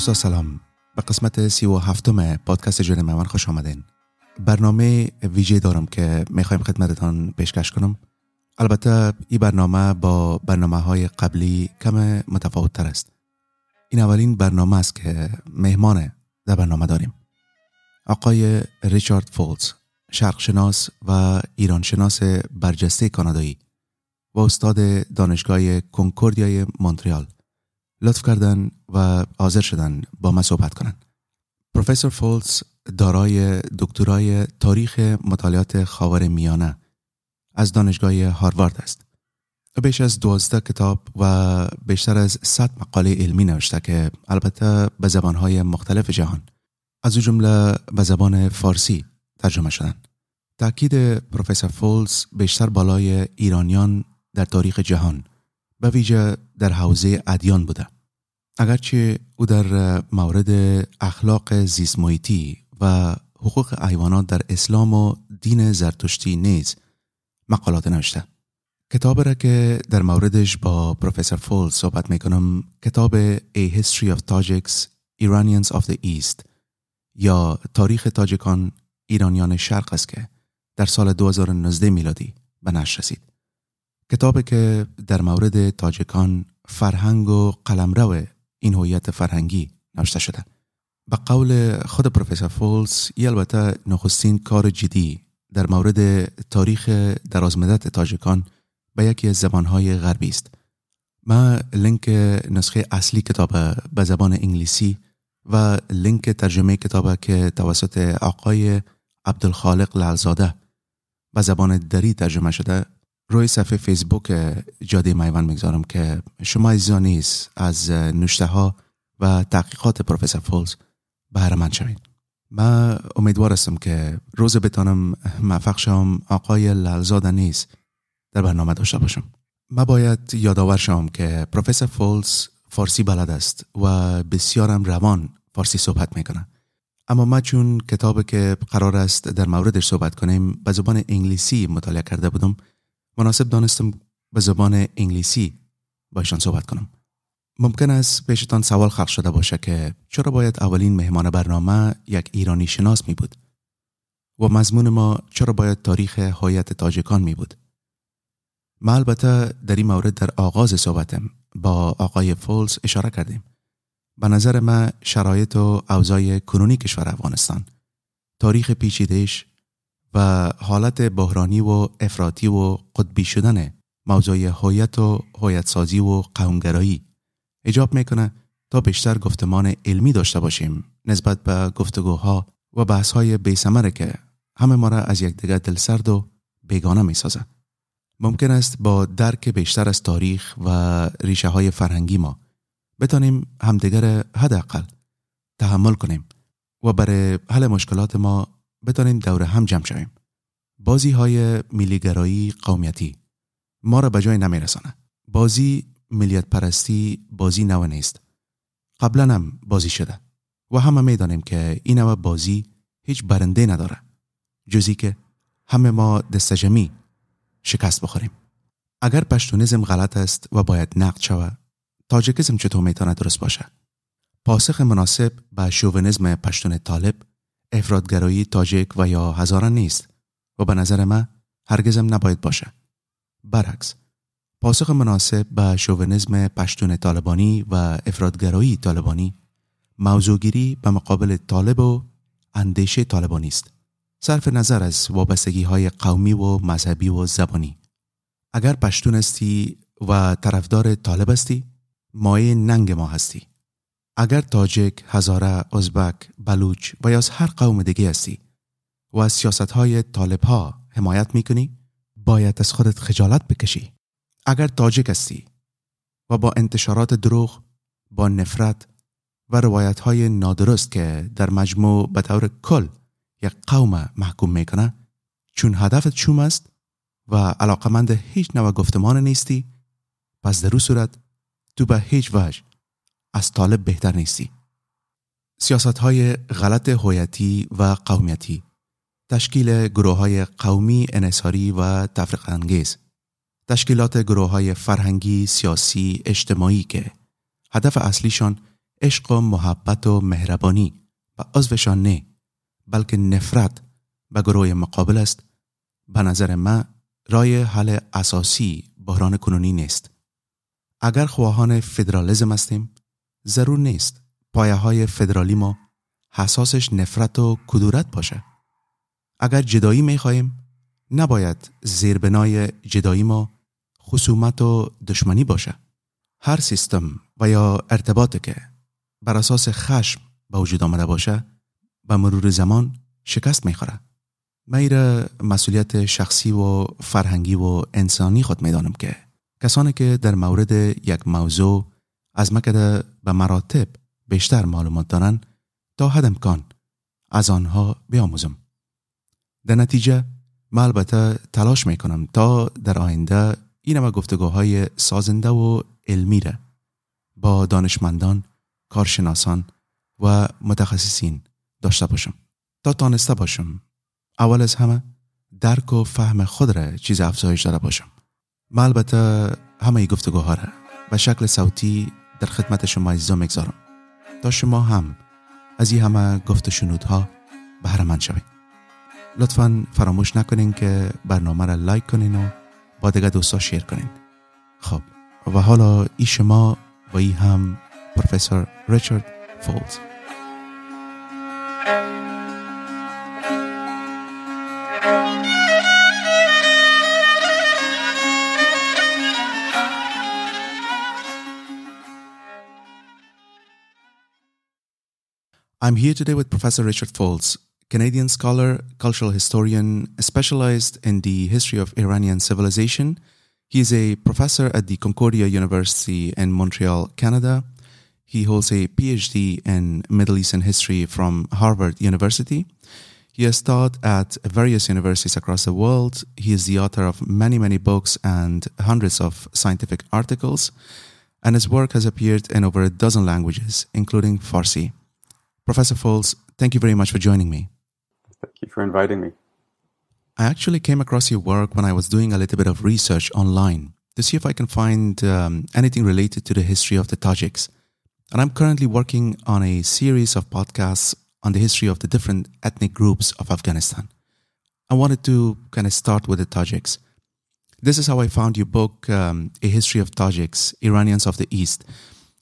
دوستا سلام. به قسمت سی و هفتم پادکست جن من خوش آمدین. برنامه ویژه دارم که می‌خوایم خدمتتان پیشکش کنم. البته این برنامه با برنامه های قبلی کم متفاوت تر است. این اولین برنامه است که مهمان در برنامه داریم. آقای ریچارد فولز شرقشناس و ایرانشناس برجسته کانادایی و استاد دانشگاه کنکوردیای مونتریال. لطف کردن و حاضر شدن با من صحبت کنند. پروفسور فولز دارای دکترای تاریخ مطالعات خاور میانه از دانشگاه هاروارد است. بیش از دوازده کتاب و بیشتر از 100 مقاله علمی نوشته که البته به زبانهای مختلف جهان از او جمله به زبان فارسی ترجمه شدند. تاکید پروفسور فولز بیشتر بالای ایرانیان در تاریخ جهان به ویژه در حوزه ادیان بوده. اگرچه او در مورد اخلاق زیست و حقوق حیوانات در اسلام و دین زرتشتی نیز مقالات نوشته. کتاب را که در موردش با پروفسور فول صحبت می‌کنم کتاب A History of Tajiks Iranians of the East یا تاریخ تاجکان ایرانیان شرق است که در سال 2019 میلادی به نشر رسید. کتابی که در مورد تاجکان فرهنگ و قلمرو این هویت فرهنگی نوشته شده. به قول خود پروفسور فولز ای البته نخستین کار جدی در مورد تاریخ درازمدت تاجکان به یکی از زبانهای غربی است. ما لینک نسخه اصلی کتاب به زبان انگلیسی و لینک ترجمه کتاب که توسط آقای عبدالخالق لعزاده به زبان دری ترجمه شده روی صفحه فیسبوک جاده میوان می‌گذارم که شما عزیزان از نوشته ها و تحقیقات پروفسور فولز بهره مند شوید من امیدوار هستم که روز بتانم موفق شم آقای لالزاده نیست. در برنامه داشته باشم. من باید یادآور شم که پروفسور فولز فارسی بلد است و بسیارم روان فارسی صحبت می‌کنه. اما ما چون کتاب که قرار است در موردش صحبت کنیم به زبان انگلیسی مطالعه کرده بودم. مناسب دانستم به زبان انگلیسی با ایشان صحبت کنم. ممکن است پیشتان سوال خلق شده باشه که چرا باید اولین مهمان برنامه یک ایرانی شناس می بود؟ و مضمون ما چرا باید تاریخ هایت تاجکان می بود؟ ما البته در این مورد در آغاز صحبتم با آقای فولز اشاره کردیم. به نظر ما شرایط و اوضاع کنونی کشور افغانستان تاریخ پیچیدهش و حالت بحرانی و افراطی و قطبی شدن موضوع هویت و هویت سازی و قومگرایی ایجاب می‌کنه تا بیشتر گفتمان علمی داشته باشیم نسبت به گفتگوها و بحث های بیسمره که همه ما را از یکدیگر دلسرد و بیگانه می سازد. ممکن است با درک بیشتر از تاریخ و ریشه های فرهنگی ما بتانیم همدیگر حداقل تحمل کنیم و برای حل مشکلات ما بتانیم دور هم جمع شویم. بازی های میلیگرایی قومیتی ما را به جای نمیرسانه. بازی ملیت پرستی بازی نو نیست. قبلا هم بازی شده و همه می‌دانیم که این نوع بازی هیچ برنده نداره. جزی که همه ما دستجمی شکست بخوریم. اگر پشتونیزم غلط است و باید نقد شود تاجیکیزم چطور می‌تونه درست باشه؟ پاسخ مناسب به شوونیزم پشتون طالب افرادگرایی تاجیک و یا هزاران نیست و به نظر من هرگزم نباید باشه. برعکس پاسخ مناسب به شوونیزم پشتون طالبانی و افرادگرایی طالبانی موضوعگیری به مقابل طالب و اندیشه طالبانی است. صرف نظر از وابستگی های قومی و مذهبی و زبانی. اگر پشتون استی و طرفدار طالب استی مایه ننگ ما هستی. اگر تاجک، هزاره، ازبک، بلوچ و یا از هر قوم دیگه هستی و از سیاست های طالب ها حمایت می‌کنی باید از خودت خجالت بکشی. اگر تاجک هستی و با انتشارات دروغ با نفرت و روایت های نادرست که در مجموع به طور کل یک قوم محکوم می‌کنه چون هدفت چوم است و علاقمند هیچ نوع گفتمان نیستی پس در صورت تو به هیچ وجه از طالب بهتر نیستی. سیاست های غلط هویتی و قومیتی تشکیل گروه های قومی انصاری و تفرق انگیز تشکیلات گروه های فرهنگی، سیاسی، اجتماعی که هدف اصلیشان عشق و محبت و مهربانی و عضوشان نه بلکه نفرت به گروه مقابل است به نظر من رای حل اساسی بحران کنونی نیست. اگر خواهان فدرالیزم هستیم ضرور نیست. پایه های فدرالی ما حساسش نفرت و کدورت باشه. اگر جدایی می خواهیم نباید زیربنای جدایی ما خصومت و دشمنی باشه. هر سیستم و یا ارتباطی که بر اساس خشم به وجود آمده باشه به مرور زمان شکست می‌خوره. من مسئولیت شخصی و فرهنگی و انسانی خود می‌دانم که کسانی که در مورد یک موضوع از مکده به مراتب بیشتر معلومات دارن تا حد امکان. از آنها بیاموزم. در نتیجه من البته تلاش می‌کنم تا در آینده این همه گفتگوهای سازنده و علمی را با دانشمندان، کارشناسان و متخصصین داشته باشم. تا تانسته باشم اول از همه درک و فهم خود را چیز افزایش داده باشم. من البته همه گفتگوها را به شکل صوتی در خدمت شما عزیزان می‌گذارم. تا شما هم از این همه گفت و شنودها بهره مند شوید. لطفا فراموش نکنین که برنامه را لایک کنین و با دیگه دوستا شیر کنین. خب و حالا ای شما و ای هم پروفسور ریچارد فولز. I'm here today with Professor Richard Foltz, Canadian scholar, cultural historian, specialized in the history of Iranian civilization. He is a professor at the Concordia University in Montreal, Canada. He holds a PhD in Middle Eastern history from Harvard University. He has taught at various universities across the world. He is the author of many, many books and hundreds of scientific articles, and his work has appeared in over a dozen languages, including Farsi. Professor Foltz, thank you very much for joining me. Thank you for inviting me. I actually came across your work when I was doing a little bit of research online to see if I can find um, anything related to the history of the Tajiks. And I'm currently working on a series of podcasts on the history of the different ethnic groups of Afghanistan. I wanted to kind of start with the Tajiks. This is how I found your book, um, A History of Tajiks, Iranians of the East,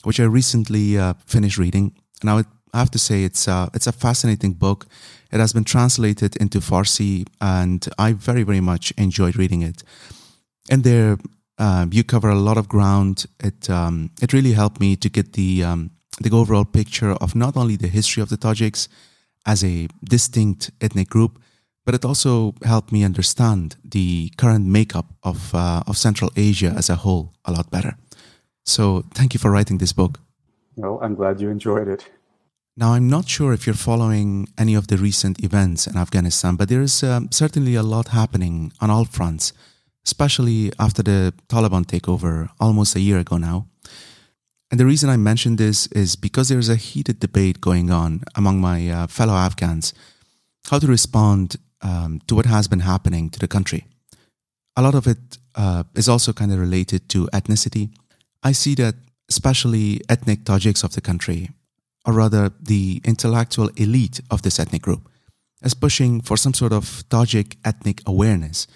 which I recently uh, finished reading. Now, it Have to say it's a, it's a fascinating book. It has been translated into Farsi, and I very very much enjoyed reading it. And there, um, you cover a lot of ground. It um, it really helped me to get the um, the overall picture of not only the history of the Tajiks as a distinct ethnic group, but it also helped me understand the current makeup of uh, of Central Asia as a whole a lot better. So, thank you for writing this book. Well, I'm glad you enjoyed it. Now, I'm not sure if you're following any of the recent events in Afghanistan, but there is um, certainly a lot happening on all fronts, especially after the Taliban takeover almost a year ago now. And the reason I mention this is because there's a heated debate going on among my uh, fellow Afghans how to respond um, to what has been happening to the country. A lot of it uh, is also kind of related to ethnicity. I see that especially ethnic Tajiks of the country or rather the intellectual elite of this ethnic group, as pushing for some sort of Tajik ethnic awareness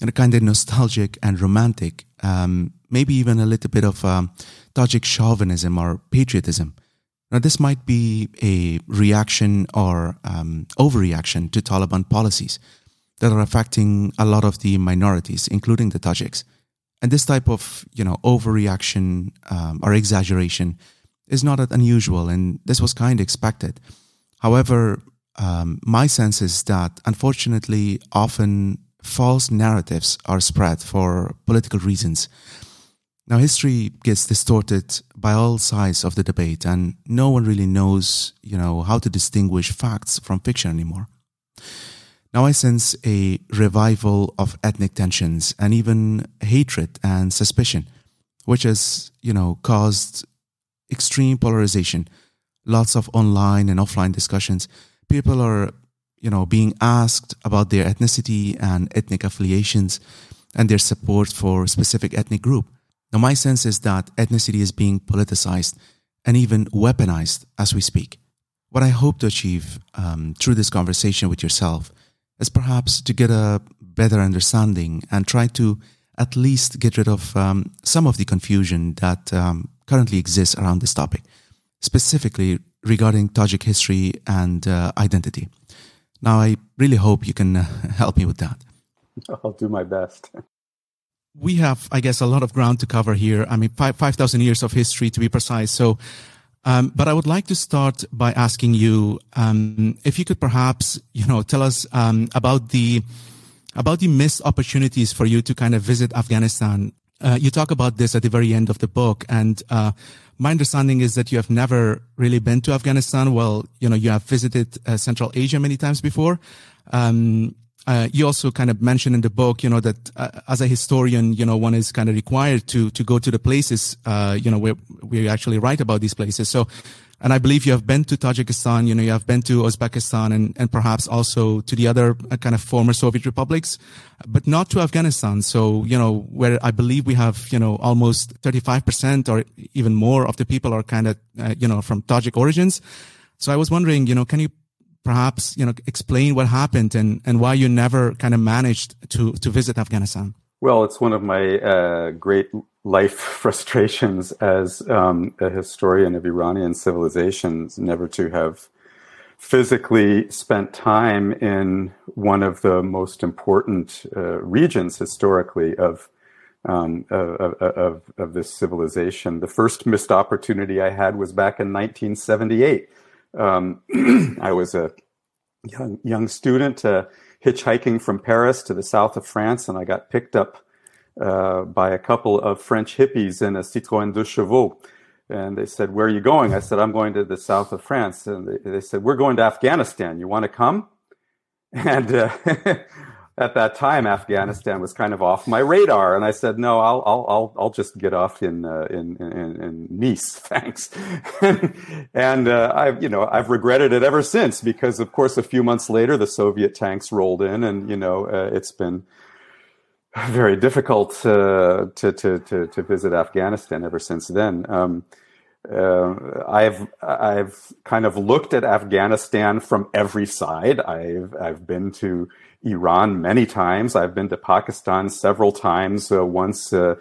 and a kind of nostalgic and romantic, um, maybe even a little bit of um, Tajik chauvinism or patriotism. Now, this might be a reaction or um, overreaction to Taliban policies that are affecting a lot of the minorities, including the Tajiks. And this type of, you know, overreaction um, or exaggeration is not that unusual, and this was kind of expected. However, um, my sense is that unfortunately, often false narratives are spread for political reasons. Now, history gets distorted by all sides of the debate, and no one really knows, you know, how to distinguish facts from fiction anymore. Now, I sense a revival of ethnic tensions and even hatred and suspicion, which has, you know, caused extreme polarization, lots of online and offline discussions. People are, you know, being asked about their ethnicity and ethnic affiliations and their support for specific ethnic group. Now, my sense is that ethnicity is being politicized and even weaponized as we speak. What I hope to achieve um, through this conversation with yourself is perhaps to get a better understanding and try to at least get rid of um, some of the confusion that um, currently exists around this topic, specifically regarding Tajik history and uh, identity. Now, I really hope you can uh, help me with that. I'll do my best. We have, I guess, a lot of ground to cover here. I mean, 5,000 years of history to be precise. So, um, but I would like to start by asking you um, if you could perhaps, you know, tell us um, about the about the missed opportunities for you to kind of visit Afghanistan. Uh, you talk about this at the very end of the book, and uh, my understanding is that you have never really been to Afghanistan. Well, you know, you have visited uh, Central Asia many times before. Um, uh, you also kind of mentioned in the book, you know, that uh, as a historian, you know, one is kind of required to to go to the places, uh, you know, where we actually write about these places. So, and I believe you have been to Tajikistan, you know, you have been to Uzbekistan and, and perhaps also to the other uh, kind of former Soviet republics, but not to Afghanistan. So, you know, where I believe we have, you know, almost 35% or even more of the people are kind of, uh, you know, from Tajik origins. So I was wondering, you know, can you perhaps, you know, explain what happened and, and why you never kind of managed to, to visit Afghanistan? Well, it's one of my uh, great life frustrations as um, a historian of Iranian civilizations, never to have physically spent time in one of the most important uh, regions historically of, um, of, of, of, this civilization. The first missed opportunity I had was back in 1978. Um, I was a young, young student uh, hitchhiking from Paris to the south of France, and I got picked up uh, by a couple of French hippies in a Citroën deux chevaux. And they said, Where are you going? I said, I'm going to the south of France. And they, they said, We're going to Afghanistan. You want to come? And uh, at that time, Afghanistan was kind of off my radar, and I said, "No, I'll I'll I'll, I'll just get off in uh, in, in, in Nice, thanks." and uh, I've you know I've regretted it ever since because, of course, a few months later, the Soviet tanks rolled in, and you know uh, it's been very difficult uh, to, to, to, to visit Afghanistan ever since then. Um, uh, I've I've kind of looked at Afghanistan from every side. I've I've been to Iran many times. I've been to Pakistan several times. Uh, once uh,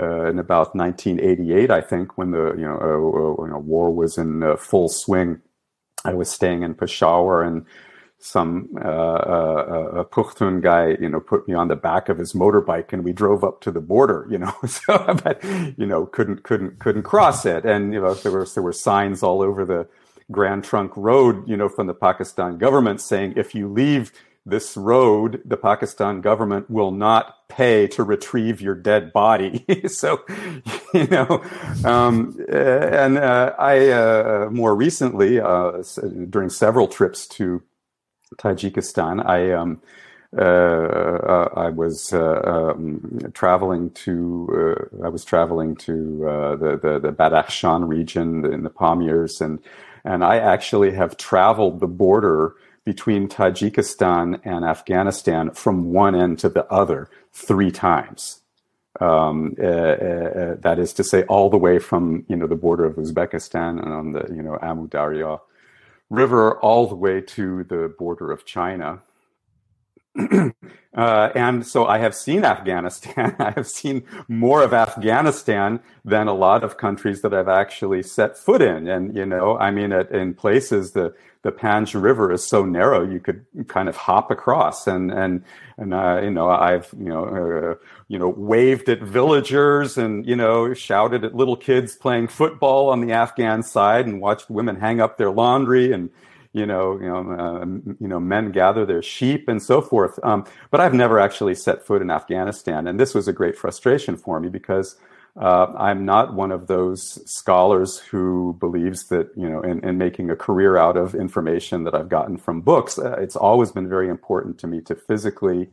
uh, in about 1988, I think, when the you know, uh, you know war was in full swing. I was staying in Peshawar and some uh, uh, a Pushtun guy, you know, put me on the back of his motorbike, and we drove up to the border, you know. So, but you know, couldn't couldn't couldn't cross it, and you know, there were there were signs all over the Grand Trunk Road, you know, from the Pakistan government saying if you leave this road, the Pakistan government will not pay to retrieve your dead body. so, you know, um, and uh, I uh, more recently, uh, during several trips to Tajikistan. I um, uh, uh, I was uh, um, traveling to I was traveling to the, the the Badakhshan region in the Pamirs, and and I actually have traveled the border between Tajikistan and Afghanistan from one end to the other three times. Um, uh, uh, that is to say, all the way from you know the border of Uzbekistan and on the you know Amu Darya river all the way to the border of China. uh, and so I have seen Afghanistan. I have seen more of Afghanistan than a lot of countries that I've actually set foot in. And, you know, I mean, at, in places, the, the Panj River is so narrow, you could kind of hop across. And, and, and, uh, you know, I've, you know, uh, you know, waved at villagers and, you know, shouted at little kids playing football on the Afghan side and watched women hang up their laundry and, you know, you know, uh, you know, men gather their sheep and so forth. Um, but I've never actually set foot in Afghanistan, and this was a great frustration for me because uh, I'm not one of those scholars who believes that you know, in, in, making a career out of information that I've gotten from books. Uh, it's always been very important to me to physically.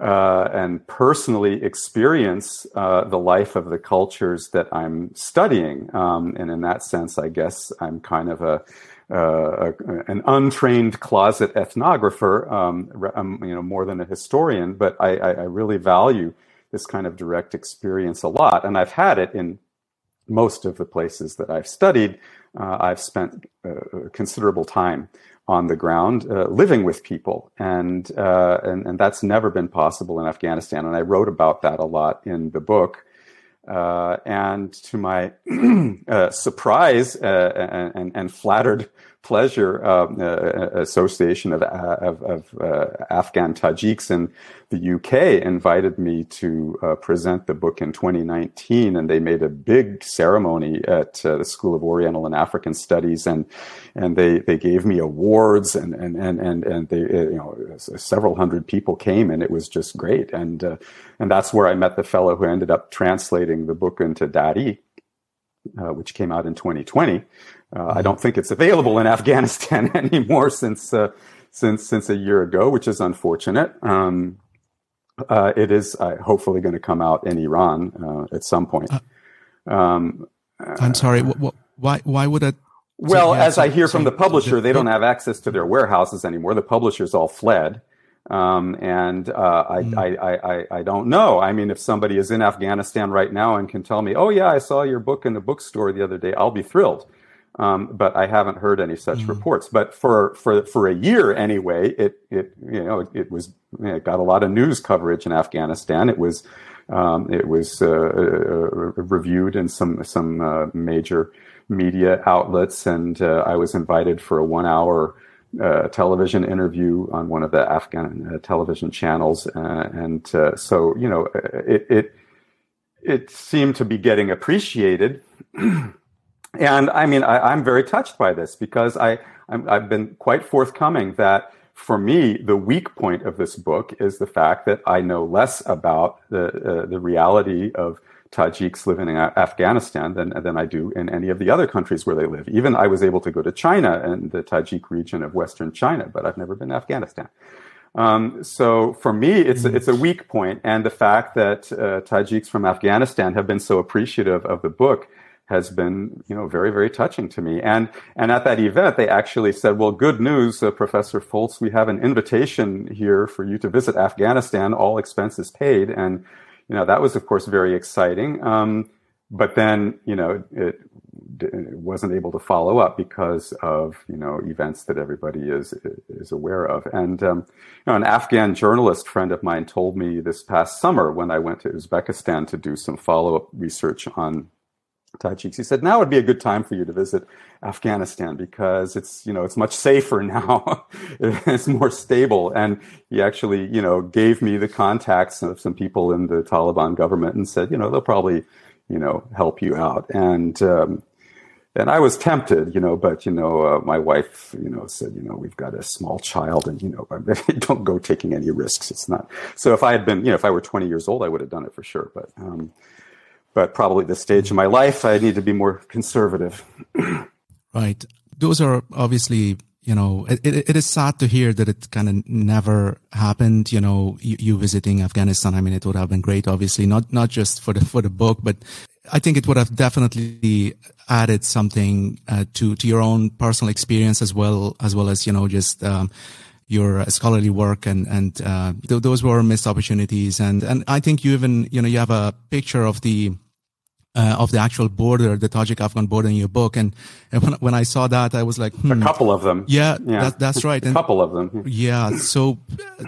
Uh, and personally experience uh, the life of the cultures that I'm studying. Um, and in that sense, I guess I'm kind of a uh, an untrained closet ethnographer, um, um, you know, more than a historian, but I, I, really value this kind of direct experience a lot, and I've had it in most of the places that I've studied, uh, I've spent uh, considerable time on the ground, uh, living with people, and, uh, and and that's never been possible in Afghanistan. And I wrote about that a lot in the book. Uh, and to my uh, surprise uh, and, and, flattered pleasure, um, uh, uh Association of, uh, of, of uh, Afghan Tajiks in the UK invited me to present the book in 2019, and they made a big ceremony at the School of Oriental and African Studies, and and they, they gave me awards, and and and and, and they you know several hundred people came, and it was just great, and and that's where I met the fellow who ended up translating the book into Dari, uh, which came out in 2020. Uh, I don't think it's available in Afghanistan anymore since uh, since since a year ago, which is unfortunate. Um, uh, it is uh, hopefully going to come out in Iran uh, at some point. Um, I'm sorry. why why would it? Well, as I hear from the publisher, they don't have access to their warehouses anymore. The publishers all fled. Um, and uh, I, mm. I, I, I, don't know. I mean, if somebody is in Afghanistan right now and can tell me, oh, yeah, I saw your book in the bookstore the other day, I'll be thrilled. Um, but I haven't heard any such mm. reports. But for, for, for a year anyway, it, it, you know, it, it was, it got a lot of news coverage in Afghanistan. It was, um, it was uh, uh, reviewed in some, some uh, major media outlets, and uh, I was invited for a one hour uh, television interview on one of the Afghan uh, television channels, uh, and uh, so you know it, it it seemed to be getting appreciated. and I mean, I, am very touched by this because I i have been quite forthcoming that for me the weak point of this book is the fact that I know less about the uh, the reality of Tajiks living in Afghanistan than, than I do in any of the other countries where they live. Even I was able to go to China and the Tajik region of Western China, but I've never been to Afghanistan. Um, so for me, it's a, it's a weak point, and the fact that uh, Tajiks from Afghanistan have been so appreciative of the book has been, you know, very very touching to me. And and at that event, they actually said, "Well, good news, uh, Professor Foltz, we have an invitation here for you to visit Afghanistan, all expenses paid." And you know, that was of course very exciting. Um, but then, you know, it, it, wasn't able to follow up because of you know events that everybody is is aware of. And um, you know, an Afghan journalist friend of mine told me this past summer when I went to Uzbekistan to do some follow up research on Tajiks. He said, now would be a good time for you to visit Afghanistan because it's, you know, it's much safer now. it's more stable. And he actually, you know, gave me the contacts of some people in the Taliban government and said, you know, they'll probably, you know, help you out. And, um, and I was tempted, you know, but you know, uh, my wife, you know, said, you know, we've got a small child, and you know, don't go taking any risks. It's not. So if I had been, you know, if I were 20 years old, I would have done it for sure. But um, but probably this stage of my life, I need to be more conservative. right. Those are obviously, you know, it, it, it is sad to hear that it kind of never happened. You know, you, you, visiting Afghanistan. I mean, it would have been great, obviously, not, not just for the, for the book, but I think it would have definitely added something uh, to, to your own personal experience as well, as well as, you know, just, um, your scholarly work and and uh, th- those were missed opportunities and and I think you even you know you have a picture of the uh, of the actual border, the Tajik Afghan border in your book. And, and when, when I saw that, I was like, hmm. a couple of them. Yeah, yeah. That, that's right. a couple of them. Yeah. So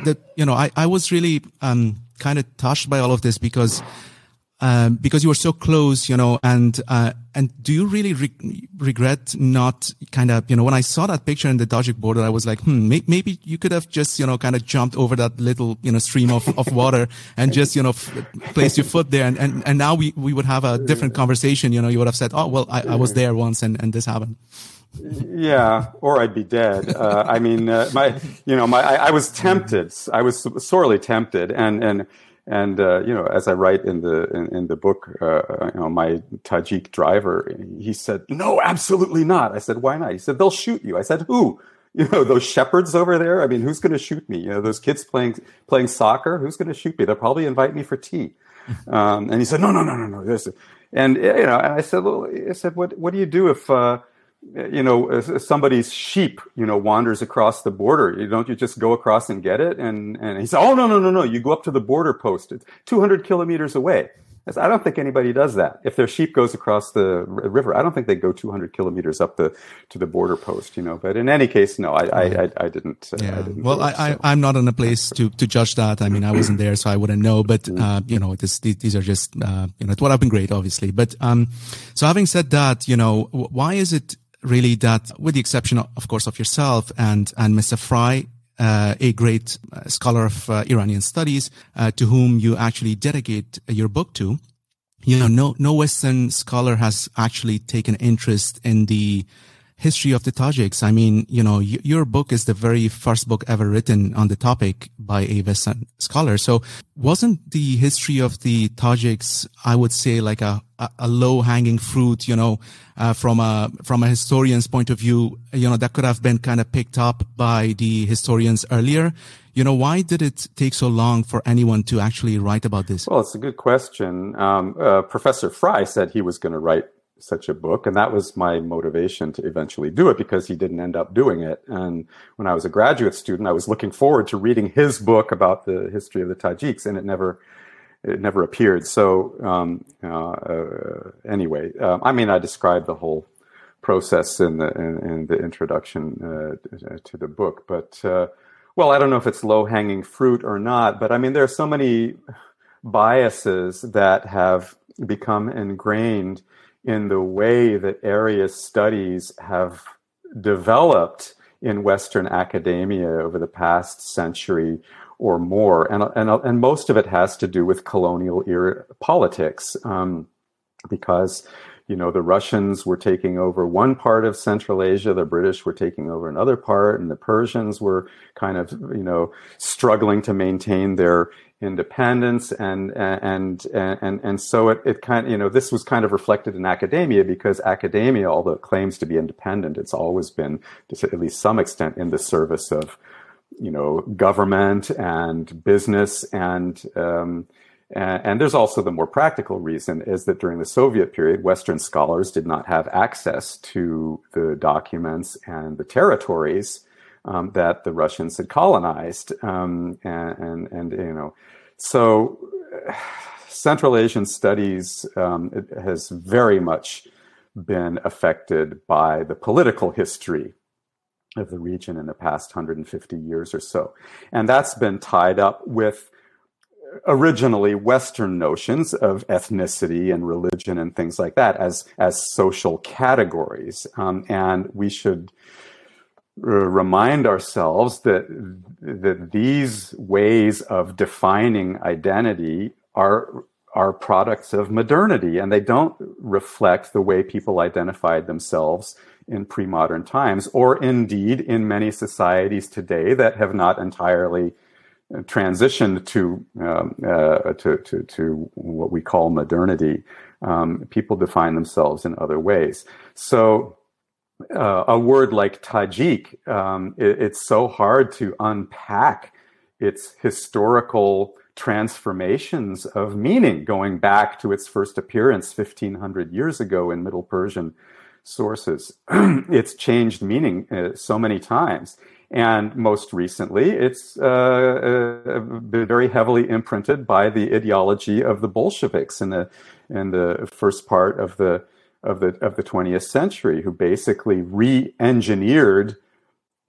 that, you know, I, I was really, um, kind of touched by all of this because um, because you were so close, you know, and, uh, and do you really re- regret not kind of, you know, when I saw that picture in the Tajik border, I was like, hmm, may- maybe you could have just, you know, kind of jumped over that little, you know, stream of, of water and just, you know, f- placed your foot there. And, and, and now we, we would have a different conversation. You know, you would have said, oh, well, I, I was there once and, and this happened. yeah, or I'd be dead. Uh, I mean, uh, my, you know, my, I, I was tempted. I was sorely tempted. And, and, and uh, you know, as I write in the in, in the book, uh, you know, my Tajik driver, he said, "No, absolutely not." I said, "Why not?" He said, "They'll shoot you." I said, "Who?" You know, those shepherds over there. I mean, who's going to shoot me? You know, those kids playing playing soccer. Who's going to shoot me? They'll probably invite me for tea. Um, and he said, "No, no, no, no, no." This, and you know, and I said, "Well," I said, "What what do you do if?" Uh, you know, somebody's sheep, you know, wanders across the border. You don't you just go across and get it? And and he said, oh no no no no, you go up to the border post. It's 200 kilometers away. I don't think anybody does that. If their sheep goes across the river, I don't think they go 200 kilometers up the to the border post, you know. But in any case, no, I I, I, I didn't. Uh, yeah. I didn't well, I. I am not in a place to to judge that. I mean, I wasn't there, so I wouldn't know. But mm. uh, you know, this, these are just uh, you know, it would have been great, obviously. But um, so having said that, you know, why is it really that, with the exception, of course, of yourself and and Mr. Frye, uh, a great uh, scholar of uh, Iranian studies, uh, to whom you actually dedicate your book to. You know, no, no Western scholar has actually taken interest in the history of the Tajiks. I mean, you know, y- your book is the very first book ever written on the topic by a Western scholar. So wasn't the history of the Tajiks, I would say, like a, a, low hanging fruit, you know, uh, from a, from a historian's point of view, you know, that could have been kind of picked up by the historians earlier. You know, why did it take so long for anyone to actually write about this? Well, it's a good question. Um, uh, Professor Frye said he was going to write such a book. And that was my motivation to eventually do it because he didn't end up doing it. And when I was a graduate student, I was looking forward to reading his book about the history of the Tajiks, and it never, it never appeared. So um, uh, uh, anyway, um, I mean, I described the whole process in the in, in the introduction uh, to the book, but uh, well, I don't know if it's low hanging fruit or not, but I mean, there are so many biases that have become ingrained in the way that area studies have developed in Western academia over the past century or more. And, and, and most of it has to do with colonial era politics, um, because you know the Russians were taking over one part of Central Asia, the British were taking over another part, and the Persians were kind of you know struggling to maintain their independence and and and and so it, it kind of you know this was kind of reflected in academia because academia although it claims to be independent it's always been to at least some extent in the service of you know government and business and um, and, and there's also the more practical reason is that during the Soviet period, Western scholars did not have access to the documents and the territories um, that the Russians had colonized, um, and, and, and you know, so Central Asian studies um, has very much been affected by the political history of the region in the past 150 years or so, and that's been tied up with originally Western notions of ethnicity and religion and things like that as as social categories, um, and we should remind ourselves that that these ways of defining identity are are products of modernity and they don't reflect the way people identified themselves in pre-modern times or indeed in many societies today that have not entirely transitioned to um, uh, to, to, to what we call modernity. Um, people define themselves in other ways. So uh, a word like Tajik, um, it, it's so hard to unpack its historical transformations of meaning going back to its first appearance 1500 years ago in Middle Persian sources. it's changed meaning uh, so many times. And most recently, it's uh, uh, been very heavily imprinted by the ideology of the Bolsheviks in the in the first part of the of the of the 20th century who basically re-engineered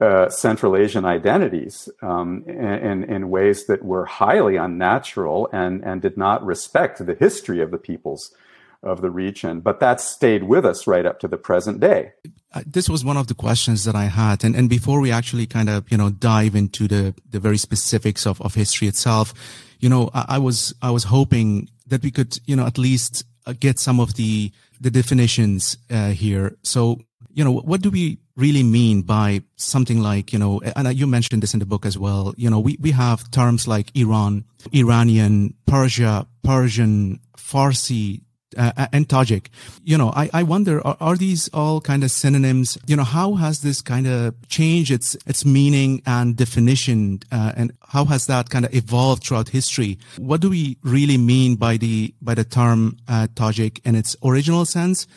uh, Central Asian identities um, in, in ways that were highly unnatural and, and did not respect the history of the peoples of the region. But that stayed with us right up to the present day. Uh, this was one of the questions that I had. And, and before we actually kind of, you know, dive into the, the very specifics of, of history itself, you know, I, I was, I was hoping that we could, you know, at least uh, get some of the the definitions uh, here. So, you know, what do we really mean by something like, you know, and you mentioned this in the book as well. You know, we, we have terms like Iran, Iranian, Persia, Persian, Farsi, uh, and Tajik. You know, I, I wonder, are, are, these all kind of synonyms? You know, how has this kind of changed its, its meaning and definition? Uh, and how has that kind of evolved throughout history? What do we really mean by the, by the term, uh, Tajik in its original sense?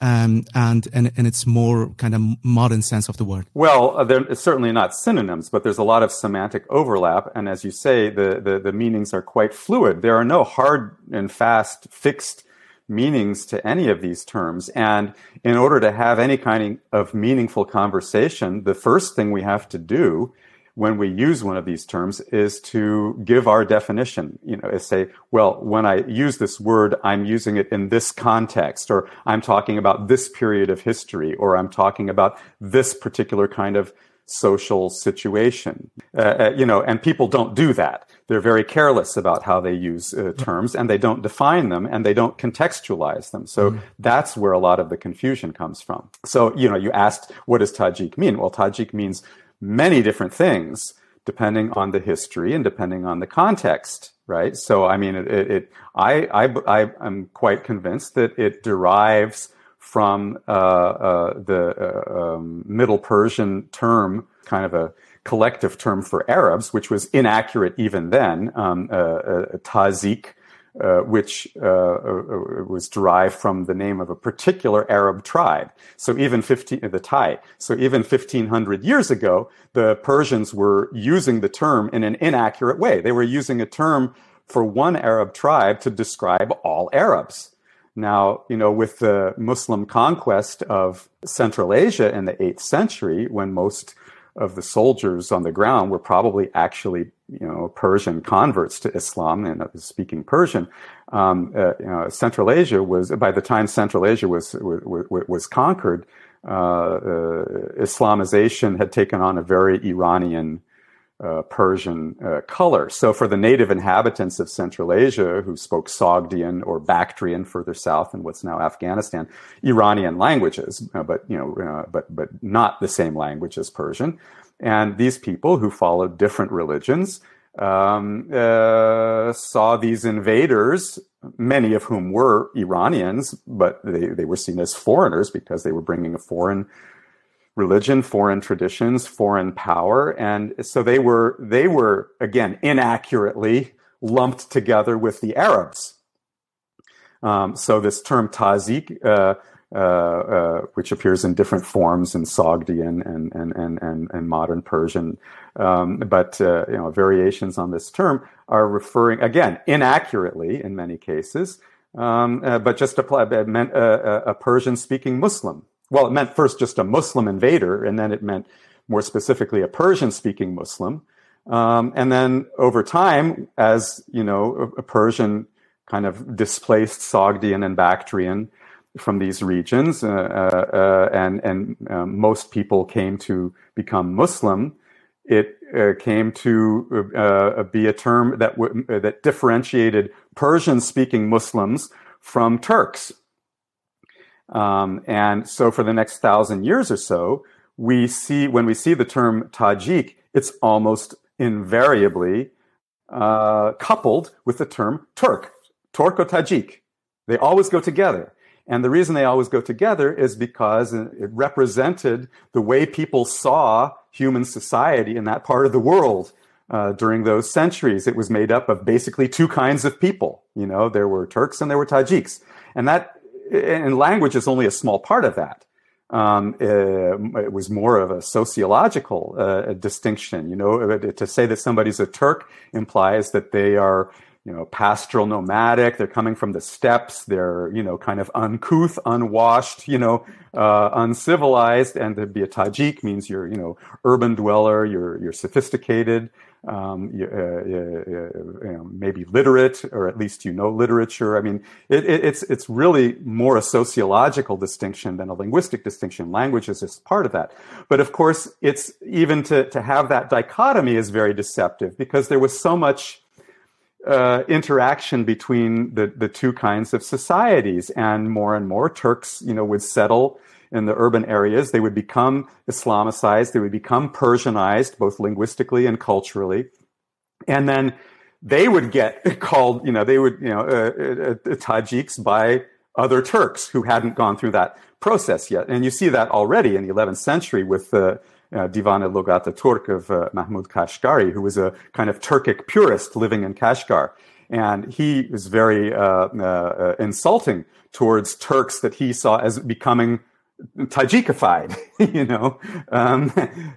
um, and in, in its more kind of modern sense of the word? Well, uh, they're certainly not synonyms, but there's a lot of semantic overlap. And as you say, the, the, the meanings are quite fluid. There are no hard and fast fixed meanings to any of these terms. And in order to have any kind of meaningful conversation, the first thing we have to do when we use one of these terms is to give our definition. You know, say, well, when I use this word, I'm using it in this context, or I'm talking about this period of history, or I'm talking about this particular kind of social situation. Uh, uh you know, and people don't do that. They're very careless about how they use uh, terms and they don't define them and they don't contextualize them. So mm. that's where a lot of the confusion comes from. So, you know, you asked, what does Tajik mean? Well, Tajik means many different things depending on the history and depending on the context right so i mean it, it, it I, I i am quite convinced that it derives from uh, uh, the uh, um, middle persian term kind of a collective term for arabs which was inaccurate even then um, uh, uh, tazik uh, which uh, uh, was derived from the name of a particular Arab tribe. So even 15, the Tayy. So even 1500 years ago, the Persians were using the term in an inaccurate way. They were using a term for one Arab tribe to describe all Arabs. Now, you know, with the Muslim conquest of Central Asia in the 8th century, when most of the soldiers on the ground were probably actually, you know, Persian converts to Islam and speaking Persian. Um, uh, you know, Central Asia was, by the time Central Asia was, was, was conquered, uh, uh, Islamization had taken on a very Iranian uh, Persian uh, color. So for the native inhabitants of Central Asia who spoke Sogdian or Bactrian further south in what's now Afghanistan, Iranian languages, uh, but you know, uh, but but not the same language as Persian. And these people who followed different religions um, saw these invaders, many of whom were Iranians, but they, they were seen as foreigners because they were bringing a foreign religion, foreign traditions, foreign power, and so they were they were again inaccurately lumped together with the Arabs. Um, so this term tazik, uh, uh, uh, which appears in different forms in Sogdian and and and and, and modern Persian, um, but uh, you know variations on this term are referring again inaccurately in many cases, um, uh, but just apply, meant a, a Persian-speaking Muslim well, it meant first just a Muslim invader, and then it meant more specifically a Persian speaking Muslim. Um, and then over time, as you know, a, a Persian kind of displaced Sogdian and Bactrian from these regions, uh, uh, uh and and um, most people came to become Muslim. It uh, came to uh, be a term that w- that differentiated Persian-speaking Muslims from Turks um, and so for the next thousand years or so, we see, when we see the term Tajik, it's almost invariably uh, coupled with the term Turk, Turk or Tajik. They always go together. And the reason they always go together is because it represented the way people saw human society in that part of the world uh, during those centuries. It was made up of basically two kinds of people. You know, there were Turks and there were Tajiks. And that and language is only a small part of that. Um, it, uh, it, was more of a sociological uh, distinction. You know, uh, to say that somebody's a Turk implies that they are, you know, pastoral nomadic. They're coming from the steppes. They're, you know, kind of uncouth, unwashed, you know, uh, uncivilized. And to be a Tajik means you're, you know, urban dweller. You're you're sophisticated um, uh, you know, maybe literate, or at least you know literature. I mean, it, it, it's it's really more a sociological distinction than a linguistic distinction. Language is just part of that. But of course, it's even to to have that dichotomy is very deceptive because there was so much. Uh, interaction between the, the two kinds of societies and more and more Turks, you know, would settle in the urban areas. They would become Islamicized. They would become Persianized, both linguistically and culturally. And then they would get called, you know, they would, you know, uh, uh, uh, Tajiks by other Turks who hadn't gone through that process yet. And you see that already in the 11th century with the uh, Divan e Lughat Turk of uh, Mahmud Kashgari, who was a kind of Turkic purist living in Kashgar. and he was very uh, uh, insulting towards Turks that he saw as becoming Tajikified, you know, um,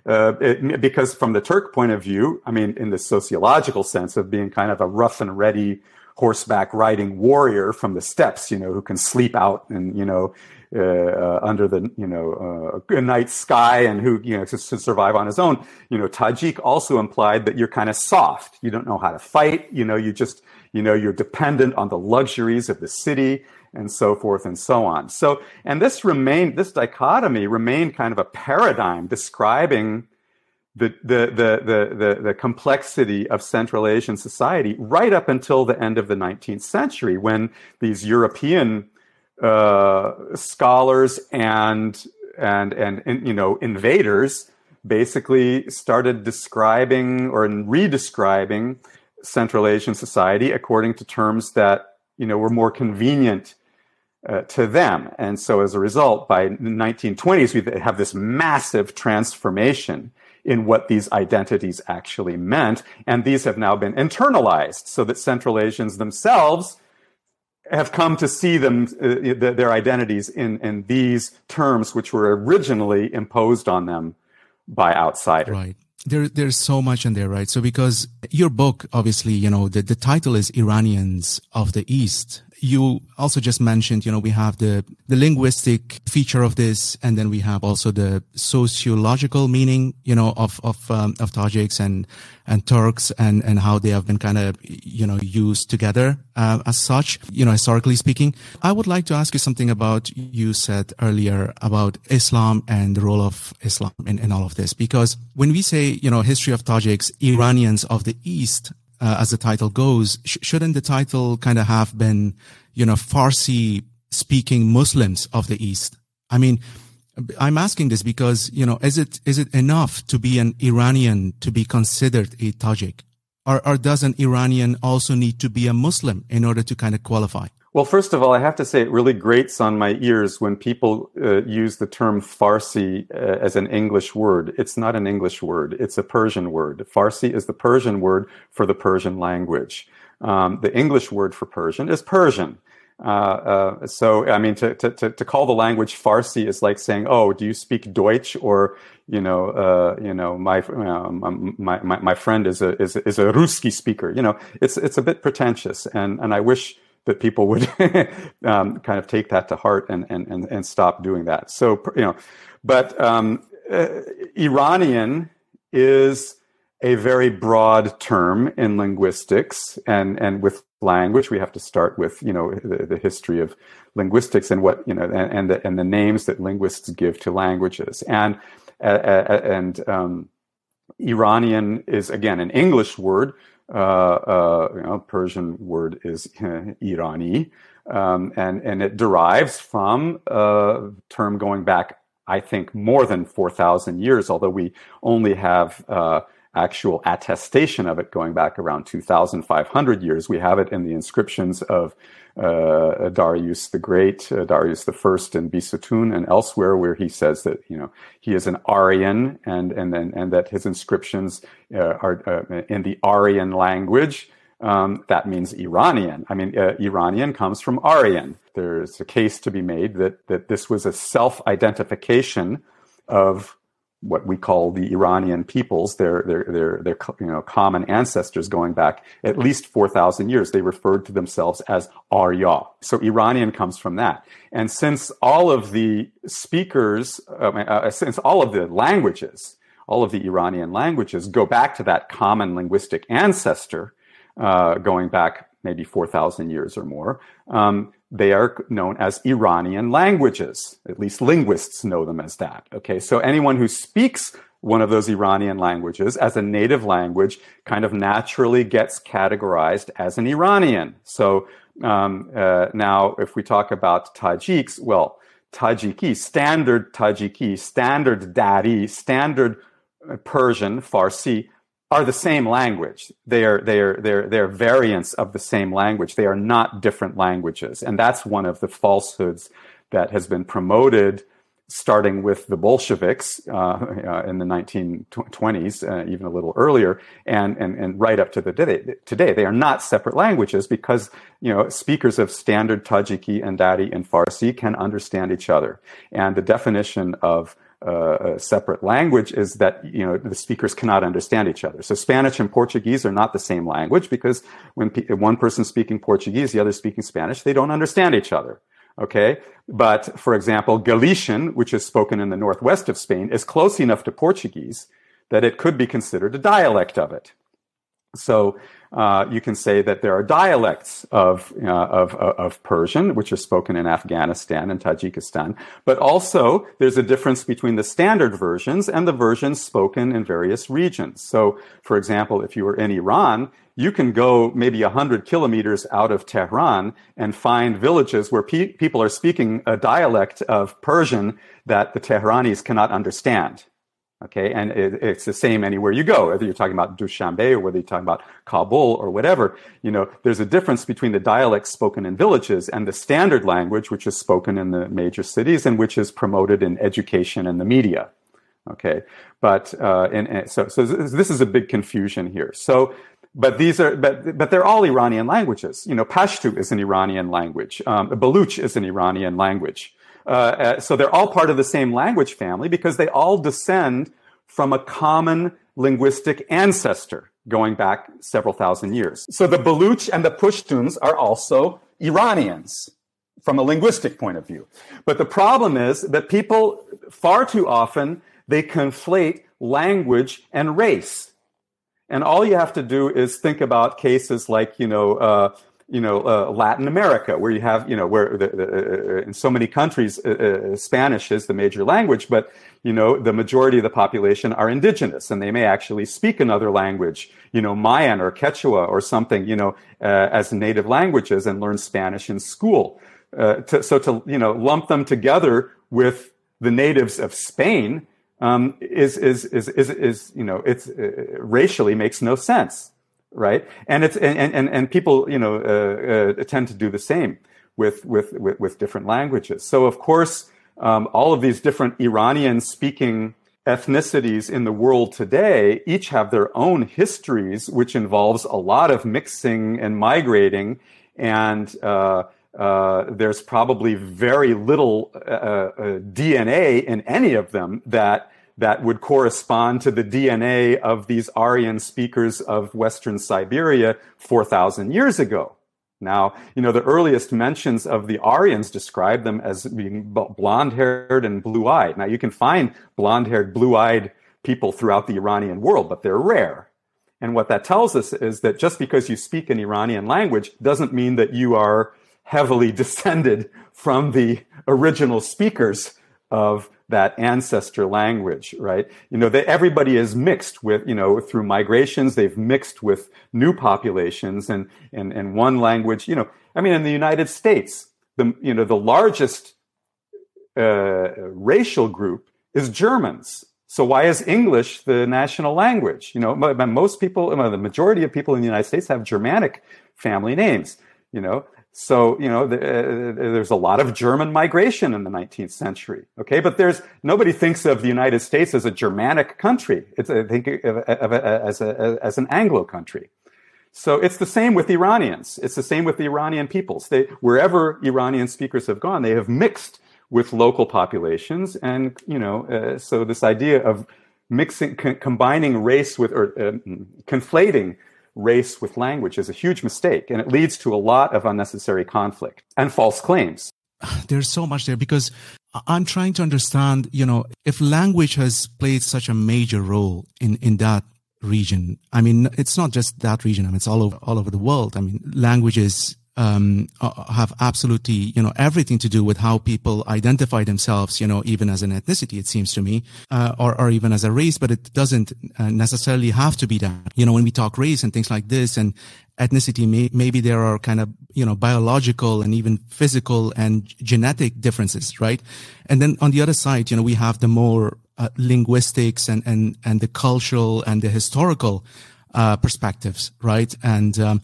uh, it, because from the Turk point of view, I mean, in the sociological sense of being kind of a rough and ready horseback riding warrior from the steppes, you know, who can sleep out and, you know, uh, under the, you know, uh, night sky and who, you know, to, to, survive on his own. You know, Tajik also implied that you're kind of soft. You don't know how to fight. You know, you just, you know, you're dependent on the luxuries of the city and so forth and so on. So, and this remained, this dichotomy remained kind of a paradigm describing the, the, the, the, the, the complexity of Central Asian society right up until the end of the 19th century when these European uh, scholars and, and, and, and, you know, invaders basically started describing or redescribing Central Asian society according to terms that, you know, were more convenient uh, to them. And so as a result, by the 1920s, we have this massive transformation in what these identities actually meant. And these have now been internalized so that Central Asians themselves have come to see them, uh, their identities in, in these terms, which were originally imposed on them by outsiders. Right there there's so much in there right so because your book obviously you know the, the title is iranians of the east you also just mentioned, you know, we have the, the linguistic feature of this, and then we have also the sociological meaning, you know, of, of, um, of Tajiks and, and Turks and, and how they have been kind of, you know, used together, uh, as such, you know, historically speaking. I would like to ask you something about, you said earlier about Islam and the role of Islam in, in all of this, because when we say, you know, history of Tajiks, Iranians of the East, uh, as the title goes, sh- shouldn't the title kind of have been, you know, Farsi speaking Muslims of the East? I mean, I'm asking this because, you know, is it, is it enough to be an Iranian to be considered a Tajik? Or, or does an Iranian also need to be a Muslim in order to kind of qualify? Well, first of all, I have to say it really grates on my ears when people uh, use the term Farsi uh, as an English word. It's not an English word. It's a Persian word. Farsi is the Persian word for the Persian language. Um, the English word for Persian is Persian. Uh, uh so, I mean, to, to, to, call the language Farsi is like saying, "Oh, do you speak Deutsch?" Or, you know, uh, you know, my, um, my, my my friend is a is is a Ruski speaker. You know, it's it's a bit pretentious, and and I wish that people would um, kind of take that to heart and, and, and, and stop doing that. So, you know, but um, uh, Iranian is a very broad term in linguistics and, and with language. We have to start with, you know, the, the history of linguistics and what, you know, and, and, the, and the names that linguists give to languages. And, uh, uh and, um, Iranian is again an English word uh, uh, you know, Persian word is Irani, um, and and it derives from a term going back, I think, more than four thousand years. Although we only have uh, actual attestation of it going back around 2,500 years. We have it in the inscriptions of uh, Darius the Great, uh, Darius the First in Bisutun and elsewhere, where he says that you know he is an Aryan, and and and, and that his inscriptions uh, are uh, in the Aryan language. Um, that means Iranian. I mean, uh, Iranian comes from Aryan. There's a case to be made that that this was a self-identification of what we call the Iranian peoples, their, their, their, their, you know, common ancestors going back at least 4,000 years. They referred to themselves as Arya. So Iranian comes from that. And since all of the speakers, uh, uh, since all of the languages, all of the Iranian languages go back to that common linguistic ancestor, uh, going back maybe 4,000 years or more, um, they are known as Iranian languages. At least linguists know them as that. Okay, so anyone who speaks one of those Iranian languages as a native language kind of naturally gets categorized as an Iranian. So um, uh, now, if we talk about Tajiks, well, Tajiki, standard Tajiki, standard Dari, standard Persian, Farsi are the same language. They are, they are, they're, they're variants of the same language. They are not different languages. And that's one of the falsehoods that has been promoted starting with the Bolsheviks uh, uh, in the 1920s, uh, even a little earlier, and, and, and right up to the day, today. They are not separate languages because you know speakers of standard Tajiki and Dari and Farsi can understand each other. And the definition of uh, a separate language is that you know the speakers cannot understand each other. So Spanish and Portuguese are not the same language because when pe- one person's speaking Portuguese, the other speaking Spanish, they don't understand each other. Okay. But for example, Galician, which is spoken in the northwest of Spain, is close enough to Portuguese that it could be considered a dialect of it. So uh, you can say that there are dialects of, uh, of, uh, of Persian, which are spoken in Afghanistan and Tajikistan, but also there's a difference between the standard versions and the versions spoken in various regions. So, for example, if you were in Iran, you can go maybe 100 kilometers out of Tehran and find villages where pe- people are speaking a dialect of Persian that the Tehranis cannot understand. Okay, and it, it's the same anywhere you go, whether you're talking about Dushanbe or whether you're talking about Kabul or whatever. You know, there's a difference between the dialects spoken in villages and the standard language, which is spoken in the major cities and which is promoted in education and the media. Okay, but uh, and, and so so this is a big confusion here. So but these are but but they're all Iranian languages. You know, Pashto is an Iranian language. Um, Baluch is an Iranian language. Uh, uh, so they're all part of the same language family because they all descend from a common linguistic ancestor going back several thousand years. So the Baluch and the Pashtuns are also Iranians from a linguistic point of view. But the problem is that people far too often they conflate language and race. And all you have to do is think about cases like, you know, uh, you know, uh, Latin America, where you have, you know, where the, the, uh, in so many countries, uh, uh, Spanish is the major language, but, you know, the majority of the population are indigenous and they may actually speak another language, you know, Mayan or Quechua or something, you know, uh, as native languages and learn Spanish in school. Uh, to, so to, you know, lump them together with the natives of Spain, um, is, is, is, is, is, you know, it's racially makes no sense right? And it's and and and people you know uh, uh, tend to do the same with with with, with different languages. So of course, um, all of these different Iranian speaking ethnicities in the world today each have their own histories, which involves a lot of mixing and migrating, and uh, uh, there's probably very little uh, uh, DNA in any of them that that would correspond to the DNA of these Aryan speakers of Western Siberia 4,000 years ago. Now, you know, the earliest mentions of the Aryans describe them as being blonde haired and blue eyed. Now, you can find blonde haired, blue eyed people throughout the Iranian world, but they're rare. And what that tells us is that just because you speak an Iranian language doesn't mean that you are heavily descended from the original speakers of that ancestor language, right? You know, that everybody is mixed with, you know, through migrations, they've mixed with new populations and, and, and one language, you know, I mean, in the United States, the, you know, the largest uh, racial group is Germans. So why is English the national language? You know, most people, the majority of people in the United States have Germanic family names. You know, so, you know, the, uh, there's a lot of German migration in the 19th century. Okay. But there's, nobody thinks of the United States as a Germanic country. It's, I think, of, of, as, a, as an Anglo country. So it's the same with Iranians. It's the same with the Iranian peoples. They, wherever Iranian speakers have gone, they have mixed with local populations. And, you know, uh, so this idea of mixing, combining race with, or uh, conflating race with language is a huge mistake and it leads to a lot of unnecessary conflict and false claims. There's so much there because I'm trying to understand, you know, if language has played such a major role in, in that region. I mean, it's not just that region. I mean, it's all over, all over the world. I mean, languages um, uh, have absolutely, you know, everything to do with how people identify themselves, you know, even as an ethnicity, it seems to me, uh, or, or even as a race, but it doesn't uh, necessarily have to be that. You know, when we talk race and things like this and ethnicity, may, maybe there are kind of, you know, biological and even physical and genetic differences, right? And then on the other side, you know, we have the more uh, linguistics and, and, and the cultural and the historical, uh, perspectives, right? And, um,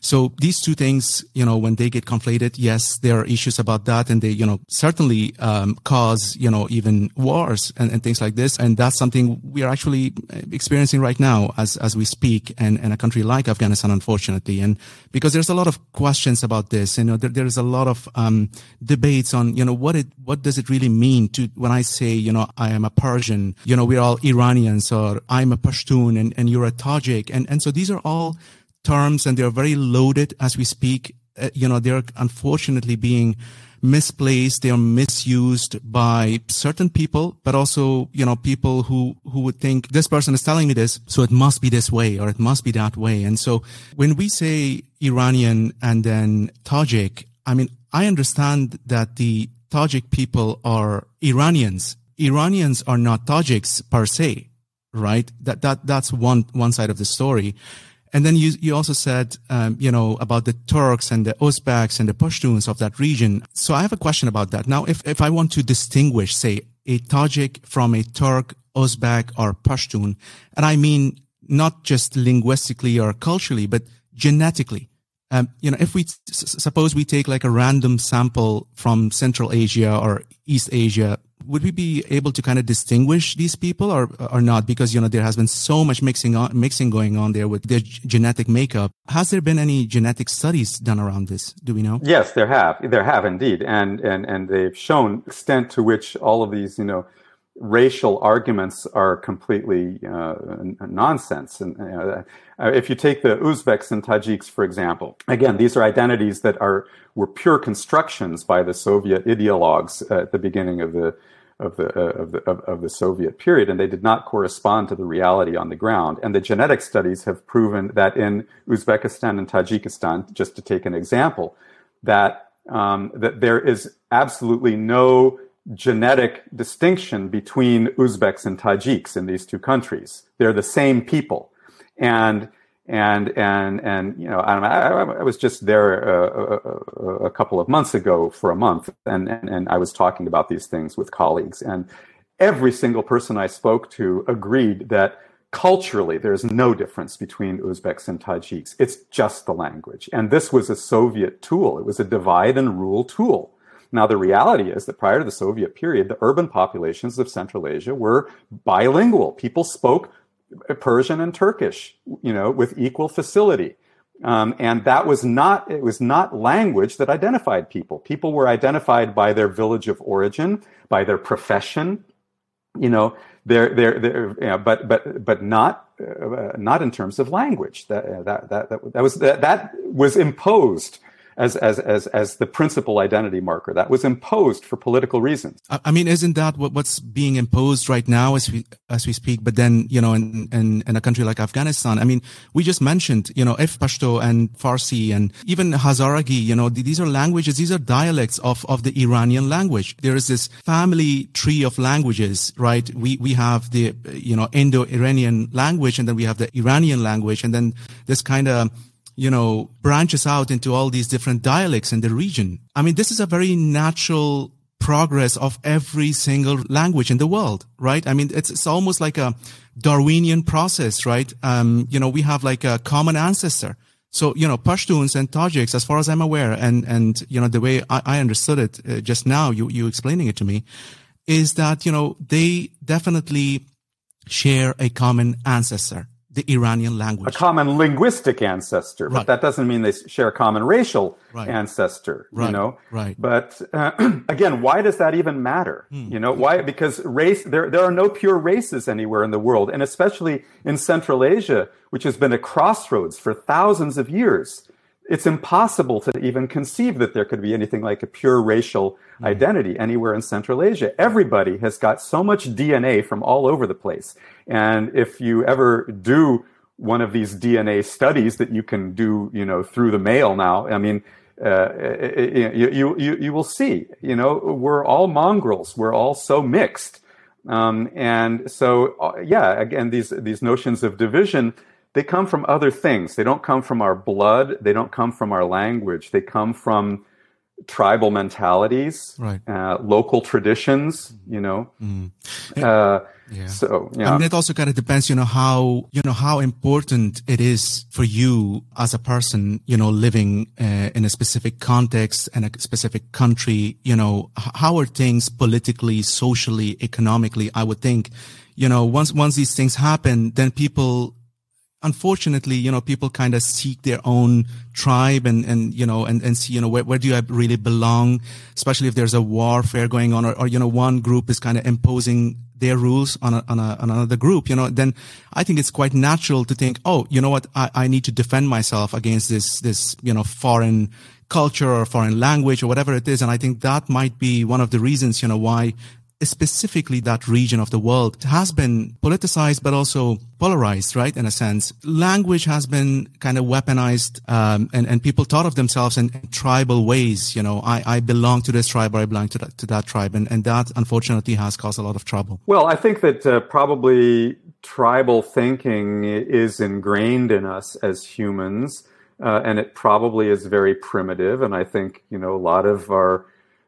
So these two things, you know, when they get conflated, yes, there are issues about that, and they, you know, certainly um, cause, you know, even wars and, and, things like this. And that's something we are actually experiencing right now as as we speak, and in a country like Afghanistan, unfortunately. And because there's a lot of questions about this, you know, there, there's a lot of um, debates on, you know, what it what does it really mean to when I say, you know, I am a Persian, you know, we're all Iranians, or I'm a Pashtun, and, and you're a Tajik, and and so these are all terms and they're very loaded as we speak. Uh, you know, they're unfortunately being misplaced. They are misused by certain people, but also, you know, people who, who would think this person is telling me this. So it must be this way or it must be that way. And so when we say Iranian and then Tajik, I mean, I understand that the Tajik people are Iranians. Iranians are not Tajiks per se, right? That, that, that's one, one side of the story. And then you, you also said, um, you know, about the Turks and the Uzbeks and the Pashtuns of that region. So I have a question about that. Now, if, if I want to distinguish, say, a Tajik from a Turk, Uzbek, or Pashtun, and I mean not just linguistically or culturally, but genetically. Um, you know, if we suppose we take like a random sample from Central Asia or East Asia, would we be able to kind of distinguish these people or or not? Because you know there has been so much mixing on, mixing going on there with their genetic makeup. Has there been any genetic studies done around this? Do we know? Yes, there have. There have indeed, and and and they've shown extent to which all of these you know racial arguments are completely uh, nonsense. And uh, if you take the Uzbeks and Tajiks, for example, again, these are identities that are were pure constructions by the Soviet ideologues at the beginning of the of the, uh, of, the of, of, the Soviet period, and they did not correspond to the reality on the ground. And the genetic studies have proven that in Uzbekistan and Tajikistan, just to take an example, that um, that there is absolutely no genetic distinction between Uzbeks and Tajiks in these two countries. They're the same people, and and and and you know I, I was just there a, a, a, couple of months ago for a month, and, and and I was talking about these things with colleagues, and every single person I spoke to agreed that culturally there's no difference between Uzbeks and Tajiks. It's just the language, and this was a Soviet tool. It was a divide and rule tool. Now, the reality is that prior to the Soviet period, the urban populations of Central Asia were bilingual. People spoke Persian and Turkish, you know, with equal facility. Um, and that was not, it was not language that identified people. People were identified by their village of origin, by their profession, you know, their, their, their you know, but, but, but not, uh, not in terms of language. That, that, that, that, that was, that, that was imposed as, as, as, as the principal identity marker that was imposed for political reasons. I mean, isn't that what, what's being imposed right now as we, as we speak? But then, you know, in, in, in a country like Afghanistan, I mean, we just mentioned, you know, if Pashto and Farsi and even Hazaragi, you know, these are languages, these are dialects of, of the Iranian language. There is this family tree of languages, right? We, we have the, you know, Indo-Iranian language and then we have the Iranian language and then this kind of, you know, branches out into all these different dialects in the region. I mean, this is a very natural progress of every single language in the world, right? I mean, it's, it's almost like a Darwinian process, right? Um, you know, we have like a common ancestor. So, you know, Pashtuns and Tajiks, as far as I'm aware, and, and, you know, the way I, I understood it uh, just now, you, you explaining it to me, is that, you know, they definitely share a common ancestor the Iranian language. A common linguistic ancestor, right. but that doesn't mean they share a common racial right. ancestor, right. you know? Right. But uh, again, why does that even matter? Hmm. You know, why? Because race, there, there are no pure races anywhere in the world, and especially in Central Asia, which has been a crossroads for thousands of years it's impossible to even conceive that there could be anything like a pure racial mm. identity anywhere in Central Asia. Everybody has got so much DNA from all over the place. And if you ever do one of these DNA studies that you can do, you know, through the mail now, I mean, uh, you, you, you, you will see, you know, we're all mongrels. We're all so mixed. Um, and so, uh, yeah, again, these, these notions of division, they come from other things. They don't come from our blood. They don't come from our language. They come from tribal mentalities, right. uh, local traditions, you know. Mm. Uh, Yeah. So, yeah. Mean, it also kind of depends, you know, how, you know, how important it is for you as a person, you know, living uh, in a specific context and a specific country, you know, how are things politically, socially, economically? I would think, you know, once, once these things happen, then people unfortunately, you know, people kind of seek their own tribe and, and, you know, and, and see, you know, where, where do I really belong? Especially if there's a warfare going on or, or you know, one group is kind of imposing their rules on, a, on, a, on another group, you know, then I think it's quite natural to think, oh, you know what? I, I need to defend myself against this, this, you know, foreign culture or foreign language or whatever it is. And I think that might be one of the reasons, you know, why specifically that region of the world has been politicized, but also polarized, right? In a sense, language has been kind of weaponized, um, and, and people thought of themselves in, tribal ways. You know, I, I belong to this tribe or I belong to that, to that tribe. And, and that unfortunately has caused a lot of trouble. Well, I think that uh, probably tribal thinking is ingrained in us as humans. Uh, and it probably is very primitive. And I think, you know, a lot of our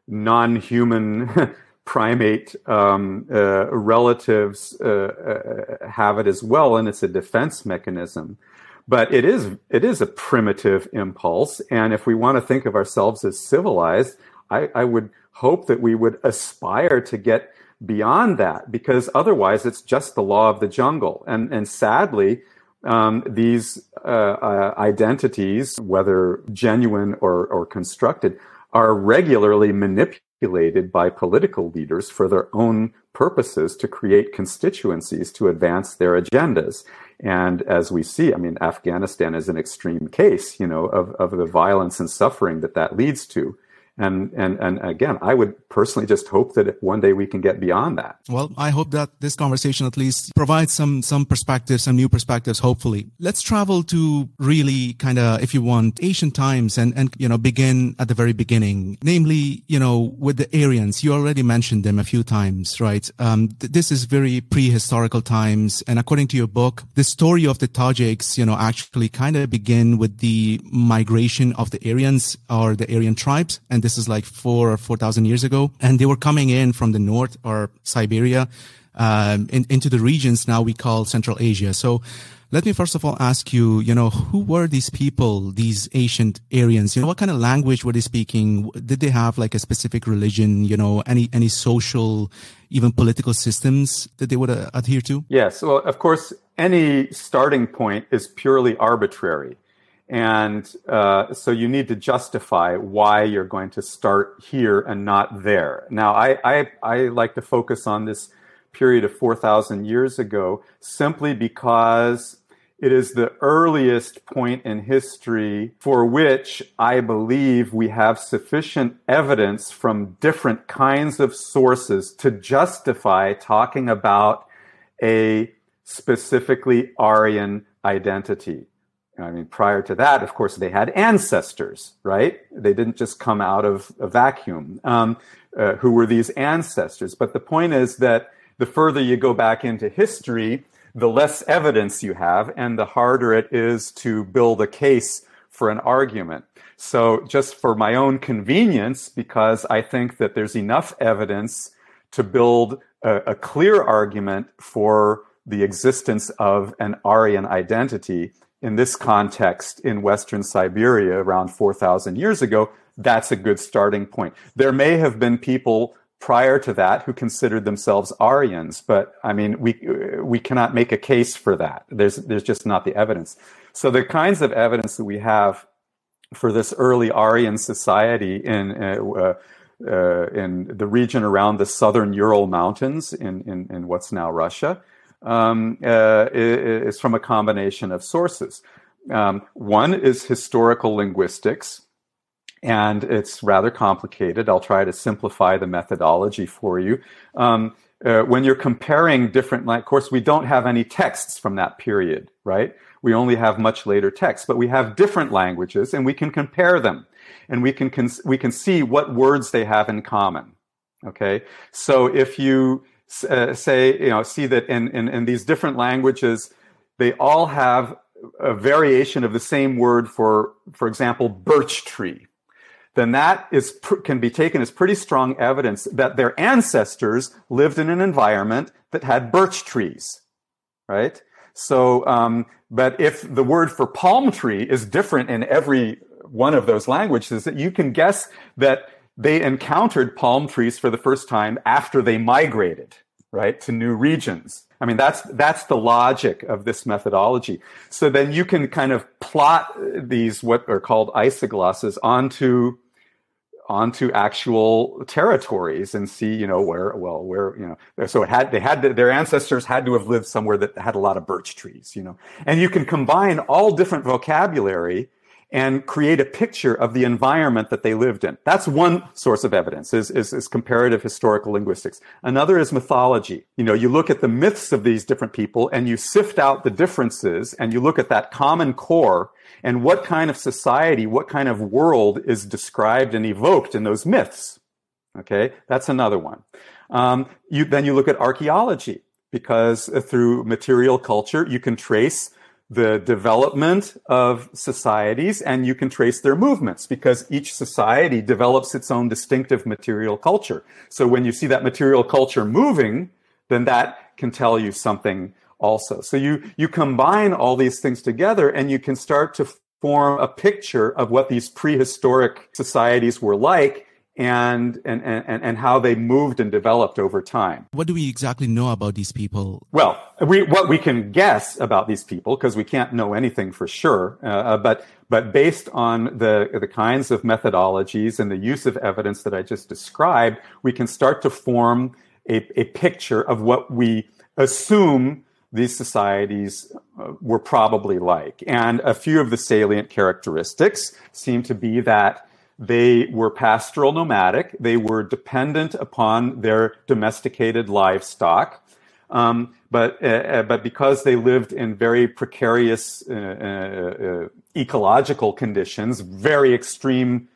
non-human primate um, uh, relatives uh, uh, have it as well, and it's a defense mechanism. But it is it is a primitive impulse, and if we want to think of ourselves as civilized, I, I would hope that we would aspire to get beyond that, because otherwise it's just the law of the jungle. And and sadly, um, these uh, uh, identities, whether genuine or, or constructed, are regularly manipulated by political leaders for their own purposes to create constituencies to advance their agendas. And as we see, I mean, Afghanistan is an extreme case, you know, of, of the violence and suffering that that leads to. And, and, and again, I would personally just hope that one day we can get beyond that. Well, I hope that this conversation at least provides some, some perspectives, some new perspectives, hopefully. Let's travel to really kind of, if you want, ancient times and, and, you know, begin at the very beginning, namely, you know, with the Aryans. You already mentioned them a few times, right? Um, th- this is very prehistorical times. And according to your book, the story of the Tajiks, you know, actually kind of begin with the migration of the Aryans or the Aryan tribes. And this is like four or 4,000 years ago. And they were coming in from the north or Siberia, um, in, into the regions now we call Central Asia. So let me first of all ask you, you know, who were these people, these ancient Aryans? You know, what kind of language were they speaking? Did they have like a specific religion? You know, any any social, even political systems that they would uh, adhere to? Yes. Well, of course, any starting point is purely arbitrary. And uh, so you need to justify why you're going to start here and not there. Now, I, I, I like to focus on this period of 4,000 years ago simply because it is the earliest point in history for which I believe we have sufficient evidence from different kinds of sources to justify talking about a specifically Aryan identity. I mean, prior to that, of course, they had ancestors, right? They didn't just come out of a vacuum. Um, uh, who were these ancestors? But the point is that the further you go back into history, the less evidence you have, and the harder it is to build a case for an argument. So, just for my own convenience, because I think that there's enough evidence to build a, a clear argument for the existence of an Aryan identity, in this context in Western Siberia around 4,000 years ago, that's a good starting point. There may have been people prior to that who considered themselves Aryans, but I mean, we, we cannot make a case for that. There's, there's just not the evidence. So the kinds of evidence that we have for this early Aryan society in, uh, uh, in the region around the southern Ural Mountains in, in, in what's now Russia, um, uh, is from a combination of sources. Um, one is historical linguistics, and it's rather complicated. I'll try to simplify the methodology for you. Um, uh, when you're comparing different, of course, we don't have any texts from that period, right? We only have much later texts, but we have different languages, and we can compare them, and we can cons- we can see what words they have in common. Okay, so if you uh, say, you know, see that in, in, in these different languages, they all have a variation of the same word for, for example, birch tree. then that is can be taken as pretty strong evidence that their ancestors lived in an environment that had birch trees, right? So, um, but if the word for palm tree is different in every one of those languages, that you can guess that they encountered palm trees for the first time after they migrated, right, to new regions. I mean, that's, that's the logic of this methodology. So then you can kind of plot these, what are called isoglosses onto onto actual territories and see, you know, where, well, where, you know, so it had, they had, to, their ancestors had to have lived somewhere that had a lot of birch trees, you know, and you can combine all different vocabulary and create a picture of the environment that they lived in. That's one source of evidence is, is, is, comparative historical linguistics. Another is mythology. You know, you look at the myths of these different people and you sift out the differences and you look at that common core and what kind of society, what kind of world is described and evoked in those myths. Okay. That's another one. Um, you, then you look at archaeology because through material culture, you can trace the development of societies and you can trace their movements because each society develops its own distinctive material culture. So when you see that material culture moving, then that can tell you something also. So you, you combine all these things together and you can start to form a picture of what these prehistoric societies were like and, and, and, and how they moved and developed over time. What do we exactly know about these people? Well, we, what we can guess about these people, because we can't know anything for sure, uh, but, but based on the, the kinds of methodologies and the use of evidence that I just described, we can start to form a, a picture of what we assume these societies uh, were probably like. And a few of the salient characteristics seem to be that they were pastoral nomadic. They were dependent upon their domesticated livestock. Um, but uh, uh but because they lived in very precarious uh, uh, uh ecological conditions, very extreme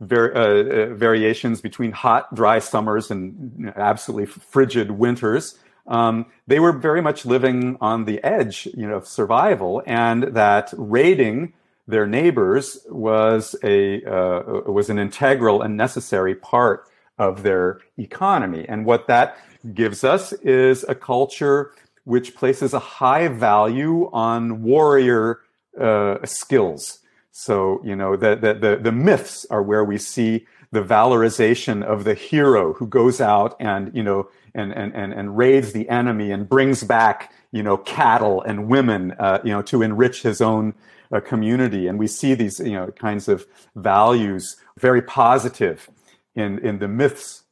var- variations between hot, dry summers and absolutely frigid winters, um, they were very much living on the edge, you know, of survival, and that raiding their neighbors was a uh, was an integral and necessary part of their economy. And what that gives us is a culture which places a high value on warrior uh, skills. So you know the, the the the myths are where we see the valorization of the hero who goes out and you know and and and, and raids the enemy and brings back you know cattle and women uh, you know to enrich his own a community. And we see these, you know, kinds of values very positive in, in the myths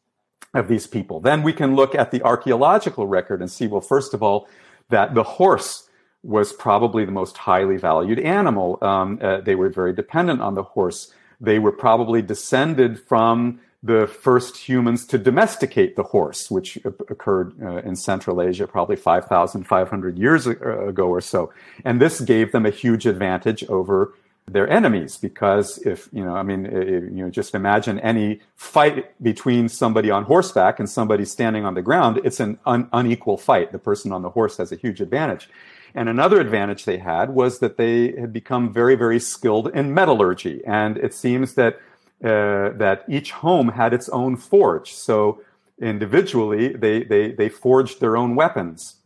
of these people. Then we can look at the archaeological record and see, well, first of all, that the horse was probably the most highly valued animal. Um, uh, they were very dependent on the horse. They were probably descended from the first humans to domesticate the horse, which occurred uh, in Central Asia probably 5,500 years ago or so. And this gave them a huge advantage over their enemies because if, you know, I mean, if, you know, just imagine any fight between somebody on horseback and somebody standing on the ground, it's an un- unequal fight. The person on the horse has a huge advantage. And another advantage they had was that they had become very, very skilled in metallurgy. And it seems that uh, that each home had its own forge. So individually, they, they, they forged their own weapons,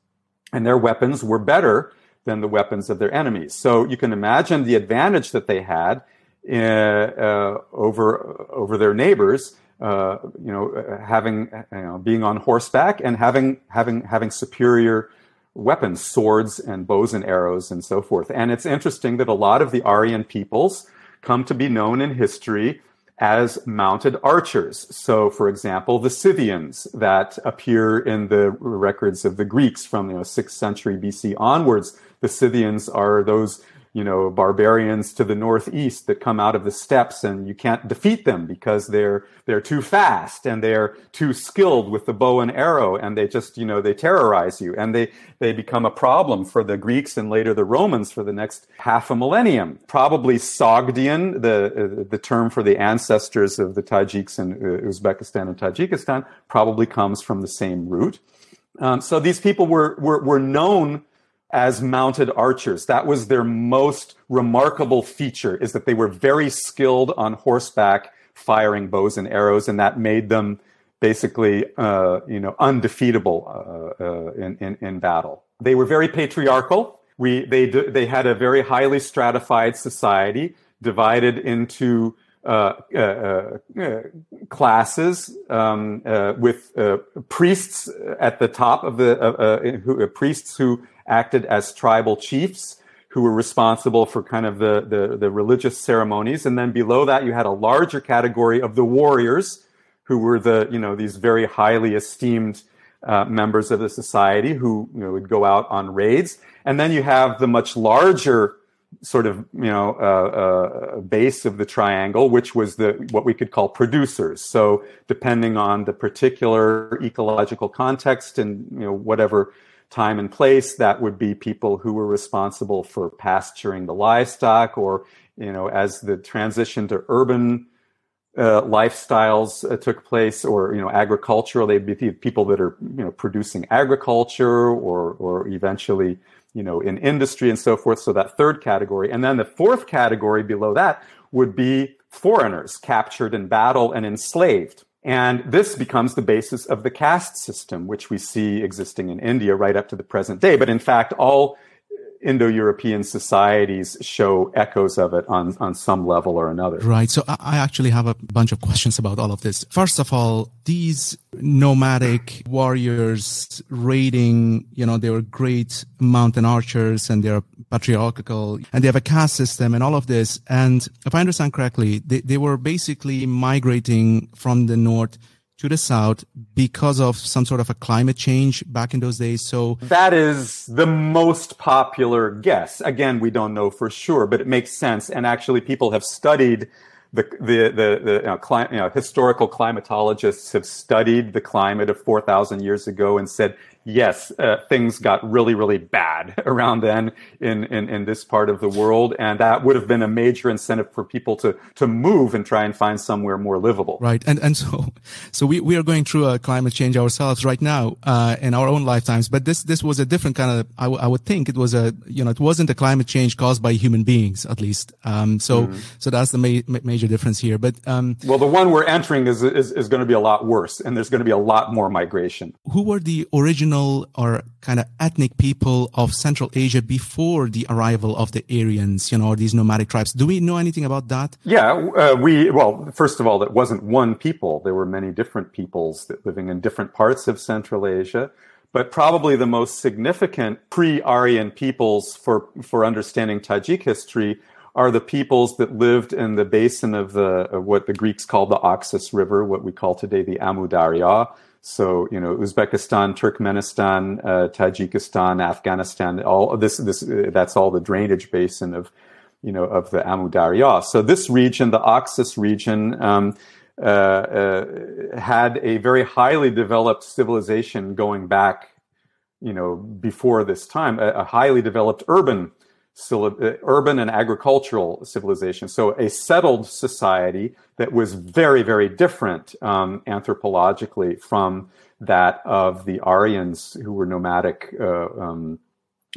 and their weapons were better than the weapons of their enemies. So you can imagine the advantage that they had uh, uh, over over their neighbors. Uh, you know, having you know, being on horseback and having having having superior weapons, swords and bows and arrows and so forth. And it's interesting that a lot of the Aryan peoples come to be known in history as mounted archers. So, for example, the Scythians that appear in the records of the Greeks from you know, 6th century BC onwards, the Scythians are those you know, barbarians to the northeast that come out of the steppes and you can't defeat them because they're, they're too fast and they're too skilled with the bow and arrow and they just, you know, they terrorize you and they, they become a problem for the Greeks and later the Romans for the next half a millennium. Probably Sogdian, the, uh, the term for the ancestors of the Tajiks in uh, Uzbekistan and Tajikistan probably comes from the same root. Um, so these people were, were, were known as mounted archers. That was their most remarkable feature is that they were very skilled on horseback firing bows and arrows, and that made them basically, uh, you know, undefeatable uh, uh, in, in, in battle. They were very patriarchal. We they they had a very highly stratified society divided into uh, uh, uh, classes um, with priests at the top of the who, priests who acted as tribal chiefs who were responsible for kind of the, the, the religious ceremonies. And then below that, you had a larger category of the warriors, who were the, you know, these very highly esteemed uh, members of the society who you know, would go out on raids. And then you have the much larger sort of, you know, uh, uh, base of the triangle, which was the what we could call producers. So depending on the particular ecological context and you know whatever time and place. That would be people who were responsible for pasturing the livestock, or you know, as the transition to urban uh, lifestyles uh, took place, or you know, agricultural. They'd be people that are you know producing agriculture, or or eventually you know in industry and so forth. So that third category, and then the fourth category below that would be foreigners captured in battle and enslaved. And this becomes the basis of the caste system, which we see existing in India right up to the present day. But in fact, all Indo-European societies show echoes of it on, on some level or another. Right. So I actually have a bunch of questions about all of this. First of all, these nomadic warriors raiding, you know, they were great mountain archers and they're patriarchal and they have a caste system and all of this. And if I understand correctly, they, they were basically migrating from the north to the south because of some sort of a climate change back in those days. So that is the most popular guess. Again, we don't know for sure, but it makes sense. And actually, people have studied the the the, the you know, cli- you know, historical climatologists have studied the climate of 4,000 years ago and said yes, uh, things got really, really bad around then in, in, in, this part of the world. And that would have been a major incentive for people to, to move and try and find somewhere more livable. Right. And, and so, so we, we are going through a climate change ourselves right now, uh, in our own lifetimes. But this, this was a different kind of, I, w- I would think it was a, you know, it wasn't a climate change caused by human beings, at least. Um, so, mm. so that's the ma- major difference here. But, um, well, the one we're entering is, is, is going to be a lot worse and there's going to be a lot more migration. Who were the original or kind of ethnic people of Central Asia before the arrival of the Aryans, you know, these nomadic tribes. Do we know anything about that? Yeah, uh, we, well, first of all, it wasn't one people. There were many different peoples that living in different parts of Central Asia. But probably the most significant pre-Aryan peoples for, for understanding Tajik history are the peoples that lived in the basin of the of what the Greeks called the Oxus River, what we call today the Amu Darya, so, you know, Uzbekistan, Turkmenistan, uh, Tajikistan, Afghanistan, all this, this, uh, that's all the drainage basin of, you know, of the Amu Darya. So this region, the Oxus region, um, uh, uh, had a very highly developed civilization going back, you know, before this time, a, a highly developed urban urban and agricultural civilization. So a settled society that was very, very different um, anthropologically from that of the Aryans who were nomadic uh, um,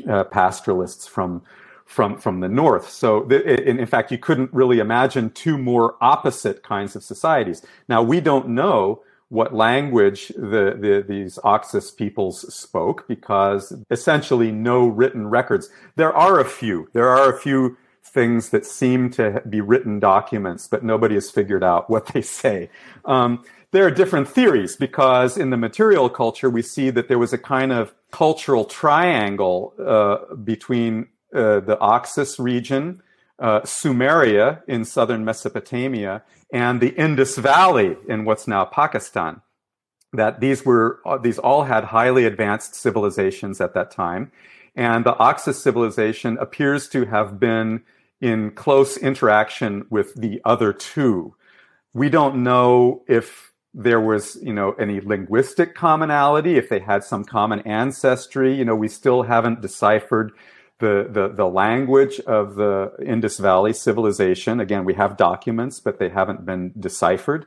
uh, pastoralists from from from the north. So in, in fact, you couldn't really imagine two more opposite kinds of societies. Now we don't know what language the, the, these Oxus peoples spoke because essentially no written records. There are a few. There are a few things that seem to be written documents, but nobody has figured out what they say. Um, there are different theories because in the material culture, we see that there was a kind of cultural triangle uh, between uh, the Oxus region, uh, Sumeria in southern Mesopotamia, and the Indus Valley in what's now Pakistan. That these were these all had highly advanced civilizations at that time, and the Oxus civilization appears to have been in close interaction with the other two. We don't know if there was, you know, any linguistic commonality, if they had some common ancestry. You know, we still haven't deciphered the, the, the language of the Indus Valley civilization. Again, we have documents, but they haven't been deciphered.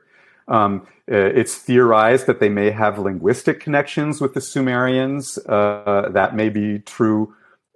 Um, uh, it's theorized that they may have linguistic connections with the Sumerians. Uh, that may be true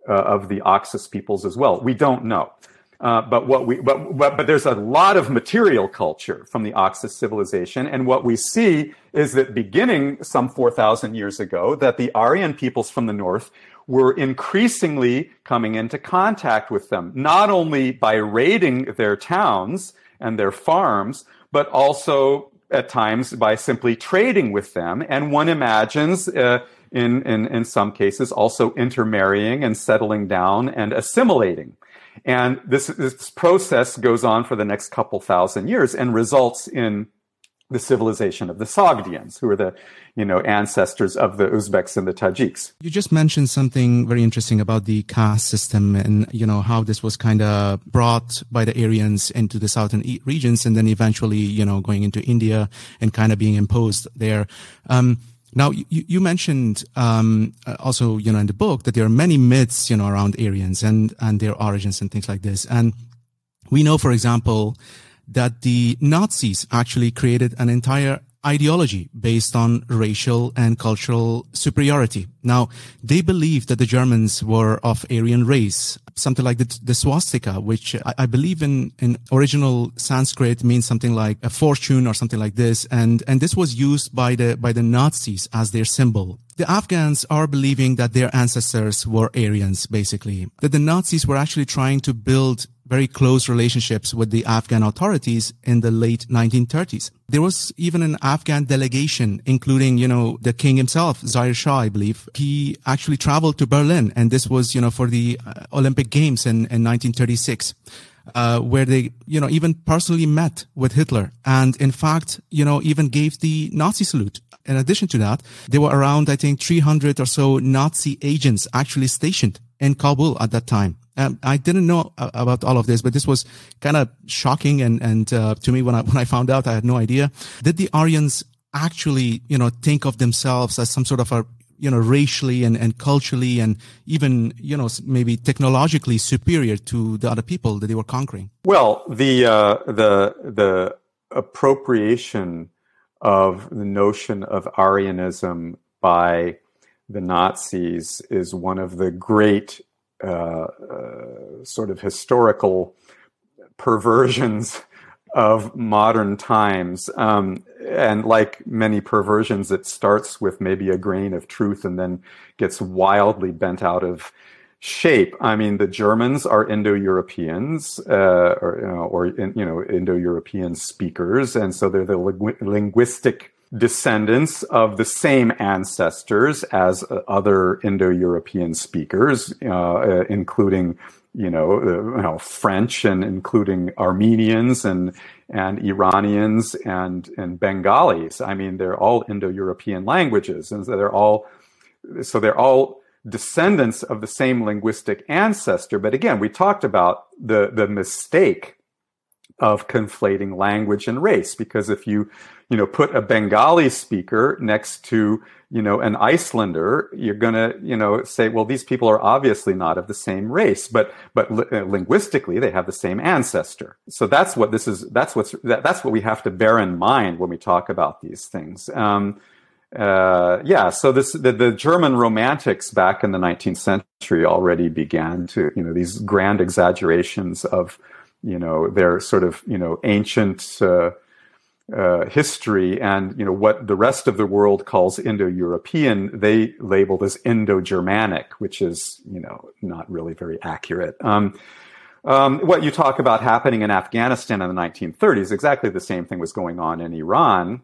uh, of the Oxus peoples as well. We don't know. Uh, but what we, but, but, but there's a lot of material culture from the Oxus civilization. And what we see is that beginning some 4,000 years ago, that the Aryan peoples from the north were increasingly coming into contact with them, not only by raiding their towns and their farms, but also at times by simply trading with them. And one imagines, uh, in, in, in some cases, also intermarrying and settling down and assimilating. And this, this process goes on for the next couple thousand years and results in the civilization of the Sogdians, who are the, you know, ancestors of the Uzbeks and the Tajiks. You just mentioned something very interesting about the caste system and, you know, how this was kind of brought by the Aryans into the southern regions and then eventually, you know, going into India and kind of being imposed there. Um, now, you, you mentioned um, uh, also, you know, in the book that there are many myths, you know, around Aryans and and their origins and things like this. And we know, for example, that the Nazis actually created an entire ideology based on racial and cultural superiority. Now, they believed that the Germans were of Aryan race, something like the, the swastika, which I, I, believe in, in original Sanskrit means something like a fortune or something like this. And, and this was used by the, by the Nazis as their symbol. The Afghans are believing that their ancestors were Aryans, basically, that the Nazis were actually trying to build very close relationships with the Afghan authorities in the late 1930s. There was even an Afghan delegation, including, you know, the king himself, Zahir Shah, I believe. He actually traveled to Berlin and this was, you know, for the uh, Olympic Games in, in 1936. Uh, where they, you know, even personally met with Hitler and in fact, you know, even gave the Nazi salute. In addition to that, there were around, I think, 300 or so Nazi agents actually stationed in Kabul at that time. Um, I didn't know about all of this, but this was kind of shocking. And, and, uh, to me, when I, when I found out, I had no idea. Did the Aryans actually, you know, think of themselves as some sort of a, you know, racially and, and culturally and even, you know, maybe technologically superior to the other people that they were conquering? Well, the, uh, the, the appropriation of the notion of Aryanism by the Nazis is one of the great uh, uh, sort of historical perversions of modern times. Um, and like many perversions, it starts with maybe a grain of truth and then gets wildly bent out of shape. I mean, the Germans are Indo-Europeans, uh, or, you know, or you know, Indo-European speakers, and so they're the linguistic descendants of the same ancestors as uh, other Indo-European speakers, uh, uh, including you know, uh, you know, French and including Armenians and and Iranians and and Bengalis. I mean, they're all Indo-European languages, and so they're all so they're all descendants of the same linguistic ancestor. But again, we talked about the the mistake of conflating language and race because if you you know put a bengali speaker next to you know an icelander you're going to you know say well these people are obviously not of the same race but but li- uh, linguistically they have the same ancestor. So that's what this is that's what's that, that's what we have to bear in mind when we talk about these things. Um, uh, yeah, so this the, the, German romantics back in the 19th century already began to you know these grand exaggerations of you know their sort of you know ancient uh, uh, history and you know what the rest of the world calls Indo-European, they labeled as Indo-Germanic, which is you know not really very accurate. Um, um, what you talk about happening in Afghanistan in the 1930s, exactly the same thing was going on in Iran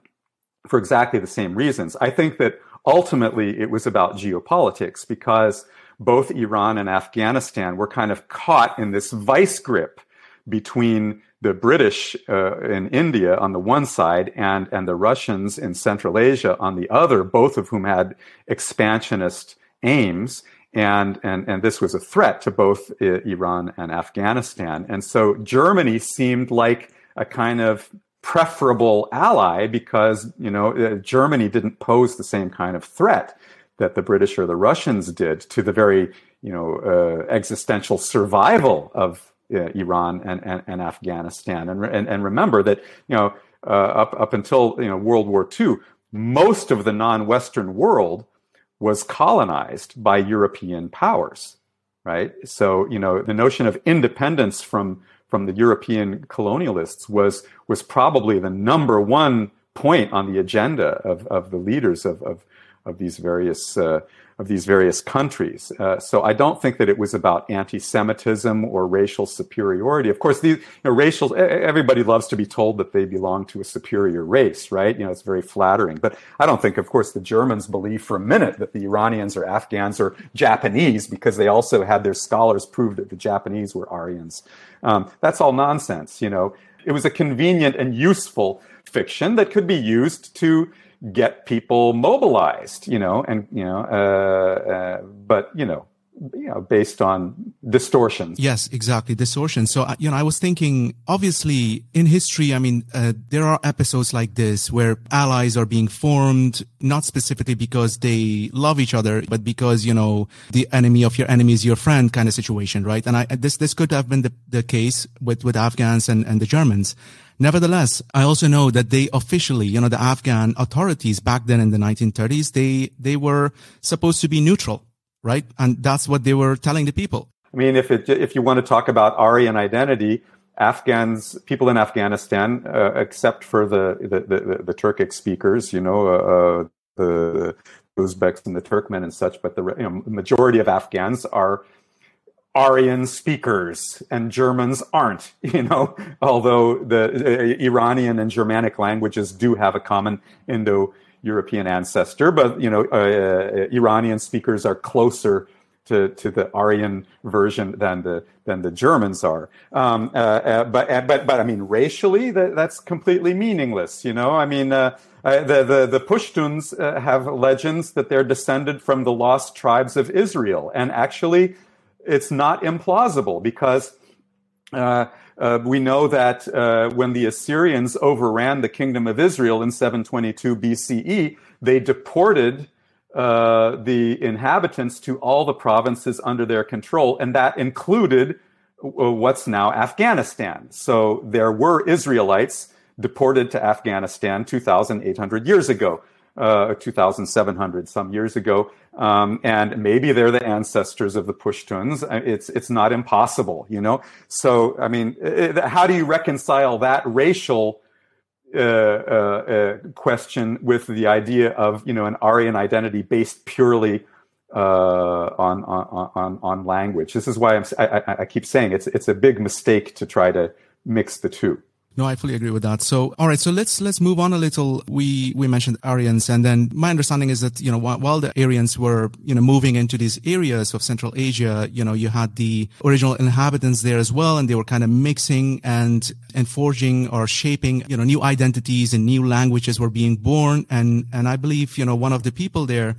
for exactly the same reasons. I think that ultimately it was about geopolitics because both Iran and Afghanistan were kind of caught in this vice grip between the British uh, in India on the one side and, and the Russians in Central Asia on the other, both of whom had expansionist aims. And, and, and this was a threat to both uh, Iran and Afghanistan. And so Germany seemed like a kind of preferable ally because, you know, uh, Germany didn't pose the same kind of threat that the British or the Russians did to the very, you know, uh, existential survival of uh, Iran and, and, and, Afghanistan. And, and, and remember that, you know, uh, up, up until, you know, World War II, most of the non-Western world was colonized by European powers. right? So, you know, the notion of independence from from the European colonialists was was probably the number one point on the agenda of, of the leaders of, of, of these various uh, of these various countries. Uh, so I don't think that it was about anti-Semitism or racial superiority. Of course, these you know, racial everybody loves to be told that they belong to a superior race, right? You know, it's very flattering. But I don't think, of course, the Germans believe for a minute that the Iranians or Afghans or Japanese, because they also had their scholars prove that the Japanese were Aryans. Um, that's all nonsense. You know, it was a convenient and useful fiction that could be used to get people mobilized, you know, and you know, uh, uh, but you know, you know, based on distortions. Yes, exactly, distortions. So, uh, you know, I was thinking, obviously, in history, I mean, uh, there are episodes like this where allies are being formed, not specifically because they love each other, but because, you know, the enemy of your enemy is your friend kind of situation, right? And I, this, this could have been the, the case with, with Afghans and, and the Germans. Nevertheless, I also know that they officially, you know, the Afghan authorities back then in the 1930s, they, they were supposed to be neutral, right? And that's what they were telling the people. I mean, if it, if you want to talk about Aryan identity, Afghans, people in Afghanistan, uh, except for the, the, the, the, Turkic speakers, you know, uh, uh the Uzbeks and the Turkmen and such, but the you know, majority of Afghans are Aryan speakers and Germans aren't, you know, although the uh, Iranian and Germanic languages do have a common Indo European ancestor, but, you know, uh, uh, Iranian speakers are closer to, to the Aryan version than the than the Germans are. Um, uh, uh but uh, but but I mean, racially, that, that's completely meaningless. You know, I mean, the the the Pashtuns have legends that they're descended from the lost tribes of Israel, and actually, it's not implausible because uh, uh, we know that uh, when the Assyrians overran the kingdom of Israel in 722 BCE, they deported uh, the inhabitants to all the provinces under their control, and that included uh, what's now Afghanistan. So there were Israelites deported to Afghanistan 2,800 years ago uh, 2,700 some years ago, um, and maybe they're the ancestors of the Pashtuns. Uh, it's it's not impossible, you know. So I mean, it, how do you reconcile that racial uh, uh, uh, question with the idea of you know an Aryan identity based purely uh, on, on on on language? This is why I'm, I, I keep saying it's it's a big mistake to try to mix the two. No, I fully agree with that. So, all right. So let's, let's move on a little. We, we mentioned Aryans and then my understanding is that, you know, while, while the Aryans were, you know, moving into these areas of Central Asia, you know, you had the original inhabitants there as well. And they were kind of mixing and, and forging or shaping, you know, new identities and new languages were being born. And, and I believe, you know, one of the people there,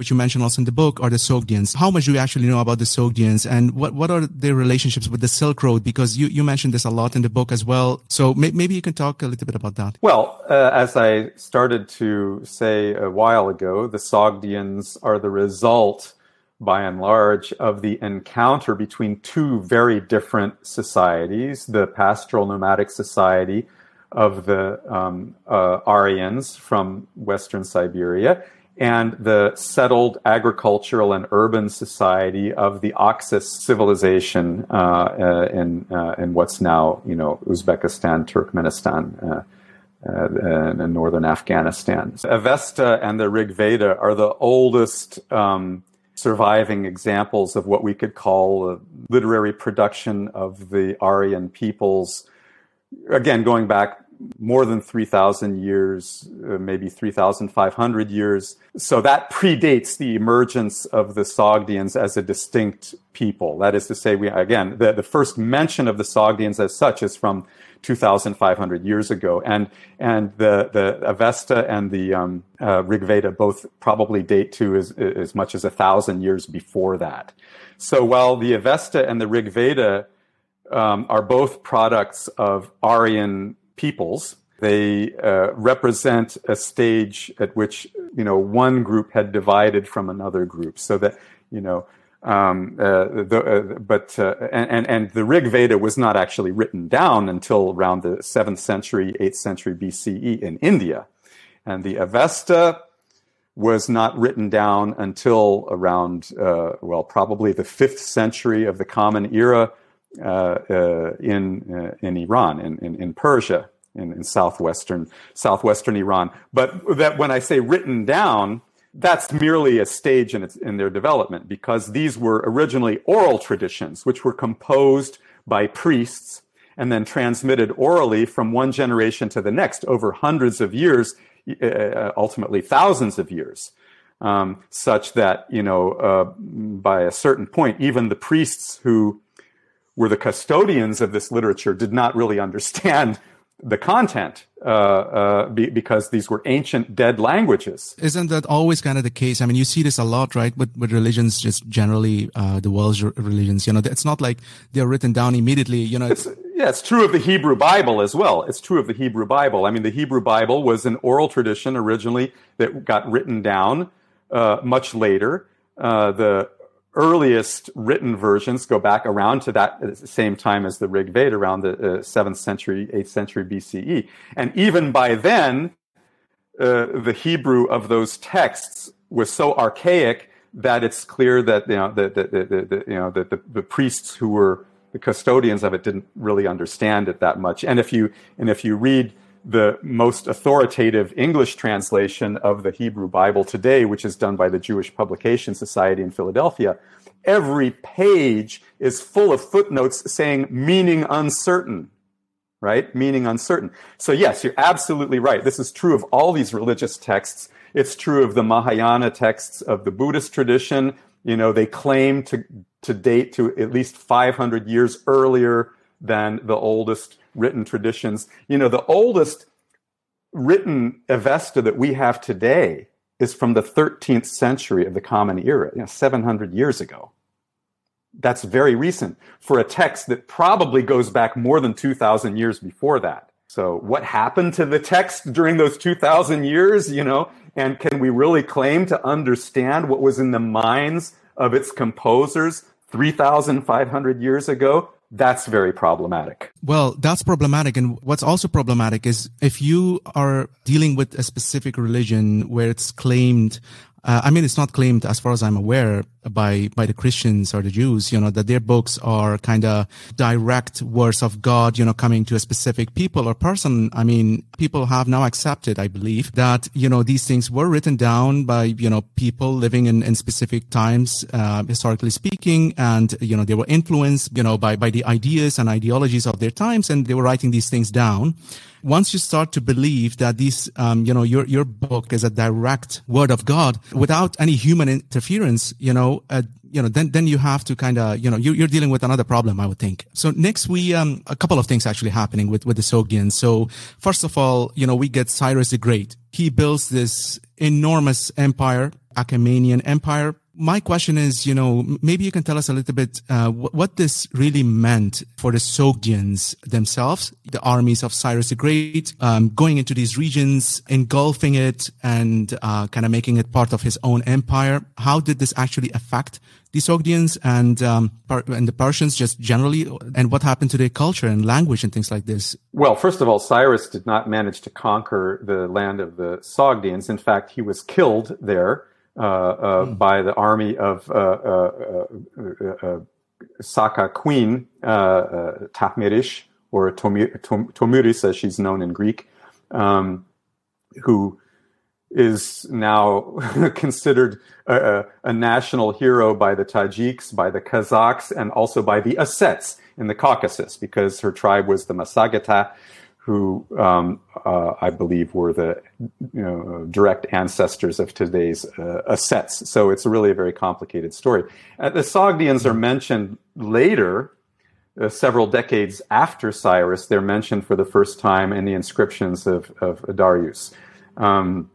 which you mentioned also in the book, are the Sogdians. How much do you actually know about the Sogdians and what, what are their relationships with the Silk Road? Because you, you mentioned this a lot in the book as well. So may, maybe you can talk a little bit about that. Well, uh, as I started to say a while ago, the Sogdians are the result by and large, of the encounter between two very different societies the pastoral nomadic society of the um, uh, Aryans from Western Siberia and the settled agricultural and urban society of the Oxus civilization uh, uh, in uh, in what's now you know Uzbekistan, Turkmenistan. Uh, uh, and northern Afghanistan. Avesta and the Rig Veda are the oldest um, surviving examples of what we could call a literary production of the Aryan peoples. Again, going back more than 3,000 years, uh, maybe 3,500 years. So that predates the emergence of the Sogdians as a distinct people. That is to say, we, again, the, the first mention of the Sogdians as such is from 2,500 years ago. And, and the, the Avesta and the um, uh, Rig Veda both probably date to as, as much as a thousand years before that. So while the Avesta and the Rig Veda um, are both products of Aryan peoples. They uh, represent a stage at which you know one group had divided from another group, so that you know. Um, uh, the, uh, but uh, and and the Rig Veda was not actually written down until around the seventh century, eighth century BCE in India, and the Avesta was not written down until around, uh, well, probably the fifth century of the Common Era uh, uh, in uh, in Iran, in, in, in Persia, in, in, southwestern southwestern Iran. But that when I say written down, that's merely a stage in its in their development because these were originally oral traditions, which were composed by priests and then transmitted orally from one generation to the next over hundreds of years, uh, ultimately thousands of years. Um, such that you know, uh, by a certain point, even the priests who were the custodians of this literature did not really understand the content uh, uh, be, because these were ancient dead languages. Isn't that always kind of the case? I mean, you see this a lot, right? With, with religions, just generally, uh, the world's religions, you know, it's not like they're written down immediately, you know. It's, yeah, it's true of the Hebrew Bible as well. It's true of the Hebrew Bible. I mean, the Hebrew Bible was an oral tradition originally that got written down uh, much later. Uh, the earliest written versions go back around to that same time as the Rig Veda, around the uh, 7th century, 8th century BCE. And even by then, uh, the Hebrew of those texts was so archaic that it's clear that you know the, the, the, the you know the, the, the, priests who were the custodians of it didn't really understand it that much. And if you and if you read the most authoritative English translation of the Hebrew Bible today, which is done by the Jewish Publication Society in Philadelphia, every page is full of footnotes saying meaning uncertain, right? Meaning uncertain. So yes, you're absolutely right. This is true of all these religious texts. It's true of the Mahayana texts of the Buddhist tradition. You know, they claim to, to date to at least 500 years earlier than the oldest written traditions. You know, the oldest written Avesta that we have today is from the 13th century of the Common Era, you know, 700 years ago. That's very recent for a text that probably goes back more than 2,000 years before that. So, what happened to the text during those 2,000 years, you know? And can we really claim to understand what was in the minds of its composers 3,500 years ago? That's very problematic. Well, that's problematic. And what's also problematic is if you are dealing with a specific religion where it's claimed uh, I mean, it's not claimed, as far as I'm aware, by by the Christians or the Jews. You know that their books are kind of direct words of God. You know, coming to a specific people or person. I mean, people have now accepted, I believe, that you know these things were written down by you know people living in, in specific times, uh, historically speaking, and you know they were influenced, you know, by by the ideas and ideologies of their times, and they were writing these things down once you start to believe that this, um, you know, your, your book is a direct word of God without any human interference, you know, uh, you know, then, then you have to kind of, you know, you, are dealing with another problem, I would think. So next we, um, a couple of things actually happening with, with the Sogdians. So first of all, you know, we get Cyrus the Great. He builds this enormous empire, Achaemenian empire, my question is, you know, maybe you can tell us a little bit uh, what this really meant for the Sogdians themselves, the armies of Cyrus the Great, um, going into these regions, engulfing it, and uh, kind of making it part of his own empire. How did this actually affect the Sogdians and um, and the Persians just generally, and what happened to their culture and language and things like this? Well, first of all, Cyrus did not manage to conquer the land of the Sogdians. In fact, he was killed there mm. by the army of uh, uh Saka queen Tahmirish, or Tomiris as she's known in Greek, um, who is now considered a, a, national hero by the Tajiks, by the Kazakhs, and also by the Ossets in the Caucasus, because her tribe was the Masageta, who um, uh, I believe were the you know, direct ancestors of today's uh, Ossets. So it's really a very complicated story. Uh, the Sogdians are mentioned later, uh, several decades after Cyrus. They're mentioned for the first time in the inscriptions of, of Darius. Um,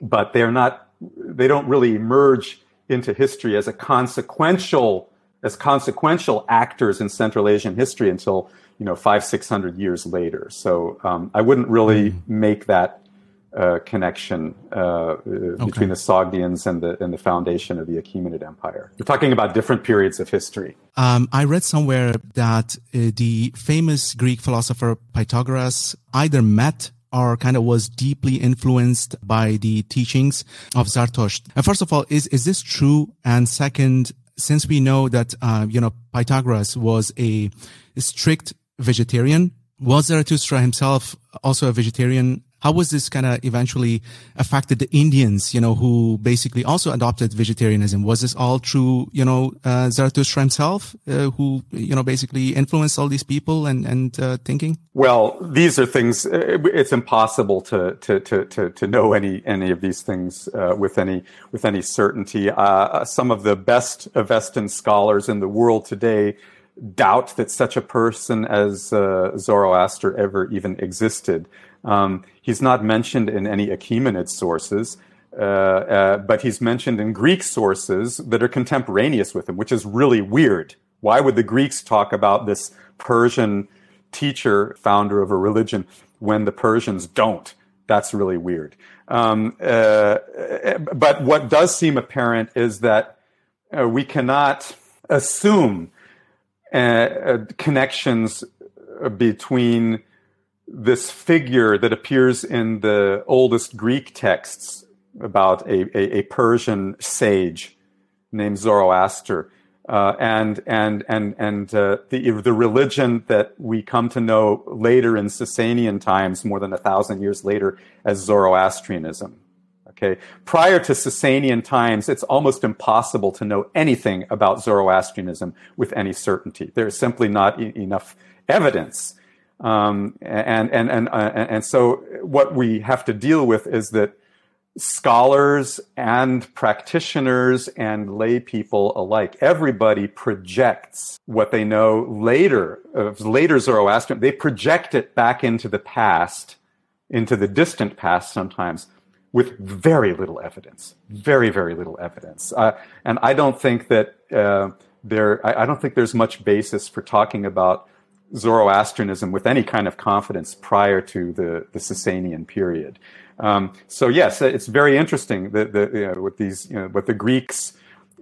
but they're not, they don't really emerge into history as a consequential as consequential actors in Central Asian history until you know five six hundred years later. So um, I wouldn't really mm. make that uh, connection uh, okay. between the Sogdians and the and the foundation of the Achaemenid Empire. We're talking about different periods of history. Um, I read somewhere that uh, the famous Greek philosopher Pythagoras either met or kind of was deeply influenced by the teachings of Zarathustra. And first of all, is, is this true? And second, since we know that, uh, you know, Pythagoras was a strict vegetarian, was Zarathustra himself also a vegetarian? How was this kind of eventually affected the Indians, you know, who basically also adopted vegetarianism? Was this all true, you know, uh, Zarathustra himself, uh, who, you know, basically influenced all these people and, and uh, thinking? Well, these are things, uh, it's impossible to, to, to, to, to know any, any of these things uh, with any, with any certainty. Uh, some of the best Avestan scholars in the world today doubt that such a person as uh, Zoroaster ever even existed. Um, he's not mentioned in any Achaemenid sources, uh, uh, but he's mentioned in Greek sources that are contemporaneous with him, which is really weird. Why would the Greeks talk about this Persian teacher, founder of a religion, when the Persians don't? That's really weird. Um, uh, but what does seem apparent is that uh, we cannot assume uh, uh, connections between this figure that appears in the oldest Greek texts about a, a, a Persian sage named Zoroaster. Uh, and and and and uh, the the religion that we come to know later in Sasanian times, more than a thousand years later, as Zoroastrianism. Okay, prior to Sasanian times, it's almost impossible to know anything about Zoroastrianism with any certainty. There's simply not e- enough evidence um, and, and, and, uh, and so what we have to deal with is that scholars and practitioners and lay people alike, everybody projects what they know later, of later Zoroastrian, they project it back into the past, into the distant past sometimes, with very little evidence, very, very little evidence. Uh, and I don't think that uh, there, I, I don't think there's much basis for talking about Zoroastrianism with any kind of confidence prior to the, the Sasanian period. Um, so yes, it's very interesting that, that you know, what these, you know, what the Greeks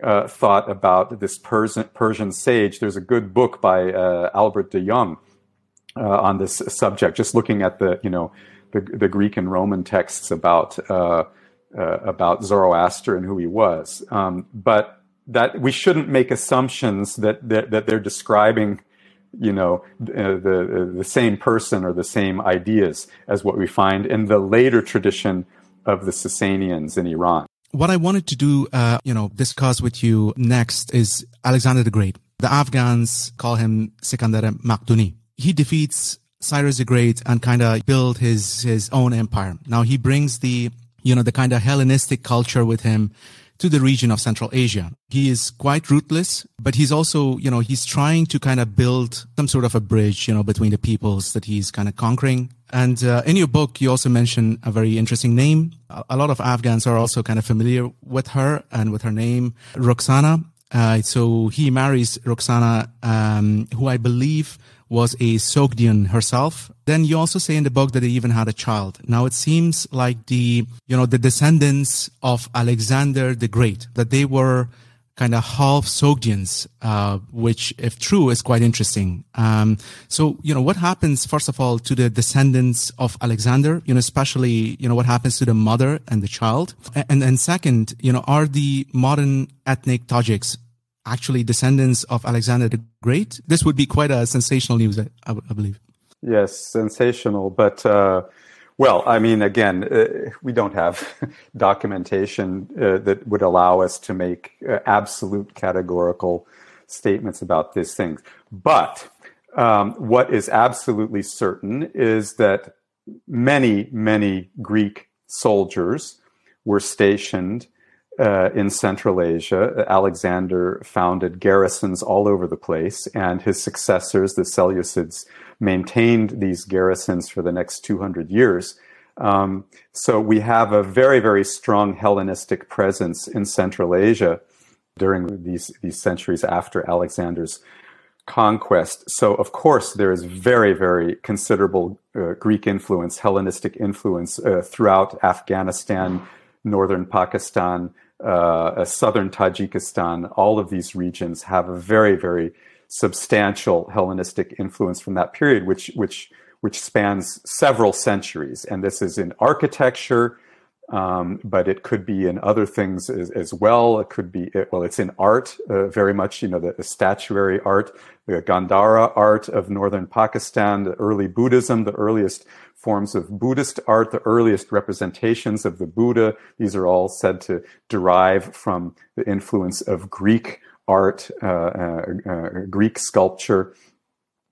uh, thought about this Persian, Persian sage. There's a good book by uh, Albert de Jong uh, on this subject, just looking at the, you know, the, the Greek and Roman texts about uh, uh, about Zoroaster and who he was. Um, but that we shouldn't make assumptions that, that, that they're describing you know uh, the the same person or the same ideas as what we find in the later tradition of the Sasanians in Iran. What I wanted to do, uh, you know, discuss with you next is Alexander the Great. The Afghans call him Sikandar Makduni. He defeats Cyrus the Great and kind of build his his own empire. Now he brings the you know the kind of Hellenistic culture with him to the region of Central Asia. He is quite ruthless, but he's also, you know, he's trying to kind of build some sort of a bridge, you know, between the peoples that he's kind of conquering. And uh, in your book, you also mention a very interesting name. A lot of Afghans are also kind of familiar with her and with her name, Roxana. Uh, so he marries Roxana, um, who I believe was a Sogdian herself. Then you also say in the book that they even had a child. Now it seems like the, you know, the descendants of Alexander the Great, that they were kind of half Sogdians, uh, which, if true, is quite interesting. Um, so, you know, what happens, first of all, to the descendants of Alexander, you know, especially, you know, what happens to the mother and the child? And, and second, you know, are the modern ethnic Tajiks actually descendants of Alexander the Great. This would be quite a sensational news, I, I believe. Yes, sensational. But, uh, well, I mean, again, uh, we don't have documentation uh, that would allow us to make uh, absolute categorical statements about these things. But um, what is absolutely certain is that many, many Greek soldiers were stationed uh, in Central Asia. Alexander founded garrisons all over the place, and his successors, the Seleucids, maintained these garrisons for the next 200 years. Um, so we have a very, very strong Hellenistic presence in Central Asia during these, these centuries after Alexander's conquest. So, of course, there is very, very considerable uh, Greek influence, Hellenistic influence uh, throughout Afghanistan, northern Pakistan, uh, southern Tajikistan, all of these regions have a very, very substantial Hellenistic influence from that period, which which which spans several centuries. And this is in architecture, um, but it could be in other things as, as, well. It could be, well, it's in art, uh, very much, you know, the, the, statuary art, the Gandhara art of northern Pakistan, the early Buddhism, the earliest forms of Buddhist art, the earliest representations of the Buddha. These are all said to derive from the influence of Greek art, uh, uh, uh Greek sculpture.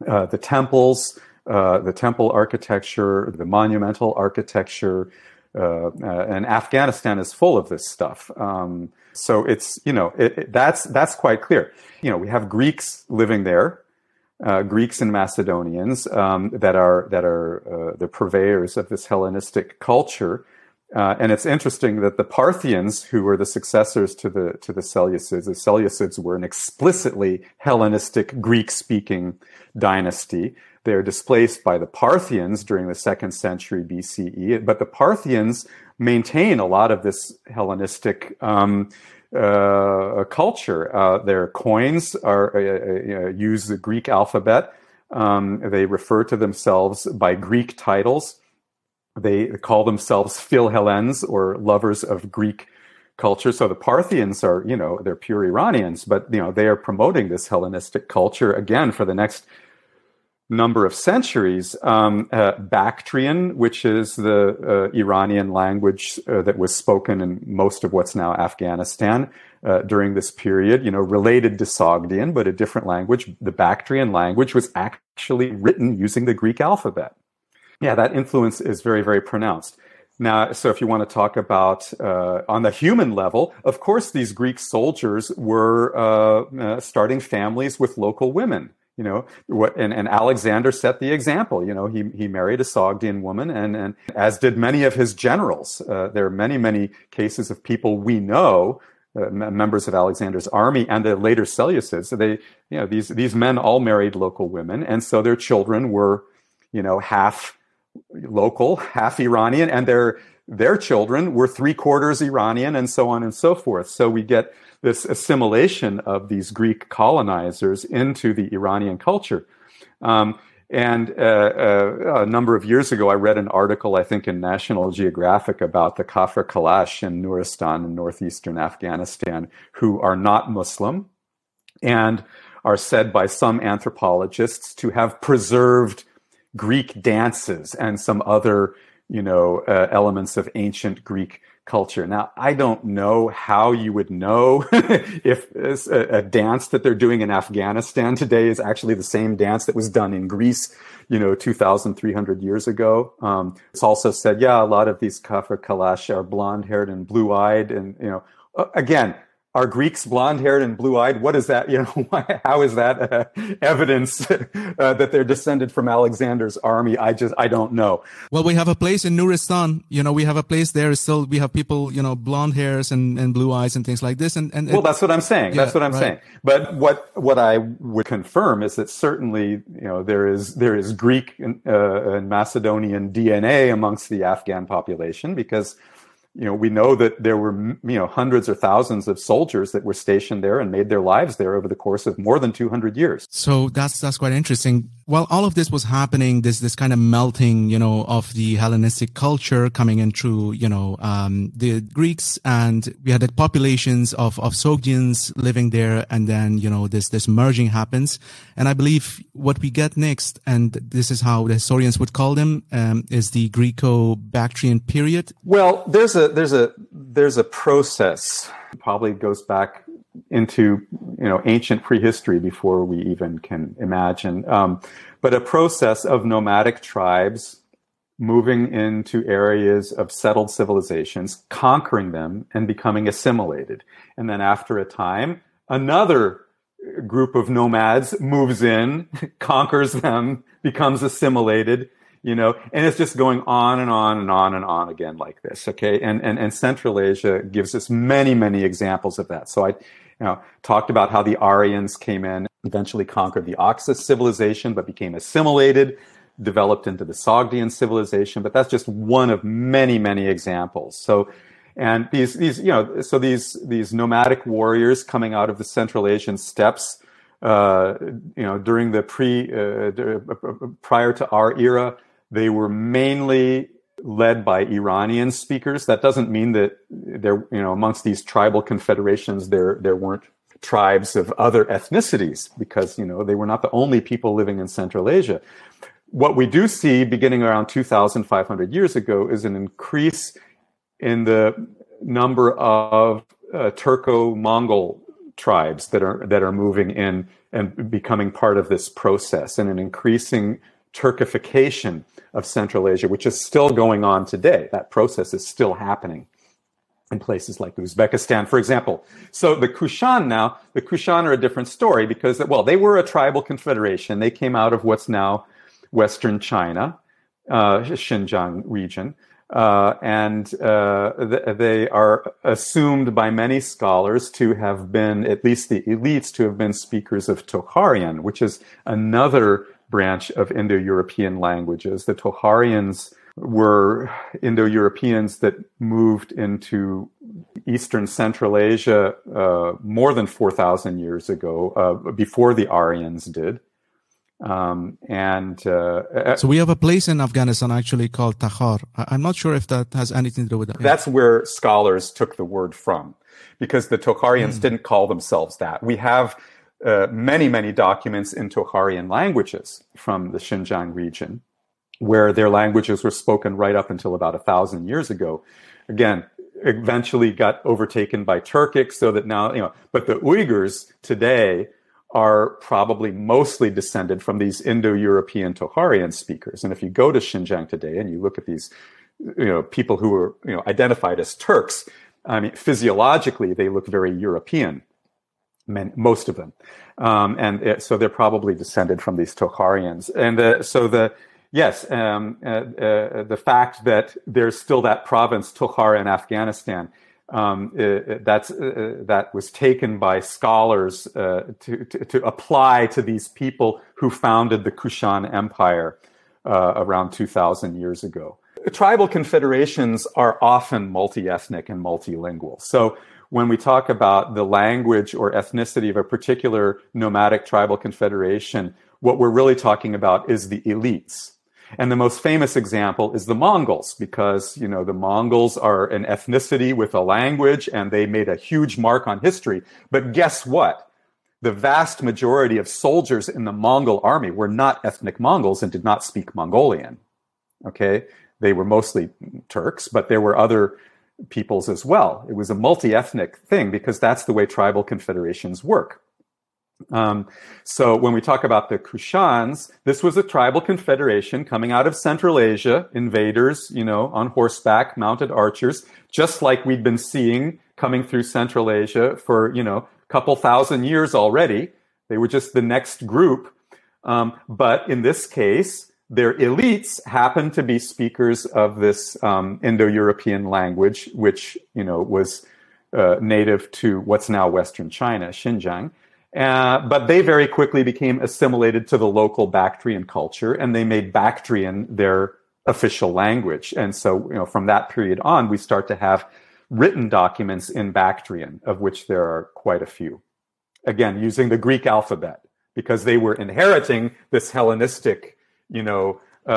Uh, the temples, uh, the temple architecture, the monumental architecture, uh, and Afghanistan is full of this stuff. Um, so it's you know it, it, that's that's quite clear. You know we have Greeks living there, uh, Greeks and Macedonians um, that are that are uh, the purveyors of this Hellenistic culture. Uh, and it's interesting that the Parthians, who were the successors to the to the Seleucids, the Seleucids were an explicitly Hellenistic Greek-speaking dynasty. They are displaced by the Parthians during the second century BCE, but the Parthians maintain a lot of this Hellenistic um, uh, culture. Uh, their coins are uh, uh use the Greek alphabet. Um, they refer to themselves by Greek titles. They call themselves Philhellenes or lovers of Greek culture. So the Parthians are, you know, they're pure Iranians, but you know they are promoting this Hellenistic culture again for the next number of centuries, um, uh, Bactrian, which is the uh, Iranian language uh, that was spoken in most of what's now Afghanistan uh, during this period, you know, related to Sogdian, but a different language. The Bactrian language was actually written using the Greek alphabet. Yeah, that influence is very, very pronounced. Now, so if you want to talk about uh, on the human level, of course, these Greek soldiers were uh, starting families with local women you know what and, and alexander set the example you know he, he married a sogdian woman and, and as did many of his generals. Uh, there are many many cases of people we know uh, members of alexander's army and the later seleucids. So they you know these these men all married local women. And so their children were you know half local half iranian and their their children were three quarters iranian and so on and so forth. So we get this assimilation of these Greek colonizers into the Iranian culture. Um, and uh, uh, a number of years ago, I read an article, I think, in National Geographic about the Kafir Kalash in Nuristan in northeastern Afghanistan, who are not Muslim and are said by some anthropologists to have preserved Greek dances and some other, you know, uh, elements of ancient Greek culture. Now, I don't know how you would know if a, a, dance that they're doing in Afghanistan today is actually the same dance that was done in Greece, you know, 2,300 years ago. Um, it's also said, yeah, a lot of these Kafir Kalash are blonde haired and blue eyed. And, you know, again, are Greeks blonde haired and blue eyed? What is that? You know, how is that uh, evidence uh, that they're descended from Alexander's army? I just, I don't know. Well, we have a place in Nuristan. You know, we have a place there. Still, we have people, you know, blonde hairs and, and blue eyes and things like this. And, and well, that's what I'm saying. Yeah, that's what I'm right. saying. But what what I would confirm is that certainly, you know, there is there is Greek uh, and Macedonian DNA amongst the Afghan population because you know, we know that there were, you know, hundreds or thousands of soldiers that were stationed there and made their lives there over the course of more than 200 years. So that's, that's quite interesting. While all of this was happening, this, this kind of melting, you know, of the Hellenistic culture coming in through, you know, um, the Greeks and we had the populations of, of Sogdians living there. And then, you know, this, this merging happens. And I believe what we get next, and this is how the historians would call them, um, is the Greco-Bactrian period. Well, there's a, there's a there's a process. Probably goes back into you know ancient prehistory before we even can imagine. Um, but a process of nomadic tribes moving into areas of settled civilizations conquering them and becoming assimilated. And then after a time another group of nomads moves in conquers them becomes assimilated you know, and it's just going on and on and on and on again like this. Okay. And, and, and Central Asia gives us many, many examples of that. So I, you know, talked about how the Aryans came in, eventually conquered the Oxus civilization, but became assimilated, developed into the Sogdian civilization. But that's just one of many, many examples. So, and these, these, you know, so these, these nomadic warriors coming out of the Central Asian steppes, uh, you know, during the pre, uh, prior to our era, they were mainly led by Iranian speakers. That doesn't mean that there, you know, amongst these tribal confederations, there, there weren't tribes of other ethnicities because, you know, they were not the only people living in Central Asia. What we do see beginning around 2,500 years ago is an increase in the number of uh, Turco-Mongol tribes that are that are moving in and becoming part of this process, and an increasing Turkification of Central Asia, which is still going on today. That process is still happening in places like Uzbekistan, for example. So the Kushan now, the Kushan are a different story because, well, they were a tribal confederation. They came out of what's now Western China, uh, Xinjiang region. Uh, and uh, th- they are assumed by many scholars to have been, at least the elites, to have been speakers of Tocharian, which is another branch of Indo-European languages. The Tocharians were Indo-Europeans that moved into Eastern Central Asia uh, more than 4,000 years ago, uh, before the Aryans did. Um, and uh, uh, so we have a place in Afghanistan actually called Takhar. I'm not sure if that has anything to do with that. That's where scholars took the word from, because the Tokharians mm. didn't call themselves that. We have uh, many, many documents in Tokharian languages from the Xinjiang region, where their languages were spoken right up until about a thousand years ago. Again, eventually got overtaken by Turkic, so that now you know. But the Uyghurs today are probably mostly descended from these Indo-European Tocharian speakers. And if you go to Xinjiang today and you look at these, you know, people who are, you know, identified as Turks, I mean, physiologically, they look very European, most of them. Um, and it, so they're probably descended from these Tocharians. And uh, so the, yes, um, uh, uh, the fact that there's still that province, Tokhar in Afghanistan, um, that's uh, that was taken by scholars uh, to, to, to, apply to these people who founded the Kushan Empire uh, around 2,000 years ago. Tribal confederations are often multi-ethnic and multilingual. So when we talk about the language or ethnicity of a particular nomadic tribal confederation, what we're really talking about is the elites and the most famous example is the Mongols, because, you know, the Mongols are an ethnicity with a language and they made a huge mark on history. But guess what? The vast majority of soldiers in the Mongol army were not ethnic Mongols and did not speak Mongolian. Okay. They were mostly Turks, but there were other peoples as well. It was a multi ethnic thing because that's the way tribal confederations work. Um, so when we talk about the Kushans, this was a tribal confederation coming out of Central Asia, invaders, you know, on horseback, mounted archers, just like we'd been seeing coming through Central Asia for, you know, a couple thousand years already. They were just the next group. Um, but in this case, their elites happened to be speakers of this um, Indo-European language, which, you know, was uh, native to what's now Western China, Xinjiang. Uh, but they very quickly became assimilated to the local Bactrian culture, and they made Bactrian their official language. And so, you know, from that period on, we start to have written documents in Bactrian, of which there are quite a few. Again, using the Greek alphabet, because they were inheriting this Hellenistic, you know, uh,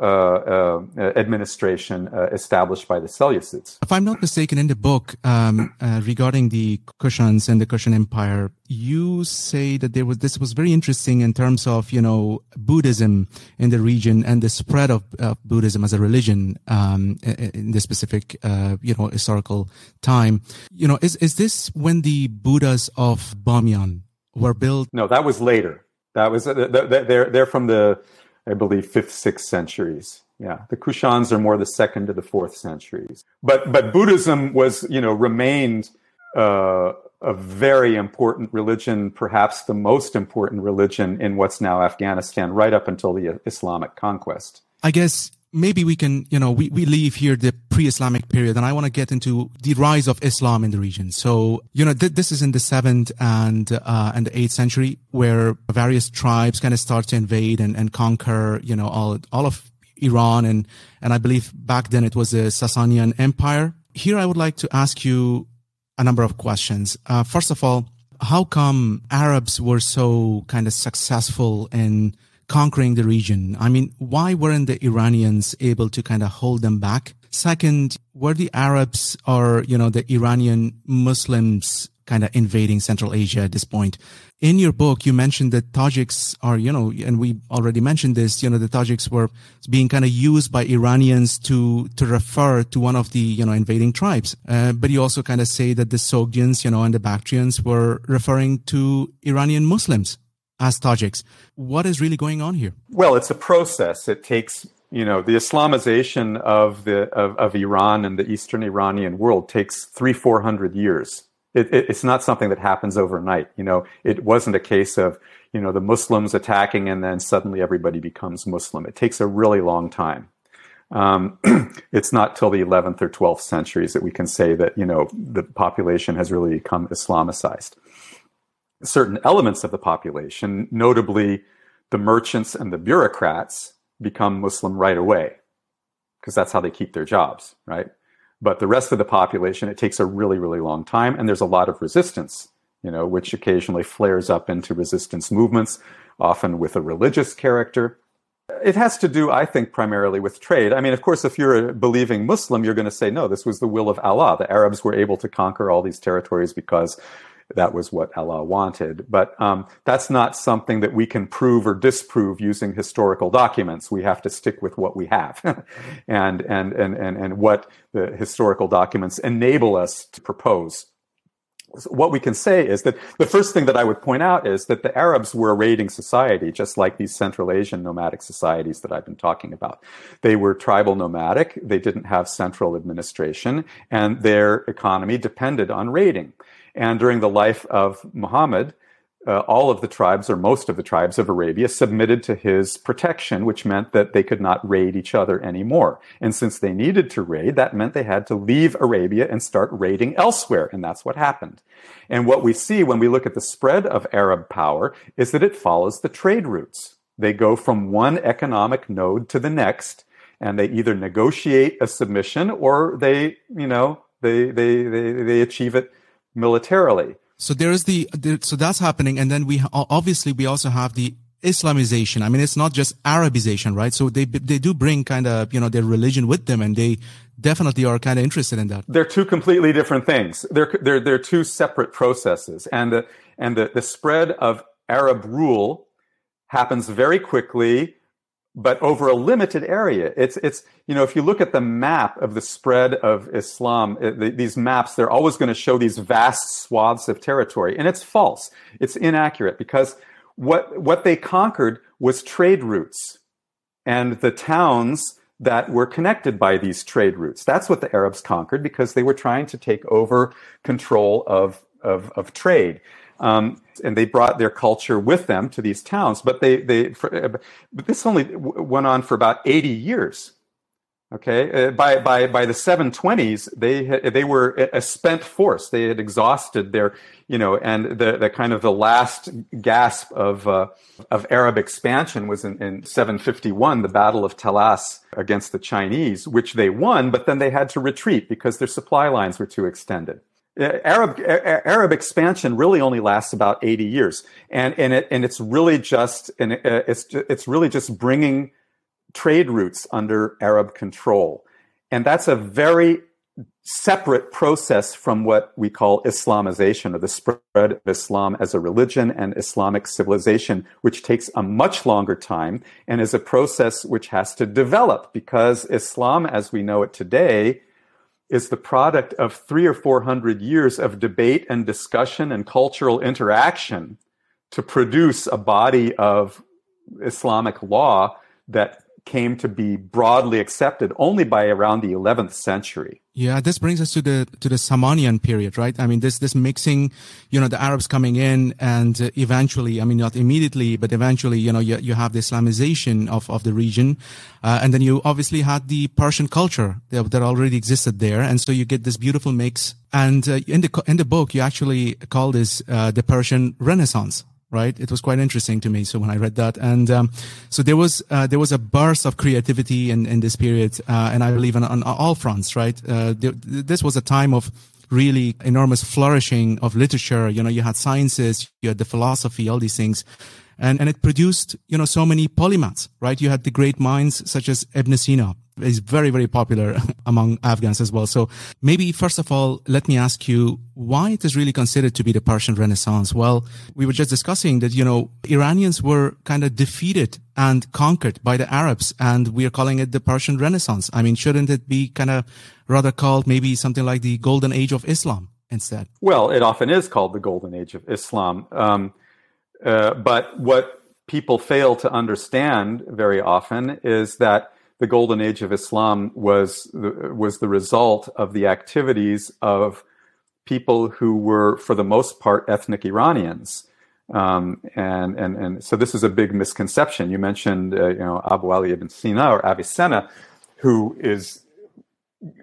uh, uh, administration established by the Seleucids. If I'm not mistaken, in the book um, regarding the Kushans and the Kushan Empire, you say that there was this was very interesting in terms of you know Buddhism in the region and the spread of Buddhism as a religion um, in this specific you know historical time. You know, is is this when the Buddhas of Bamyan were built? No, that was later. That was they're they're from the I believe, fifth, sixth centuries. Yeah, the Kushans are more the second to the fourth centuries. But but Buddhism was, you know, remained uh, a very important religion, perhaps the most important religion in what's now Afghanistan, right up until the Islamic conquest. I guess maybe we can, you know, we, we leave here the pre-Islamic period and I want to get into the rise of Islam in the region. So, you know, th- this is in the seventh and, uh, and the eighth century where various tribes kind of start to invade and, and conquer, you know, all, all of Iran. And, and I believe back then it was the Sasanian Empire. Here I would like to ask you a number of questions. Uh, first of all, how come Arabs were so kind of successful in conquering the region? I mean, why weren't the Iranians able to kind of hold them back? Second, were the Arabs or, you know, the Iranian Muslims kind of invading Central Asia at this point? In your book, you mentioned that Tajiks are, you know, and we already mentioned this, you know, the Tajiks were being kind of used by Iranians to, to refer to one of the, you know, invading tribes. Uh, but you also kind of say that the Sogdians, you know, and the Bactrians were referring to Iranian Muslims as Tajiks. What is really going on here? Well, it's a process. It takes you know the Islamization of the of, of Iran and the Eastern Iranian world takes three four hundred years. It, it, it's not something that happens overnight. You know, it wasn't a case of you know the Muslims attacking and then suddenly everybody becomes Muslim. It takes a really long time. Um, it's not till the 11th or 12th centuries that we can say that you know the population has really become Islamicized certain elements of the population, notably the merchants and the bureaucrats, become Muslim right away because that's how they keep their jobs, right? But the rest of the population, it takes a really, really long time, and there's a lot of resistance, you know, which occasionally flares up into resistance movements, often with a religious character. It has to do, I think, primarily with trade. I mean, of course, if you're a believing Muslim, you're going to say, no, this was the will of Allah. The Arabs were able to conquer all these territories because that was what Allah wanted. But um, that's not something that we can prove or disprove using historical documents. We have to stick with what we have and, and, and, and, and what the historical documents enable us to propose. So what we can say is that the first thing that I would point out is that the Arabs were a raiding society, just like these Central Asian nomadic societies that I've been talking about. They were tribal nomadic. They didn't have central administration and their economy depended on raiding. And during the life of Muhammad, uh, all of the tribes, or most of the tribes of Arabia, submitted to his protection, which meant that they could not raid each other anymore. And since they needed to raid, that meant they had to leave Arabia and start raiding elsewhere. And that's what happened. And what we see when we look at the spread of Arab power is that it follows the trade routes. They go from one economic node to the next, and they either negotiate a submission or they, you know, they, they, they, they achieve it militarily. So there is the, the, so that's happening, and then we obviously we also have the Islamization. I mean, it's not just Arabization, right? So they they do bring kind of you know their religion with them, and they definitely are kind of interested in that. They're two completely different things. They're they're they're two separate processes, and the and the, the spread of Arab rule happens very quickly but over a limited area. It's, it's, you know, if you look at the map of the spread of Islam, it, the, these maps, they're always going to show these vast swaths of territory. And it's false. It's inaccurate because what, what they conquered was trade routes and the towns that were connected by these trade routes. That's what the Arabs conquered because they were trying to take over control of, of, of trade. Um, and they brought their culture with them to these towns. But they, they, for, but this only went on for about 80 years. Okay, uh, by by by the 720s, they they were a spent force. They had exhausted their, you know, and the the kind of the last gasp of uh, of Arab expansion was in, in 751, the Battle of Talas against the Chinese, which they won, but then they had to retreat because their supply lines were too extended. Uh, Arab uh, uh, Arab expansion really only lasts about 80 years, and and it and it's really just and it's it's really just bringing trade routes under Arab control, and that's a very separate process from what we call Islamization or the spread of Islam as a religion and Islamic civilization, which takes a much longer time and is a process which has to develop because Islam, as we know it today, is the product of three or four hundred years of debate and discussion and cultural interaction to produce a body of Islamic law that came to be broadly accepted only by around the 11th century. Yeah, this brings us to the to the Samanian period, right? I mean, this this mixing, you know, the Arabs coming in, and eventually, I mean, not immediately, but eventually, you know, you, you have the Islamization of of the region, uh, and then you obviously had the Persian culture that, that, already existed there, and so you get this beautiful mix. And uh, in the in the book, you actually call this uh, the Persian Renaissance, right? It was quite interesting to me. So when I read that, and um, so there was uh, there was a burst of creativity in in this period, uh, and I believe on, on all fronts, right? Uh, there, this was a time of really enormous flourishing of literature. You know, you had sciences, you had the philosophy, all these things. And, and it produced, you know, so many polymaths, right? You had the great minds such as Ibn Sina, is very, very popular among Afghans as well. So maybe first of all, let me ask you why it is really considered to be the Persian Renaissance. Well, we were just discussing that, you know, Iranians were kind of defeated and conquered by the Arabs and we are calling it the Persian Renaissance. I mean, shouldn't it be kind of rather called maybe something like the golden age of Islam instead? Well, it often is called the golden age of Islam. Um, uh, but what people fail to understand very often is that the golden age of Islam was the, was the result of the activities of people who were, for the most part, ethnic Iranians. Um, and, and, and so this is a big misconception. You mentioned, uh, you know, Abu Ali ibn Sina or Avicenna, who is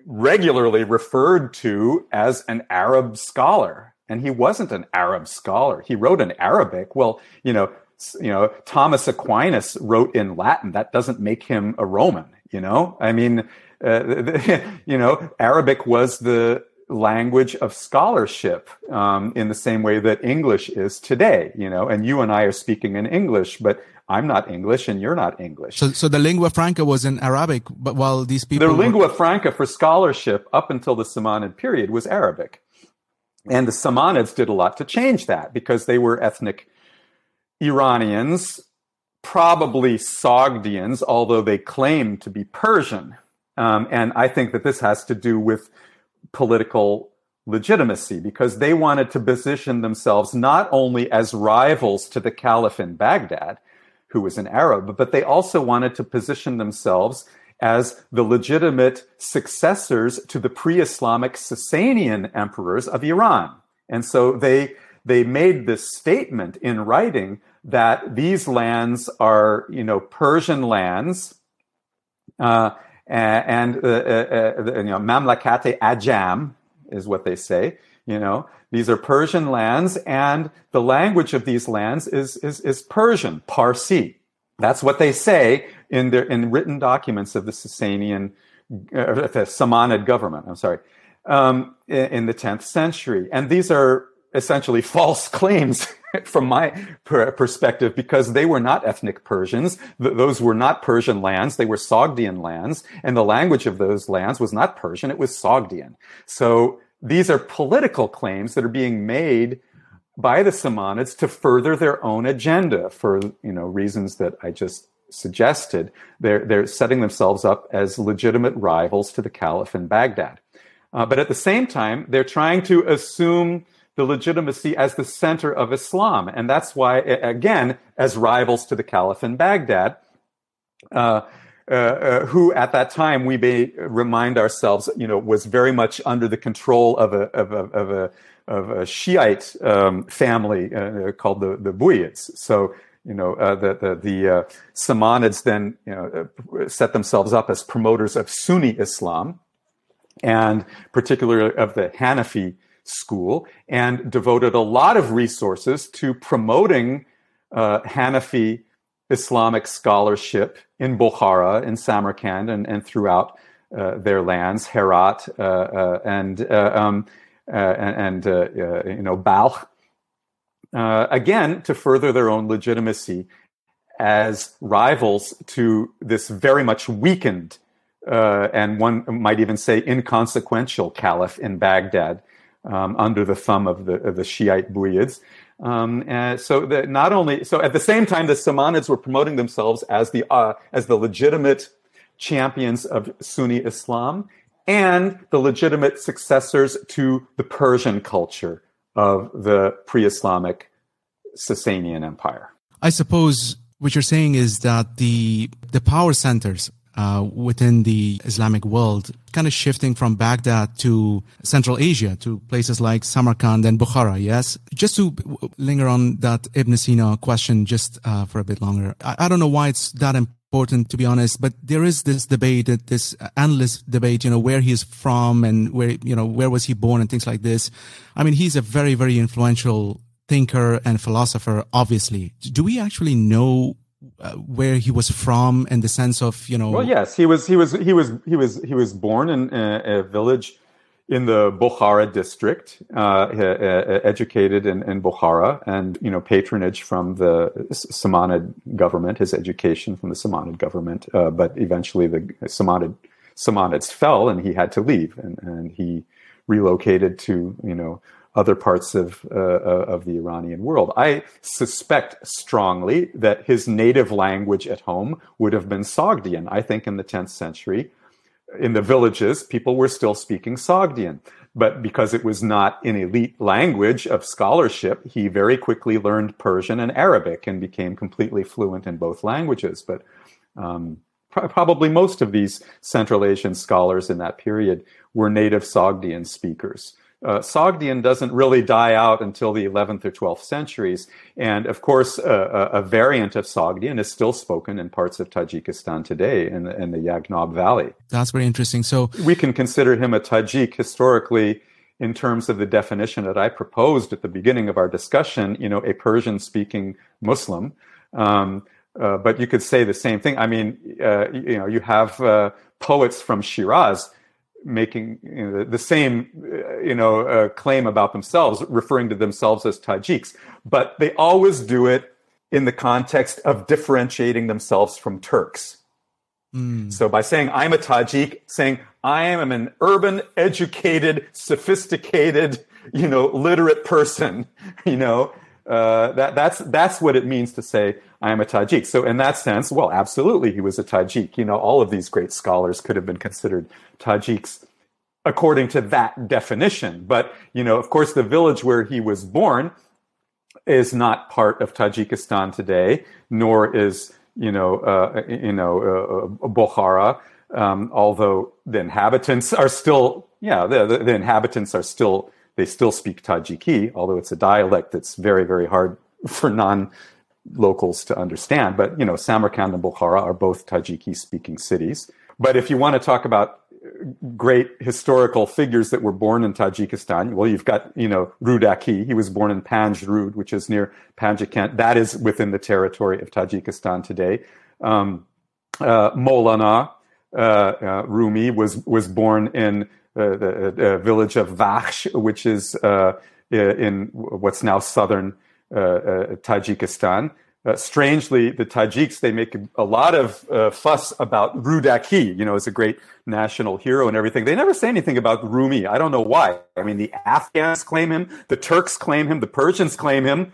regularly referred to as an Arab scholar. And he wasn't an Arab scholar. He wrote in Arabic. Well, you know, you know, Thomas Aquinas wrote in Latin. That doesn't make him a Roman. You know, I mean, uh, you know, Arabic was the language of scholarship um, in the same way that English is today. You know, and you and I are speaking in English, but I'm not English and you're not English. So, so the lingua franca was in Arabic, but while these people, the lingua franca for scholarship up until the Samanid period was Arabic. And the Samanids did a lot to change that because they were ethnic Iranians, probably Sogdians, although they claim to be Persian. Um, and I think that this has to do with political legitimacy because they wanted to position themselves not only as rivals to the caliph in Baghdad, who was an Arab, but they also wanted to position themselves as the legitimate successors to the pre-Islamic Sasanian emperors of Iran. And so they, they made this statement in writing that these lands are, you know, Persian lands, uh, and, uh, uh, uh, you know, Mamlakate Ajam is what they say. You know, these are Persian lands, and the language of these lands is is, is Persian, Parsi. That's what they say in their in written documents of the Sasanian, uh, the Samanid government. I'm sorry, um, in, in the 10th century, and these are essentially false claims from my perspective because they were not ethnic Persians. those were not Persian lands. They were Sogdian lands. And the language of those lands was not Persian. It was Sogdian. So these are political claims that are being made by the Samanids to further their own agenda for, you know, reasons that I just suggested. They're, they're setting themselves up as legitimate rivals to the Caliph in Baghdad. Uh, but at the same time, they're trying to assume the legitimacy as the center of Islam. And that's why, again, as rivals to the Caliph in Baghdad, uh, uh, uh, who at that time we may remind ourselves, you know, was very much under the control of a of a of a, of a Shiite um, family uh, called the the Buyids. So you know uh, the the, the uh, Samanids then you know uh, set themselves up as promoters of Sunni Islam, and particularly of the Hanafi school and devoted a lot of resources to promoting uh, Hanafi Islamic scholarship in Bukhara, in Samarkand, and, and throughout uh, their lands, Herat and um, and, and you know Balkh. again, to further their own legitimacy as rivals to this very much weakened and one might even say inconsequential caliph in Baghdad, um, under the thumb of the, of the Shiite Buyids. Um, and so that not only so at the same time the Samanids were promoting themselves as the uh, as the legitimate champions of Sunni Islam and the legitimate successors to the Persian culture of the pre-Islamic Sasanian Empire. I suppose what you're saying is that the the power centers uh, within the Islamic world, kind of shifting from Baghdad to Central Asia, to places like Samarkand and Bukhara. Yes, just to linger on that Ibn Sina question just uh, for a bit longer. I, I, don't know why it's that important, to be honest, but there is this debate, this endless debate, you know, where he is from and where, you know, where was he born and things like this. I mean, he's a very, very influential thinker and philosopher, obviously. Do we actually know uh, where he was from and the sense of you know well yes he was he was he was he was he was born in a, a village in the Bukhara district, uh, educated in, in Bukhara, and you know patronage from the Samanid government, his education from the Samanid government. Uh, but eventually, the Samanid Samanids fell, and he had to leave, and, and he relocated to you know other parts of uh, uh of the Iranian world. I suspect strongly that his native language at home would have been Sogdian. I think in the 10th century in the villages, people were still speaking Sogdian. But because it was not an elite language of scholarship, he very quickly learned Persian and Arabic and became completely fluent in both languages. But um, pr- probably most of these Central Asian scholars in that period were native Sogdian speakers uh, Sogdian doesn't really die out until the 11th or 12th centuries. And of course, uh, a, variant of Sogdian is still spoken in parts of Tajikistan today in the, in the Yagnob Valley. That's very interesting. So we can consider him a Tajik historically in terms of the definition that I proposed at the beginning of our discussion, you know, a Persian speaking Muslim. Um, uh, but you could say the same thing. I mean, uh, you know, you have uh, poets from Shiraz making you know, the same you know uh, claim about themselves referring to themselves as tajiks. But they always do it in the context of differentiating themselves from turks. Mm. so by saying i'm a tajik saying i am an urban educated sophisticated you know literate person you know uh, that, that's that's what it means to say I am a Tajik. So in that sense, well, absolutely, he was a Tajik. You know, all of these great scholars could have been considered Tajiks according to that definition. But you know, of course, the village where he was born is not part of Tajikistan today, nor is you know uh, you know uh, uh Bukhara. Um, although the inhabitants are still yeah the, the, the inhabitants are still they still speak Tajiki, although it's a dialect that's very, very hard for non locals to understand. But, you know, Samarkand and Bukhara are both Tajiki speaking cities. But if you want to talk about great historical figures that were born in Tajikistan, well, you've got, you know, Rudaki. He was born in Panjrud, which is near Panjikent. That is within the territory of Tajikistan today. Um, uh, Molana uh, uh, Rumi was, was born in the uh, village of Vakhsh, which is uh, in what's now southern Tajikistan. Uh, strangely, the Tajiks they make a lot of uh, fuss about Rudaki, you know, as a great national hero and everything. They never say anything about Rumi. I don't know why. I mean, the Afghans claim him, the Turks claim him, the Persians claim him,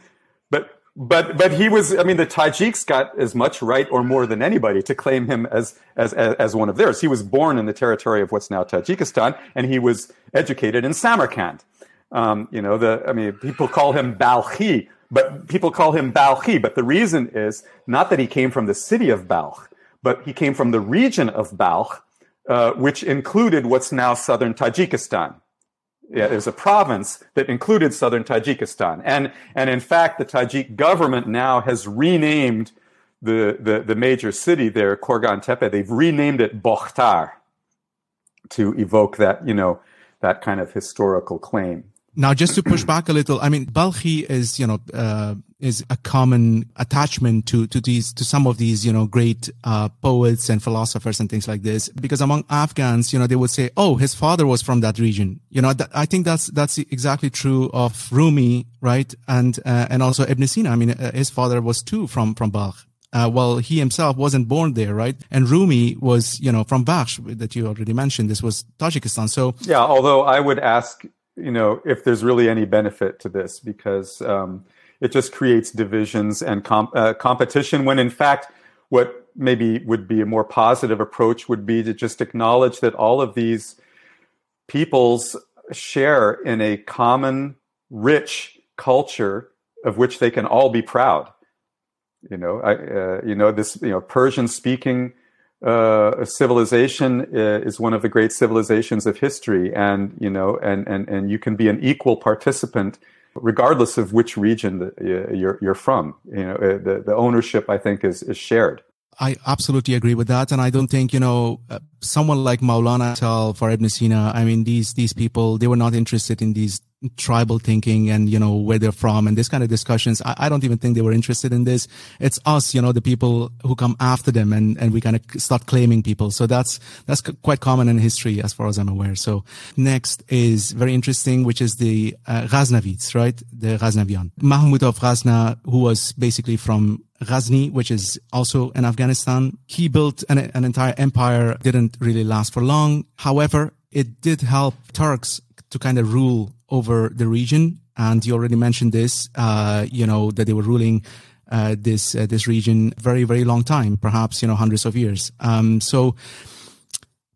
but but but he was i mean the tajiks got as much right or more than anybody to claim him as as as one of theirs. He was born in the territory of what's now tajikistan and he was educated in samarkand. Um, you know the i mean people call him balkhi but people call him balkhi. But the reason is not that he came from the city of balkh but he came from the region of balkh uh, which included what's now southern tajikistan yeah, it was a province that included southern Tajikistan. And, and in fact, the Tajik government now has renamed the, the, the major city there, Korgan Tepe, they've renamed it Bokhtar to evoke that, you know, that kind of historical claim. Now, just to push back a little, I mean, Balkhi is, you know, uh, is a common attachment to, to these, to some of these, you know, great, uh, poets and philosophers and things like this. Because among Afghans, you know, they would say, oh, his father was from that region. You know, th- I think that's, that's exactly true of Rumi, right? And, uh, and also Ibn Sina. I mean, uh, his father was too from, from Balkh. Uh, well, he himself wasn't born there, right? And Rumi was, you know, from Vakhsh that you already mentioned. This was Tajikistan. So yeah, although I would ask you know if there's really any benefit to this because um, it just creates divisions and com- uh, competition when in fact what maybe would be a more positive approach would be to just acknowledge that all of these peoples share in a common rich culture of which they can all be proud. You know I, uh, you know this you know persian speaking uh, civilization uh, is one of the great civilizations of history, and you know, and and and you can be an equal participant regardless of which region uh, you're you're from. You know, uh, the the ownership I think is is shared. I absolutely agree with that, and I don't think you know someone like Maulana Tal Sina. I mean, these these people they were not interested in these tribal thinking and you know where they're from and this kind of discussions I, I, don't even think they were interested in this. It's us you know the people who come after them and and we kind of start claiming people. So that's that's quite common in history as far as i'm aware. So next is very interesting which is the uh, ghaznavids right? The ghaznavian. Mahmud of ghazna who was basically from Ghazni, which is also in Afghanistan. He built an, an entire empire, didn't really last for long. However, it did help Turks to kind of rule over the region. And you already mentioned this, uh, you know, that they were ruling uh, this uh, this region very very long time, perhaps you know hundreds of years. Um, so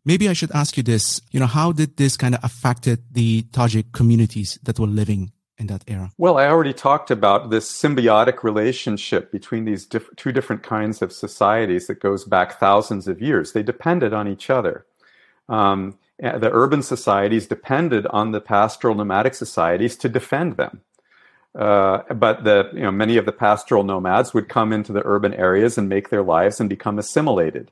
maybe I should ask you this: you know, how did this kind of affected the Tajik communities that were living in that era? Well, I already talked about this symbiotic relationship between these diff- two different kinds of societies that goes back thousands of years. They depended on each other. Um, the urban societies depended on the pastoral nomadic societies to defend them. Uh, but the you know many of the pastoral nomads would come into the urban areas and make their lives and become assimilated.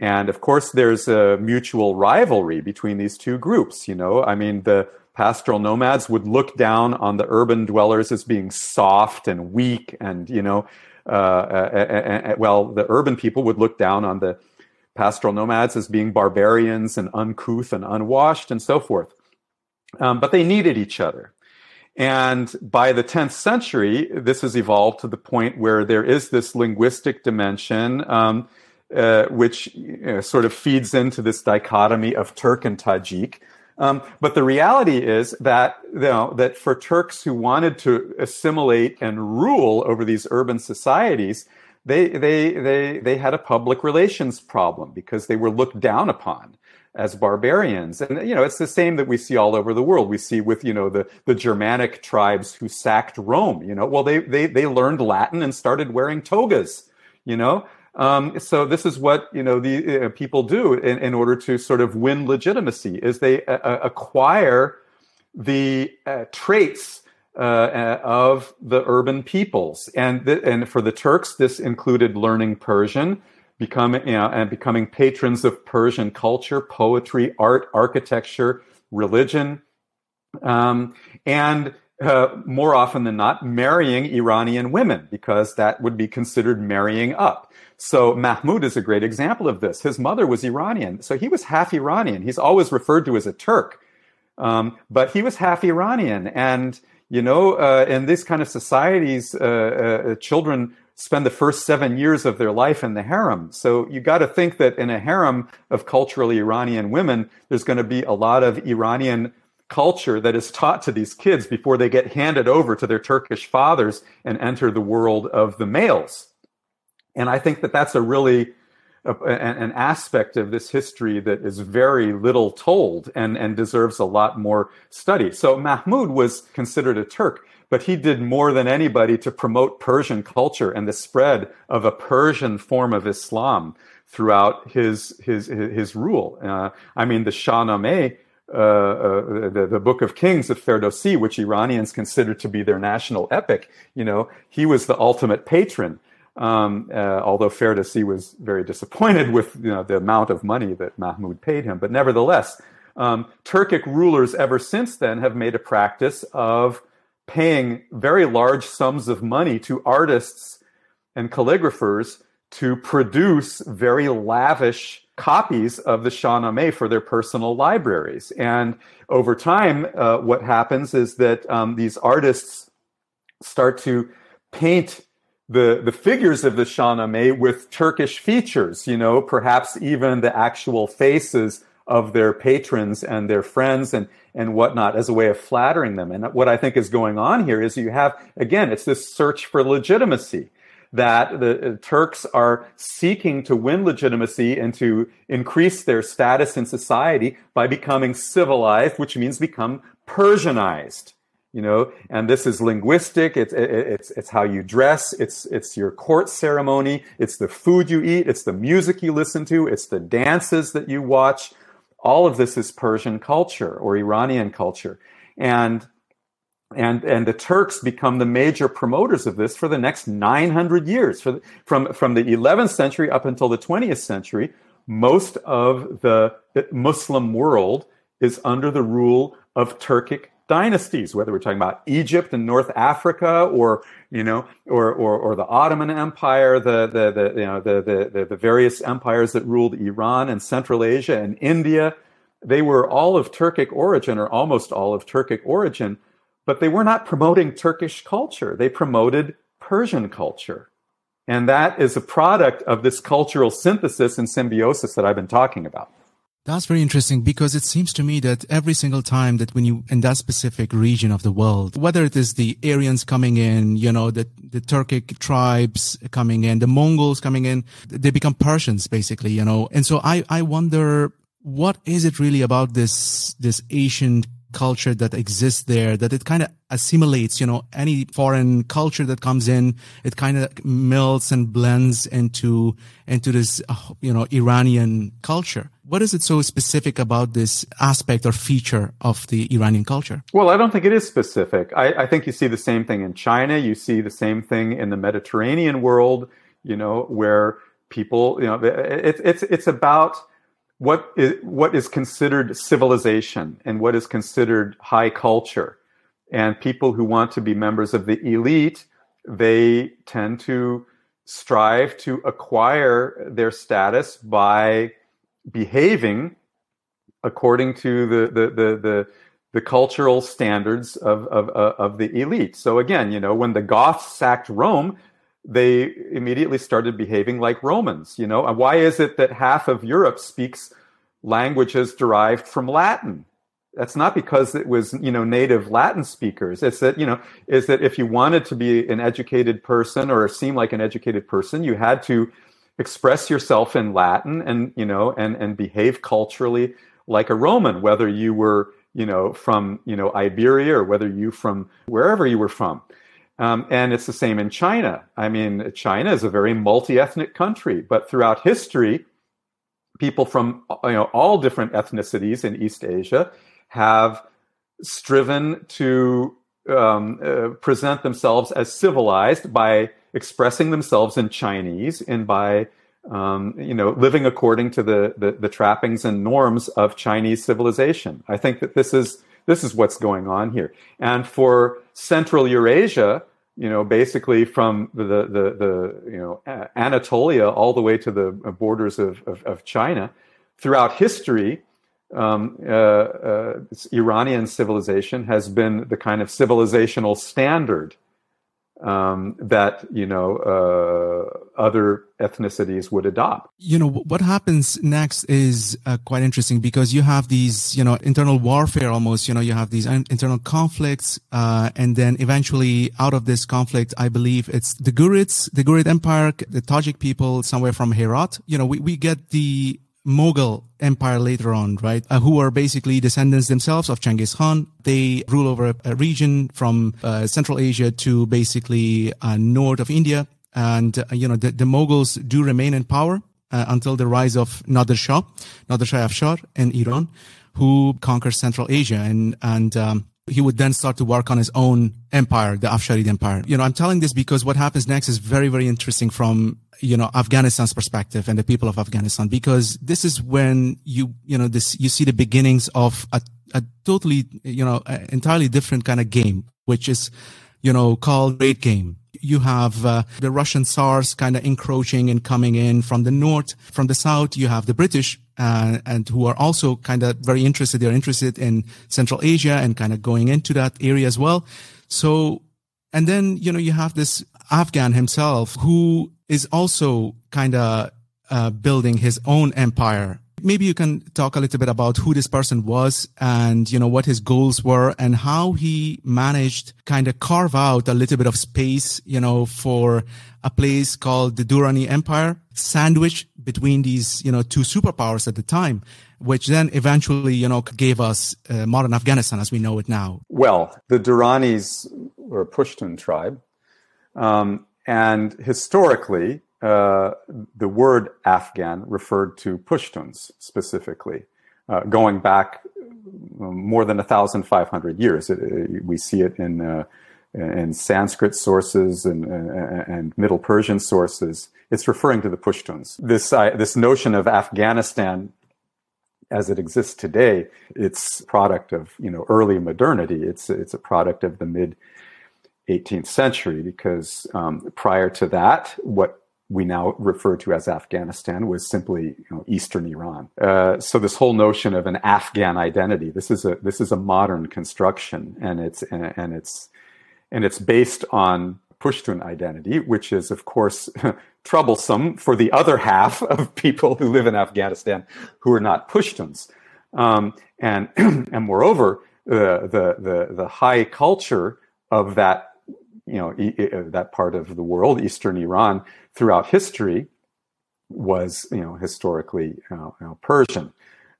And of course, there's a mutual rivalry between these two groups. You know, I mean, the pastoral nomads would look down on the urban dwellers as being soft and weak, and you know, uh, uh, uh, uh well, the urban people would look down on the pastoral nomads as being barbarians and uncouth and unwashed and so forth. Um, but they needed each other. And by the 10th century, this has evolved to the point where there is this linguistic dimension, um, uh, which you know, sort of feeds into this dichotomy of Turk and Tajik. Um, but the reality is that you know, that for Turks who wanted to assimilate and rule over these urban societies, they, they, they, they had a public relations problem because they were looked down upon as barbarians. And, you know, it's the same that we see all over the world. We see with, you know, the, the Germanic tribes who sacked Rome, you know, well, they, they, they learned Latin and started wearing togas, you know? Um, so this is what, you know, the uh, people do in, in order to sort of win legitimacy is they uh, uh acquire the uh, traits uh, uh, of the urban peoples. And, th- and for the Turks, this included learning Persian, becoming, you know, and becoming patrons of Persian culture, poetry, art, architecture, religion, um, and uh, more often than not, marrying Iranian women because that would be considered marrying up. So Mahmud is a great example of this. His mother was Iranian, so he was half Iranian. He's always referred to as a Turk, um, but he was half Iranian, and you know, uh, in these kind of societies, uh, uh, children spend the first seven years of their life in the harem. So you got to think that in a harem of culturally Iranian women, there's going to be a lot of Iranian culture that is taught to these kids before they get handed over to their Turkish fathers and enter the world of the males. And I think that that's a really a, an aspect of this history that is very little told and, and deserves a lot more study. So Mahmud was considered a Turk, but he did more than anybody to promote Persian culture and the spread of a Persian form of Islam throughout his his his rule. Uh, I mean, the Shahnameh, uh, uh, the, the Book of Kings of Ferdowsi, which Iranians consider to be their national epic, you know, he was the ultimate patron um, uh, although Ferdowsi was very disappointed with you know, the amount of money that Mahmud paid him. But nevertheless, um, Turkic rulers ever since then have made a practice of paying very large sums of money to artists and calligraphers to produce very lavish copies of the Shahnameh for their personal libraries. And over time, uh, what happens is that um, these artists start to paint the, the figures of the Shahnameh with Turkish features, you know, perhaps even the actual faces of their patrons and their friends and, and whatnot as a way of flattering them. And what I think is going on here is you have, again, it's this search for legitimacy that the uh, Turks are seeking to win legitimacy and to increase their status in society by becoming civilized, which means become Persianized you know and this is linguistic. It's it's it's how you dress. It's it's your court ceremony. It's the food you eat. It's the music you listen to. It's the dances that you watch. All of this is persian culture or iranian culture. And and and the turks become the major promoters of this for the next 900 years. For from from the 11th century up until the 20th century most of the muslim world is under the rule of turkic dynasties, whether we're talking about Egypt and North Africa, or you know, or or, or the Ottoman Empire, the the, the you know the, the the various empires that ruled Iran and Central Asia and India, they were all of Turkic origin, or almost all of Turkic origin, but they were not promoting Turkish culture. They promoted Persian culture. And that is a product of this cultural synthesis and symbiosis that I've been talking about. That's very interesting because it seems to me that every single time that when you in that specific region of the world, whether it is the Aryans coming in, you know, the the Turkic tribes coming in, the Mongols coming in, they become Persians basically, you know. And so I I wonder what is it really about this this Asian culture that exists there that it kind of assimilates you know any foreign culture that comes in it kind of melts and blends into into this uh, you know iranian culture. What is it so specific about this aspect or feature of the iranian culture? Well i don't think it is specific. I, I think you see the same thing in china. You see the same thing in the mediterranean world you know where people you know it's it's it's about what is what is considered civilization and what is considered high culture and people who want to be members of the elite they tend to strive to acquire their status by behaving according to the the the, the, the cultural standards of, of, of the elite. So again, you know, when the Goths sacked Rome, they immediately started behaving like Romans, you know. And why is it that half of Europe speaks languages derived from Latin? That's not because it was, you know, native Latin speakers. It's that, you know, is that if you wanted to be an educated person or seem like an educated person, you had to express yourself in Latin and, you know, and, and behave culturally like a Roman, whether you were, you know, from, you know, Iberia or whether you from wherever you were from. Um, and it's the same in China. I mean, China is a very multi-ethnic country, but throughout history, people from you know all different ethnicities in East Asia have striven to um, uh, present themselves as civilized by expressing themselves in Chinese and by um, you know living according to the, the, the trappings and norms of Chinese civilization. I think that this is this is what's going on here. And for Central Eurasia, you know, basically from the, the, the, you know, Anatolia all the way to the borders of, of, of China, throughout history, um, uh, uh, Iranian civilization has been the kind of civilizational standard um, that you know uh, other ethnicities would adopt. You know what happens next is uh, quite interesting because you have these you know internal warfare almost. You know you have these internal conflicts, uh, and then eventually out of this conflict, I believe it's the Gurids, the Gurid Empire, the Tajik people somewhere from Herat. You know we we get the Mughal empire later on, right? Uh, who are basically descendants themselves of Genghis Khan. They rule over a, a region from uh, Central Asia to basically uh, north of India. And, uh, you know, the, the Mughals do remain in power uh, until the rise of Nader Shah, Nader Shah Afshar in Iran, who conquers Central Asia. And, and, um, he would then start to work on his own empire, the Afsharid empire. You know, I'm telling this because what happens next is very, very interesting from, you know, Afghanistan's perspective and the people of Afghanistan, because this is when you, you know, this, you see the beginnings of a, a totally, you know, entirely different kind of game, which is, you know, called Great Game you have uh, the Russian Tsars kind of encroaching and coming in from the north. From the south, you have the British uh, and who are also kind of very interested. They're interested in Central Asia and kind of going into that area as well. So, and then, you know, you have this Afghan himself who is also kind of uh, building his own empire maybe you can talk a little bit about who this person was and you know what his goals were and how he managed kind of carve out a little bit of space you know for a place called the Durrani Empire sandwiched between these you know two superpowers at the time which then eventually you know gave us uh, modern Afghanistan as we know it now. Well the Durranis were a Pushtun tribe um, and historically uh, the word Afghan referred to Pashtuns specifically, uh, going back more than 1,500 years. It, it, we see it in, uh, in Sanskrit sources and, and Middle Persian sources. It's referring to the Pashtuns. This, this notion of Afghanistan as it exists today, it's product of you know early modernity. It's it's a product of the mid 18th century because um, prior to that, what we now refer to as Afghanistan was simply you know, Eastern Iran. Uh, so this whole notion of an Afghan identity, this is a this is a modern construction, and it's and, and it's and it's based on Pushtun identity, which is of course troublesome for the other half of people who live in Afghanistan who are not Pashtuns. Um, and and moreover, the the the high culture of that you know e- that part of the world, Eastern Iran, throughout history, was you know historically you know, Persian.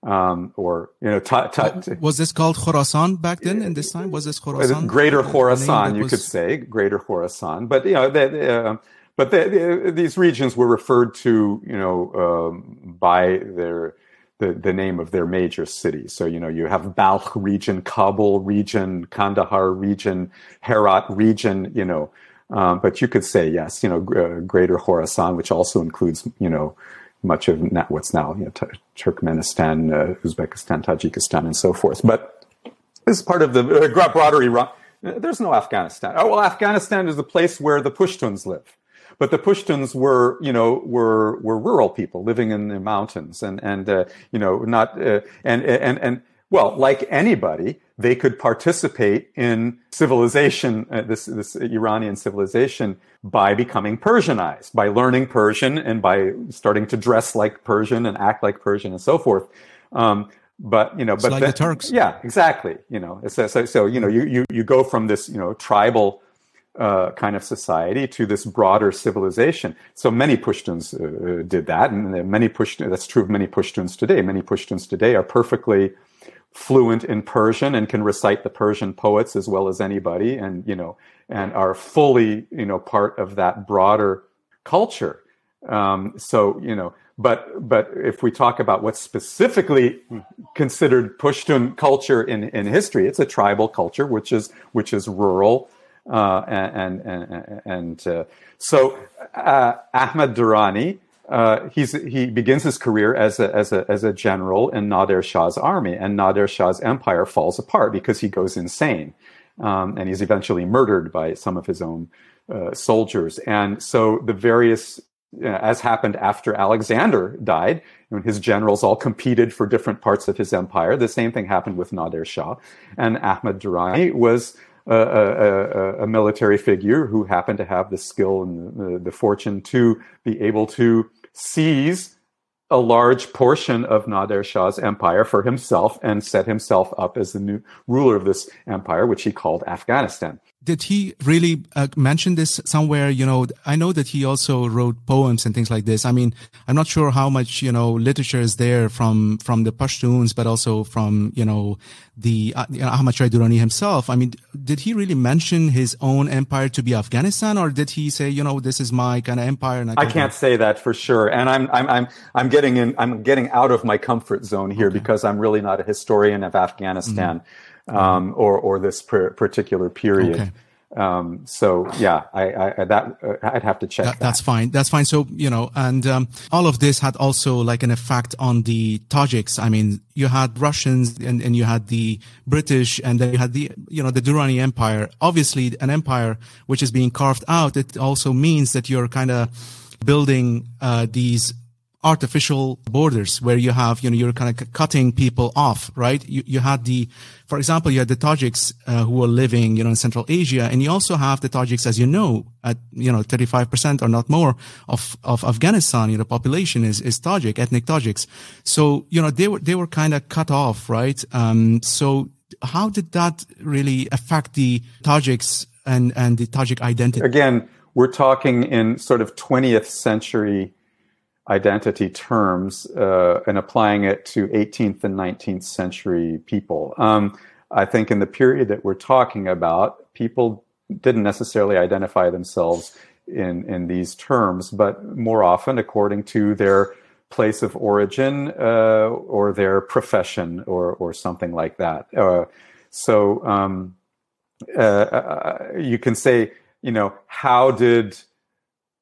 Um, or you know, ta- ta- was this called Khorasan back then? In this time, was this Khorasan? Greater Khorasan, you was... could say, Greater Khorasan. But you know, the, uh, but the, the, these regions were referred to, you know, um, by their the, the name of their major cities. So, you know, you have Balkh region, Kabul region, Kandahar region, Herat region, you know. Um, but you could say, yes, you know, uh, Greater Khorasan, which also includes, you know, much of what's now you know, T- Turkmenistan, uh, Uzbekistan, Tajikistan, and so forth. But this is part of the uh, broader Iran. There's no Afghanistan. Oh, well, Afghanistan is the place where the Pashtuns live. But the Pushtuns were, you know, were were rural people living in the mountains, and and uh, you know, not uh, and and and well, like anybody, they could participate in civilization, uh, this this Iranian civilization, by becoming Persianized, by learning Persian, and by starting to dress like Persian and act like Persian, and so forth. Um, but you know, it's but like the, the Turks. Yeah, exactly. You know, so, so, so you know, you, you you go from this you know tribal uh, kind of society to this broader civilization. So many Pashtuns uh, did that, and many Pushtun, that's true of many Pashtuns today. Many Pashtuns today are perfectly fluent in Persian and can recite the Persian poets as well as anybody, and you know, and are fully you know part of that broader culture. Um, so you know, but but if we talk about what's specifically considered Pushtun culture in in history, it's a tribal culture, which is which is rural uh, and and and, uh, so uh, Ahmad Durrani. Uh, he's, he begins his career as a, as, a, as a general in Nader Shah's army, and Nader Shah's empire falls apart because he goes insane. Um, and he's eventually murdered by some of his own uh, soldiers. And so the various, as happened after Alexander died, when his generals all competed for different parts of his empire, the same thing happened with Nader Shah. And Ahmad Durrani was a, a, a, military figure who happened to have the skill and the, the, fortune to be able to seize a large portion of Nader Shah's empire for himself and set himself up as the new ruler of this empire, which he called Afghanistan did he really uh, mention this somewhere? You know, I know that he also wrote poems and things like this. I mean, I'm not sure how much you know literature is there from from the Pashtuns, but also from you know the uh, Ahmad Shah Durrani himself. I mean, did he really mention his own empire to be Afghanistan, or did he say, you know, this is my kind of empire? And I, I can't say that for sure. And I'm I'm I'm I'm getting in. I'm getting out of my comfort zone here okay. because I'm really not a historian of Afghanistan. Mm-hmm um, or or this per- particular period. Okay. Um, so yeah, I, I that uh, I'd have to check. That, that. That's fine. That's fine. So you know, and um, all of this had also like an effect on the Tajiks. I mean, you had Russians and, and you had the British, and then you had the you know the Durrani Empire. Obviously, an empire which is being carved out. It also means that you're kind of building uh, these artificial borders where you have, you know, you're kind of cutting people off, right? You, you had the, for example, you had the Tajiks uh, who were living, you know, in Central Asia, and you also have the Tajiks, as you know, at, you know, 35% or not more of, of Afghanistan, you know, population is, is Tajik, ethnic Tajiks. So, you know, they were, they were kind of cut off, right? Um, so how did that really affect the Tajiks and, and the Tajik identity? Again, we're talking in sort of 20th century identity terms uh, and applying it to 18th and 19th century people. Um, I think in the period that we're talking about, people didn't necessarily identify themselves in, in these terms, but more often according to their place of origin uh, or their profession or, or something like that. Uh, so um, uh, uh, you can say, you know, how did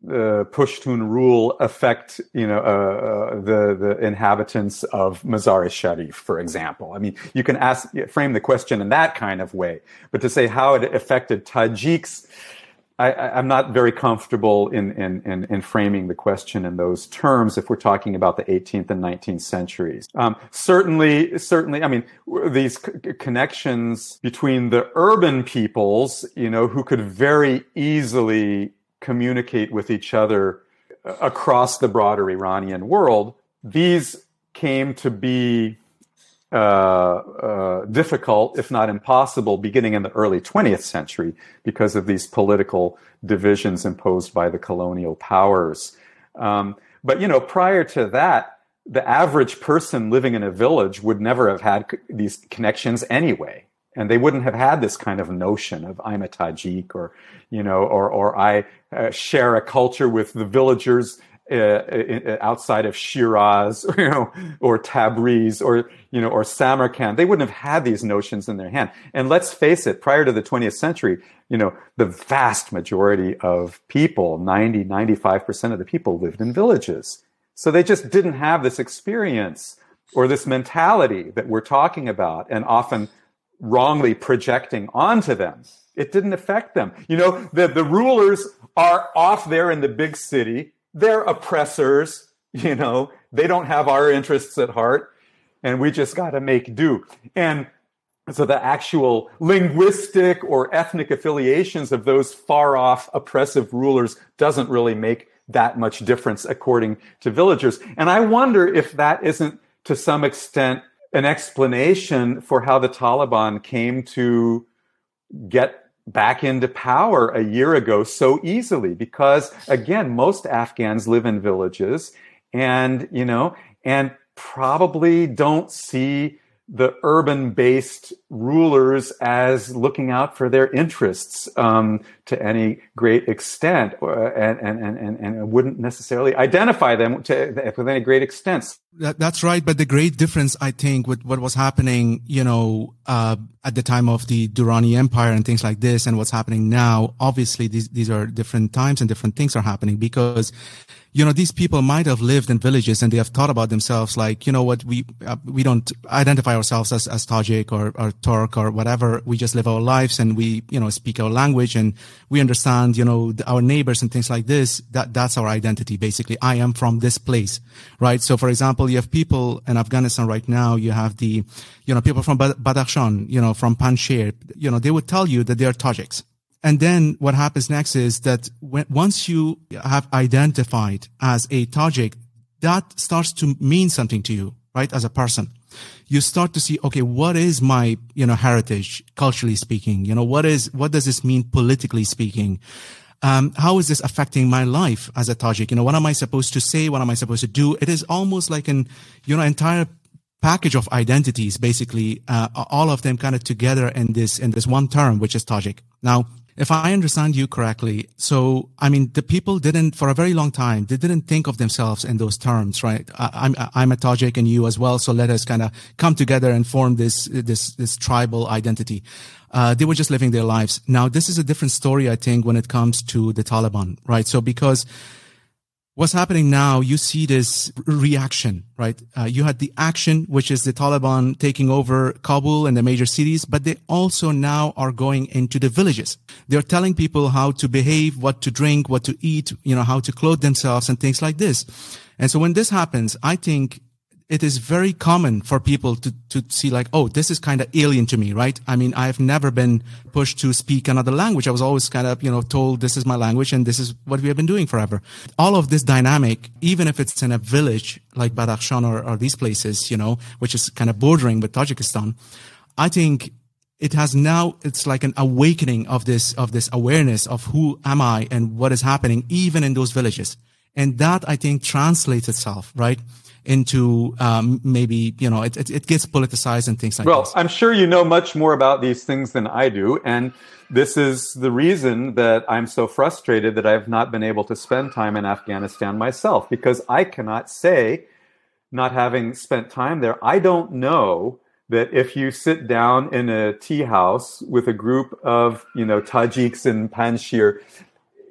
uh, Pushtun rule affect, you know, uh, uh, the the inhabitants of Mazar-e Sharif, for example? I mean, you can ask, frame the question in that kind of way, but to say how it affected Tajiks, I, am not very comfortable in, in, in, in, framing the question in those terms if we're talking about the 18th and 19th centuries. Um, certainly, certainly, I mean, these c- connections between the urban peoples, you know, who could very easily communicate with each other uh, across the broader Iranian world, these came to be uh, uh, difficult, if not impossible, beginning in the early 20th century because of these political divisions imposed by the colonial powers. Um, but you know, prior to that, the average person living in a village would never have had these connections anyway and they wouldn't have had this kind of notion of I'm a Tajik or you know or or I uh, share a culture with the villagers uh, uh, outside of Shiraz or, you know or Tabriz or you know or Samarkand. They wouldn't have had these notions in their hand. And let's face it prior to the 20th century you know the vast majority of people 90 95% of the people lived in villages. So they just didn't have this experience or this mentality that we're talking about. And often wrongly projecting onto them. It didn't affect them. You know, the, the rulers are off there in the big city. They're oppressors. You know, they don't have our interests at heart. And we just got to make do. And so the actual linguistic or ethnic affiliations of those far off oppressive rulers doesn't really make that much difference according to villagers. And I wonder if that isn't to some extent an explanation for how the Taliban came to get back into power a year ago so easily because again most afghans live in villages and you know and probably don't see the urban based rulers as looking out for their interests um, to any great extent uh, and, and, and, and wouldn't necessarily identify them to, with any great extent. That, that's right. But the great difference, I think, with what was happening, you know, uh, at the time of the Durrani Empire and things like this and what's happening now, obviously these, these are different times and different things are happening because you know, these people might have lived in villages and they have thought about themselves like, you know what, we, uh, we don't identify ourselves as, as Tajik or, or Turk or whatever. We just live our lives and we, you know, speak our language and we understand, you know, our neighbors and things like this. That, that's our identity. Basically, I am from this place, right? So, for example, you have people in Afghanistan right now. You have the, you know, people from Badakhshan, you know, from Panjshir, you know, they would tell you that they are Tajiks and then what happens next is that when, once you have identified as a Tajik, that starts to mean something to you, right? As a person, you start to see, okay, what is my, you know, heritage culturally speaking? You know, what is, what does this mean politically speaking? Um, how is this affecting my life as a Tajik? You know, what am I supposed to say? What am I supposed to do? It is almost like an, you know, entire package of identities, basically, uh, all of them kind of together in this, in this one term, which is Tajik. Now, if I understand you correctly, so I mean, the people didn't, for a very long time, they didn't think of themselves in those terms, right? I, am I'm, I'm a Tajik and you as well, so let us kind of come together and form this this this tribal identity. Uh, they were just living their lives. Now, this is a different story, I think, when it comes to the Taliban, right? So because what's happening now, you see this reaction, right? Uh, you had the action, which is the Taliban taking over Kabul and the major cities, but they also now are going into the villages. They're telling people how to behave, what to drink, what to eat, you know, how to clothe themselves and things like this. And so when this happens, I think it is very common for people to, to see like, oh, this is kind of alien to me, right? I mean, I've never been pushed to speak another language. I was always kind of, you know, told this is my language and this is what we have been doing forever. All of this dynamic, even if it's in a village like Badakhshan or, or these places, you know, which is kind of bordering with Tajikistan, I think it has now it's like an awakening of this of this awareness of who am i and what is happening even in those villages and that i think translates itself right into um, maybe you know it, it, it, gets politicized and things like well, this. Well, I'm sure you know much more about these things than I do, and this is the reason that I'm so frustrated that I've not been able to spend time in Afghanistan myself because I cannot say, not having spent time there, I don't know that if you sit down in a tea house with a group of you know Tajiks and Panjshir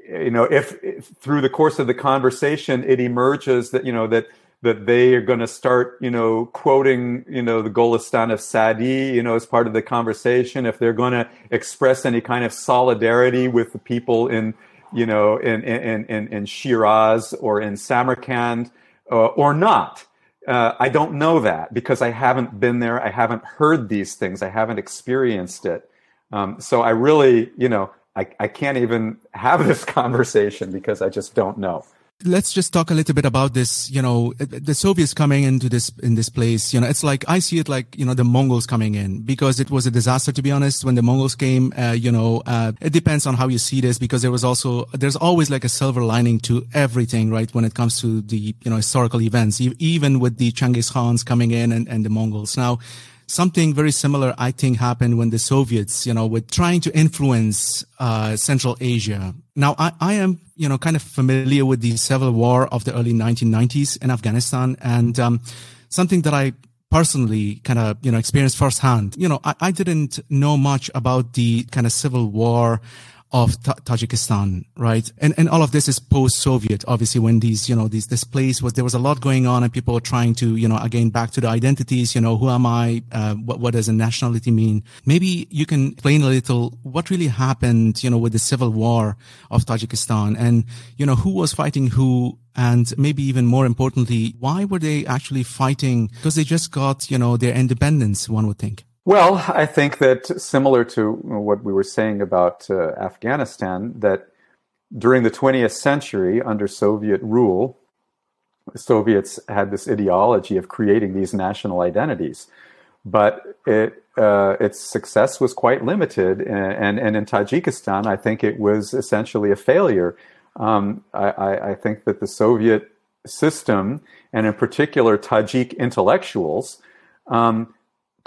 you know, if, if, through the course of the conversation it emerges that you know that that they are going to start, you know, quoting, you know, the Golistan of Sadi, you know, as part of the conversation, if they're going to express any kind of solidarity with the people in, you know, in in in, in Shiraz or in Samarkand, uh, or not. Uh, I don't know that because I haven't been there. I haven't heard these things. I haven't experienced it. Um, so I really, you know, I, I can't even have this conversation because I just don't know let's just talk a little bit about this you know the soviets coming into this in this place you know it's like i see it like you know the mongols coming in because it was a disaster to be honest. When the mongols came uh, you know uh, it depends on how you see this because there was also there's always like a silver lining to everything right when it comes to the you know historical events even with the Chengiz Khans coming in and, and the mongols. Now something very similar, I think, happened when the Soviets, you know, were trying to influence uh, Central Asia. Now, I, I am, you know, kind of familiar with the civil war of the early 1990s in Afghanistan, and um, something that I personally kind of, you know, experienced firsthand. You know, I, I didn't know much about the kind of civil war of Ta- Tajikistan, right? And and all of this is post-Soviet, obviously, when these you know these this place was there was a lot going on, and people were trying to you know again back to the identities. You know, who am I? Uh, what what does a nationality mean? Maybe you can explain a little what really happened, you know, with the civil war of Tajikistan, and you know who was fighting who, and maybe even more importantly, why were they actually fighting? Because they just got you know their independence. One would think. Well, I think that similar to what we were saying about uh, Afghanistan, that during the 20th century, under Soviet rule, the Soviets had this ideology of creating these national identities, but it, uh, its success was quite limited. And, and in Tajikistan, I think it was essentially a failure. Um, I, I think that the Soviet system, and in particular Tajik intellectuals, um,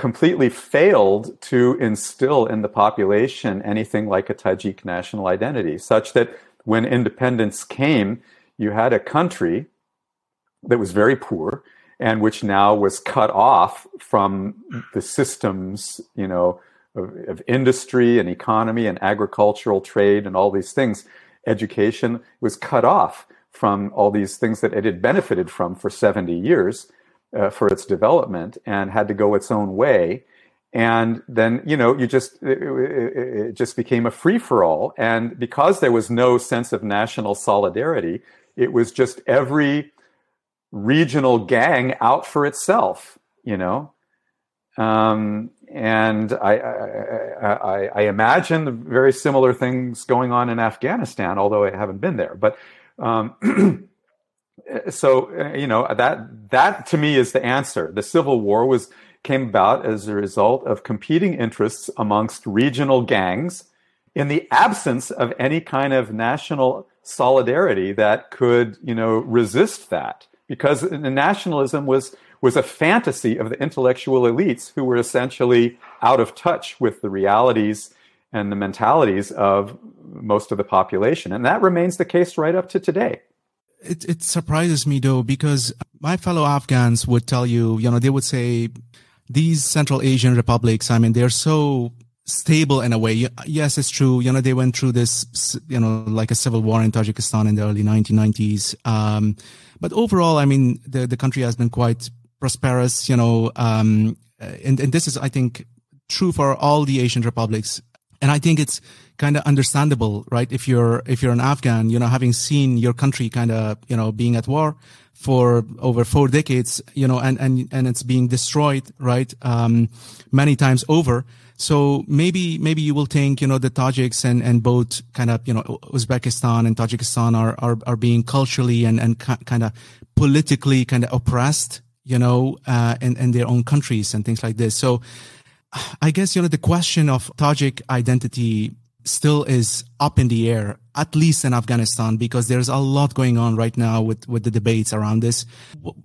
completely failed to instill in the population anything like a Tajik national identity, such that when independence came, you had a country that was very poor and which now was cut off from the systems, you know, of, of industry and economy and agricultural trade and all these things. Education was cut off from all these things that it had benefited from for 70 years uh, for its development and had to go its own way. And then you know you just it, it just became a free for all and because there was no sense of national solidarity it was just every regional gang out for itself you know? Um, and I, I, I, I, imagine very similar things going on in Afghanistan, although I haven't been there. But um, so uh, you know that that to me is the answer. The Civil War was came about as a result of competing interests amongst regional gangs in the absence of any kind of national solidarity that could you know resist that. Because nationalism was was a fantasy of the intellectual elites who were essentially out of touch with the realities and the mentalities of most of the population. And that remains the case right up to today it, it surprises me though, because my fellow Afghans would tell you, you know, they would say these Central Asian republics, I mean, they're so stable in a way. Yes, it's true. You know, they went through this, you know, like a civil war in Tajikistan in the early 1990s. Um, but overall, I mean, the, the country has been quite prosperous, you know, um, and, and this is, I think, true for all the Asian republics. And I think it's kind of understandable, right? If you're, if you're an Afghan, you know, having seen your country kind of, you know, being at war for over four decades, you know, and, and, and it's being destroyed, right? Um, many times over. So maybe, maybe you will think, you know, the Tajiks and, and both kind of, you know, Uzbekistan and Tajikistan are, are, are being culturally and, and kind of politically kind of oppressed, you know, uh, in, in their own countries and things like this. So, I guess, you know, the question of Tajik identity still is up in the air, at least in Afghanistan, because there's a lot going on right now with, with the debates around this.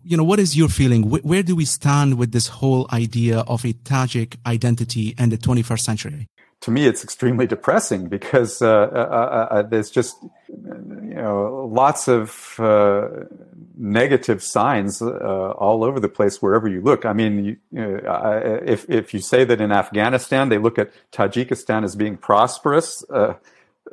You know, what is your feeling? Where do we stand with this whole idea of a Tajik identity in the 21st century? To me, it's extremely depressing because uh, uh, uh, uh there's just, you know, lots of uh, negative signs uh, all over the place wherever you look. I mean, you, uh, if if you say that in Afghanistan they look at Tajikistan as being prosperous, uh,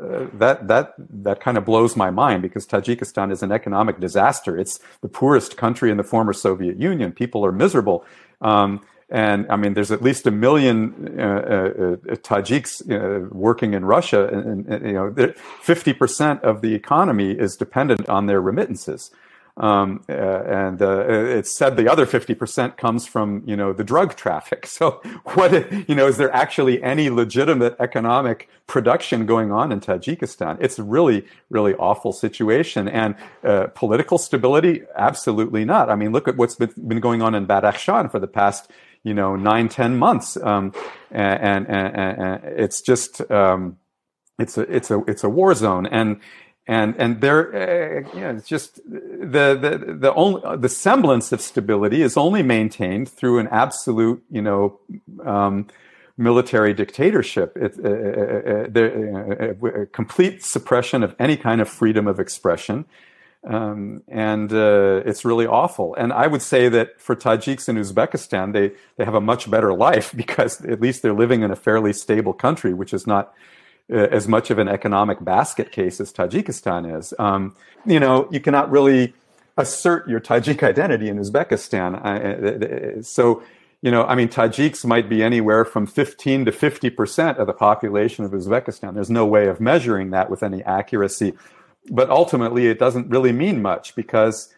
uh, that that that kind of blows my mind because Tajikistan is an economic disaster. It's the poorest country in the former Soviet Union. People are miserable. Um, and I mean, there's at least a million uh, uh, uh Tajiks uh, working in Russia, and, and you know, 50% of the economy is dependent on their remittances. Um, uh, and uh, it's said the other 50% comes from, you know, the drug traffic. So what, you know, is there actually any legitimate economic production going on in Tajikistan? It's a really, really awful situation. And uh, political stability? Absolutely not. I mean, look at what's been, been going on in Badakhshan for the past, you know, nine, ten months. Um, and, and, and, and, it's just, um, it's a, it's a, it's a war zone. And, and and there, uh, you know, it's just the the the only the semblance of stability is only maintained through an absolute, you know, um, military dictatorship. It, uh, uh, uh, uh complete suppression of any kind of freedom of expression. Um, and uh, it's really awful. And I would say that for Tajiks in Uzbekistan, they they have a much better life because at least they're living in a fairly stable country, which is not uh, as much of an economic basket case as Tajikistan is. Um, you know, you cannot really assert your Tajik identity in Uzbekistan. Uh, uh, so, you know, I mean, Tajiks might be anywhere from 15 to 50 percent of the population of Uzbekistan. There's no way of measuring that with any accuracy. But ultimately, it doesn't really mean much because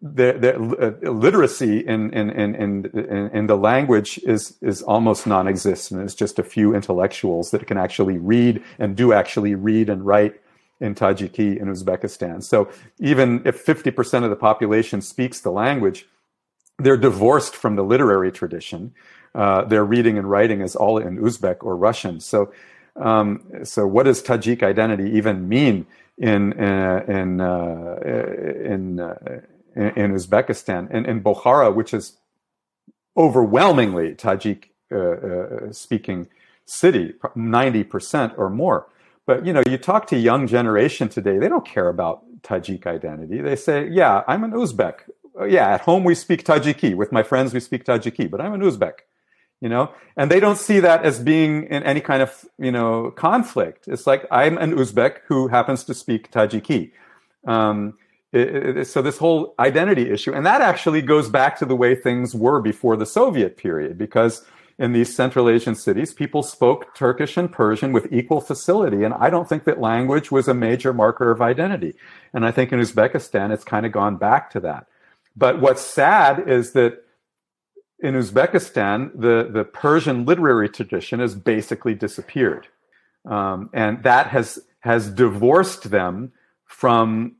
the, the uh, literacy in, in, in, in, in the language is, is almost non-existent. It's just a few intellectuals that can actually read and do actually read and write in Tajiki in Uzbekistan. So even if 50% of the population speaks the language, they're divorced from the literary tradition. Uh, their reading and writing is all in Uzbek or Russian. So, um, so what does Tajik identity even mean in uh, in uh, in uh, in, in Uzbekistan and in Bukhara, which is overwhelmingly Tajik uh, uh, speaking city, 90% or more. But you know, you talk to young generation today, they don't care about Tajik identity. They say, yeah, I'm an Uzbek. Uh, yeah, at home we speak Tajiki. With my friends we speak Tajiki, but I'm an Uzbek. You know, and they don't see that as being in any kind of, you know, conflict. It's like I'm an Uzbek who happens to speak Tajiki. Um, so this whole identity issue, and that actually goes back to the way things were before the Soviet period, because in these Central Asian cities, people spoke Turkish and Persian with equal facility. And I don't think that language was a major marker of identity. And I think in Uzbekistan, it's kind of gone back to that. But what's sad is that in Uzbekistan, the, the Persian literary tradition has basically disappeared. Um, and that has, has divorced them from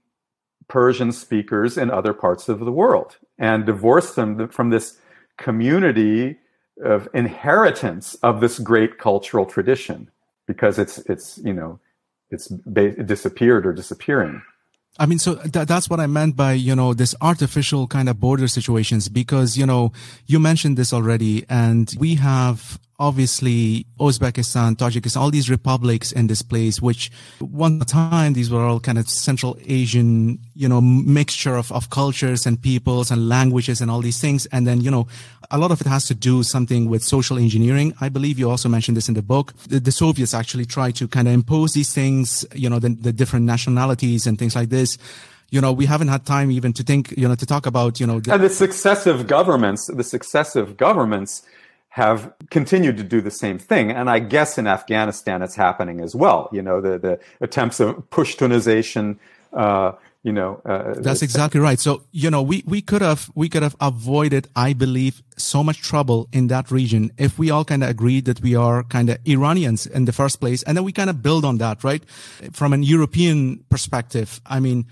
Persian speakers in other parts of the world and divorce them from this community of inheritance of this great cultural tradition because it's it's you know it's disappeared or disappearing. I mean, so th- that's what I meant by, you know, this artificial kind of border situations because, you know, you mentioned this already and we have obviously Uzbekistan, Tajikistan, all these republics in this place, which one time these were all kind of Central Asian, you know, mixture of, of cultures and peoples and languages and all these things. And then, you know, a lot of it has to do something with social engineering. I believe you also mentioned this in the book. The, the Soviets actually tried to kind of impose these things, you know, the, the different nationalities and things like this you know, we haven't had time even to think, you know, to talk about, you know, the, and the successive governments, the successive governments have continued to do the same thing. And I guess in Afghanistan, it's happening as well. You know, the, the attempts of Pashtunization, uh, you know, uh, that's exactly right. So, you know, we, we could have, we could have avoided, I believe, so much trouble in that region if we all kind of agreed that we are kind of Iranians in the first place. And then we kind of build on that, right? From an European perspective, I mean,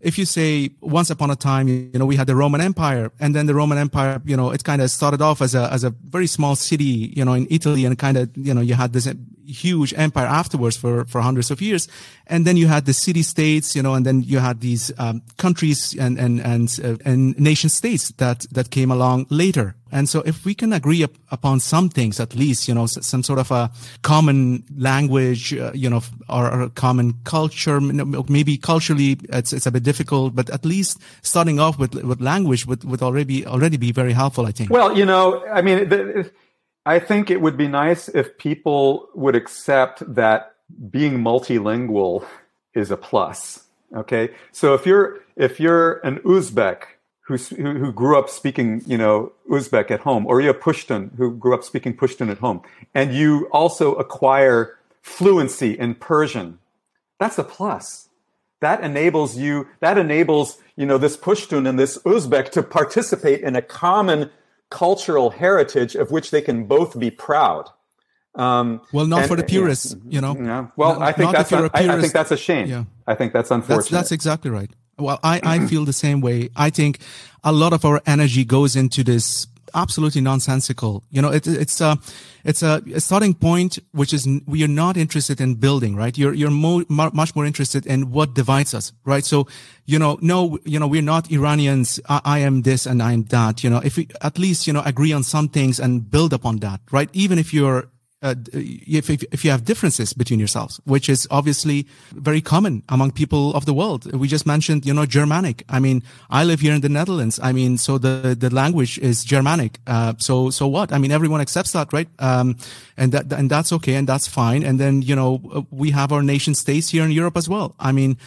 if you say once upon a time, you know, we had the Roman Empire and then the Roman Empire, you know, it kind of started off as a, as a very small city, you know, in Italy and kind of, you know, you had this huge empire afterwards for, for hundreds of years. And then you had the city states, you know, and then you had these, um, countries and, and, and, uh, and nation states that, that came along later. And so if we can agree up, upon some things, at least, you know, some sort of a common language, uh, you know, or, or, a common culture, maybe culturally it's, it's a bit difficult, but at least starting off with, with language would, would already, already be very helpful, I think. Well, you know, I mean, the, I think it would be nice if people would accept that being multilingual is a plus. Okay, so if you're if you're an Uzbek who who grew up speaking you know Uzbek at home, or you're a Pushtun who grew up speaking Pushtun at home, and you also acquire fluency in Persian, that's a plus. That enables you. That enables you know this Pushtun and this Uzbek to participate in a common cultural heritage of which they can both be proud. Um, well, not and, for the purists, yeah, you know. Yeah. Well, not, I think that's a, I, I, think that's a shame. Yeah. I think that's unfortunate. That's, that's exactly right. Well, I, I feel the same way. I think a lot of our energy goes into this absolutely nonsensical. You know, it, it's a, it's a, a, starting point, which is we are not interested in building, right? You're, you're mo- much more interested in what divides us, right? So, you know, no, you know, we're not Iranians. I, I am this and I am that. You know, if we at least, you know, agree on some things and build upon that, right? Even if you're uh, if, if, if you have differences between yourselves, which is obviously very common among people of the world. We just mentioned, you know, Germanic. I mean, I live here in the Netherlands. I mean, so the, the language is Germanic. Uh, so, so what? I mean, everyone accepts that, right? Um, and that, and that's okay. And that's fine. And then, you know, we have our nation states here in Europe as well. I mean,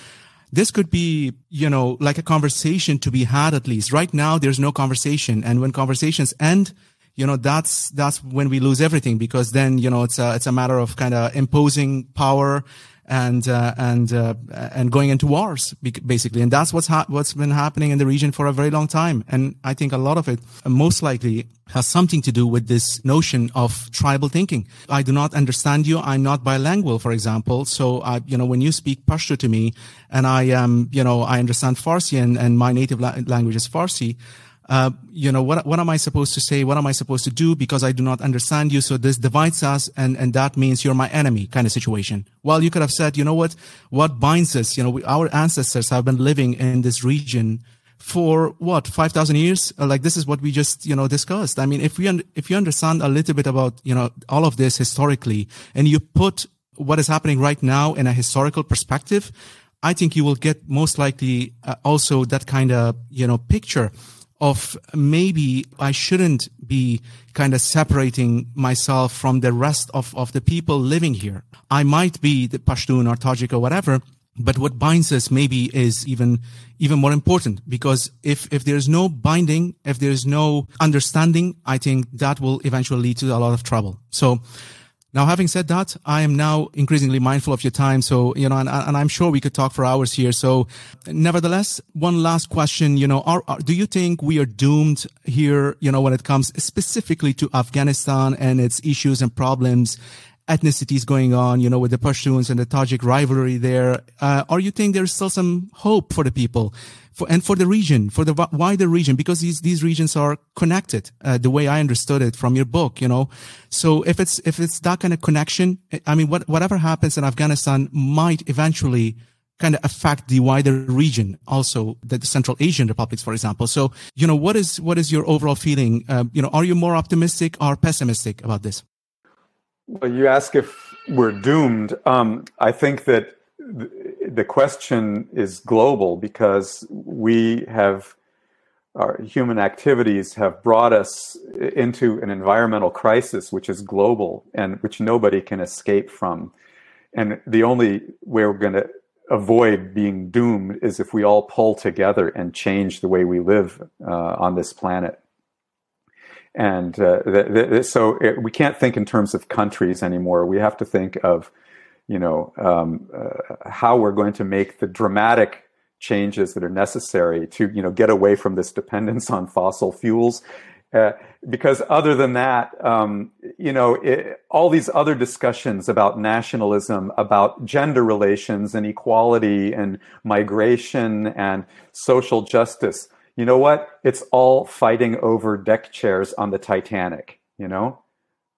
this could be, you know, like a conversation to be had at least. Right now, there's no conversation. And when conversations end, you know that's that's when we lose everything because then you know it's a it's a matter of kind of imposing power and uh, and uh, and going into wars basically. And that's what's ha- what's been happening in the region for a very long time. And i think a lot of it uh, most likely has something to do with this notion of tribal thinking. I do not understand you. I'm not bilingual for example. So I, you know when you speak pashto to me and i am you know i understand farsi and, and my native la- language is farsi uh, you know, what, what am I supposed to say? What am I supposed to do? Because I do not understand you. So this divides us and, and that means you're my enemy kind of situation. Well, you could have said, you know what? What binds us? You know, we, our ancestors have been living in this region for what 5000 years uh, like this is what we just you know discussed i mean if we un- if you understand a little bit about you know all of this historically and you put what is happening right now in a historical perspective i think you will get most likely uh, also that kind of you know picture of maybe I shouldn't be kind of separating myself from the rest of, of the people living here. I might be the Pashtun or Tajik or whatever, but what binds us maybe is even even more important because if if there's no binding if there's no understanding i think that will eventually lead to a lot of trouble so now, having said that, I am now increasingly mindful of your time. So, you know, and, and I'm sure we could talk for hours here. So, nevertheless, one last question, you know, are, are, do you think we are doomed here, you know, when it comes specifically to Afghanistan and its issues and problems? Ethnicities going on, you know, with the Pashtuns and the Tajik rivalry there. Uh, or you think there's still some hope for the people? for, and for the region, for the wider region, because these, these regions are connected, uh, the way I understood it from your book, you know. So if it's, if it's that kind of connection, I mean, what, whatever happens in Afghanistan might eventually kind of affect the wider region, also the, the, Central Asian republics, for example. So, you know, what is, what is your overall feeling? Uh, you know, are you more optimistic or pessimistic about this? Well, you ask if we're doomed. Um, I think that the question is global because we have our human activities have brought us into an environmental crisis which is global and which nobody can escape from and the only way we're going to avoid being doomed is if we all pull together and change the way we live uh, on this planet and uh, the, the, so it, we can't think in terms of countries anymore we have to think of you know, um, uh, how we're going to make the dramatic changes that are necessary to, you know, get away from this dependence on fossil fuels. Uh, because other than that, um, you know, it, all these other discussions about nationalism, about gender relations and equality and migration and social justice, you know what? It's all fighting over deck chairs on the Titanic. You know,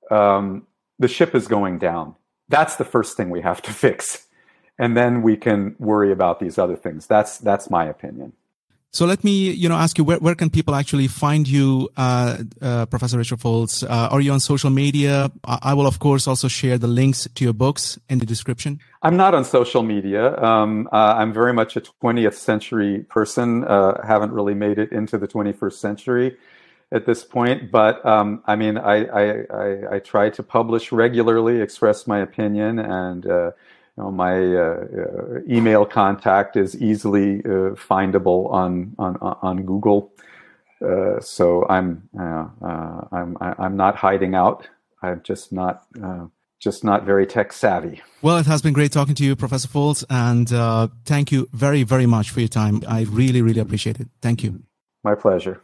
um, the ship is going down that's the first thing we have to fix. And then we can worry about these other things. That's, that's my opinion. So let me, you know, ask you where, where can people actually find you, uh, uh, Professor Richard Foltz? Uh, are you on social media? I will, of course, also share the links to your books in the description. I'm not on social media. Um, uh, I'm very much a 20th century person. Uh, haven't really made it into the 21st century at this point. But um, I mean, I, I, I, I, try to publish regularly, express my opinion, and uh, you know, my uh, uh, email contact is easily uh, findable on on on Google. Uh, so I'm uh, uh, I'm I'm not hiding out. I'm just not just not very tech savvy. Well, it has been great talking to you, Professor Foltz, and thank you very very much for your time. I really really appreciate it. Thank you. My pleasure.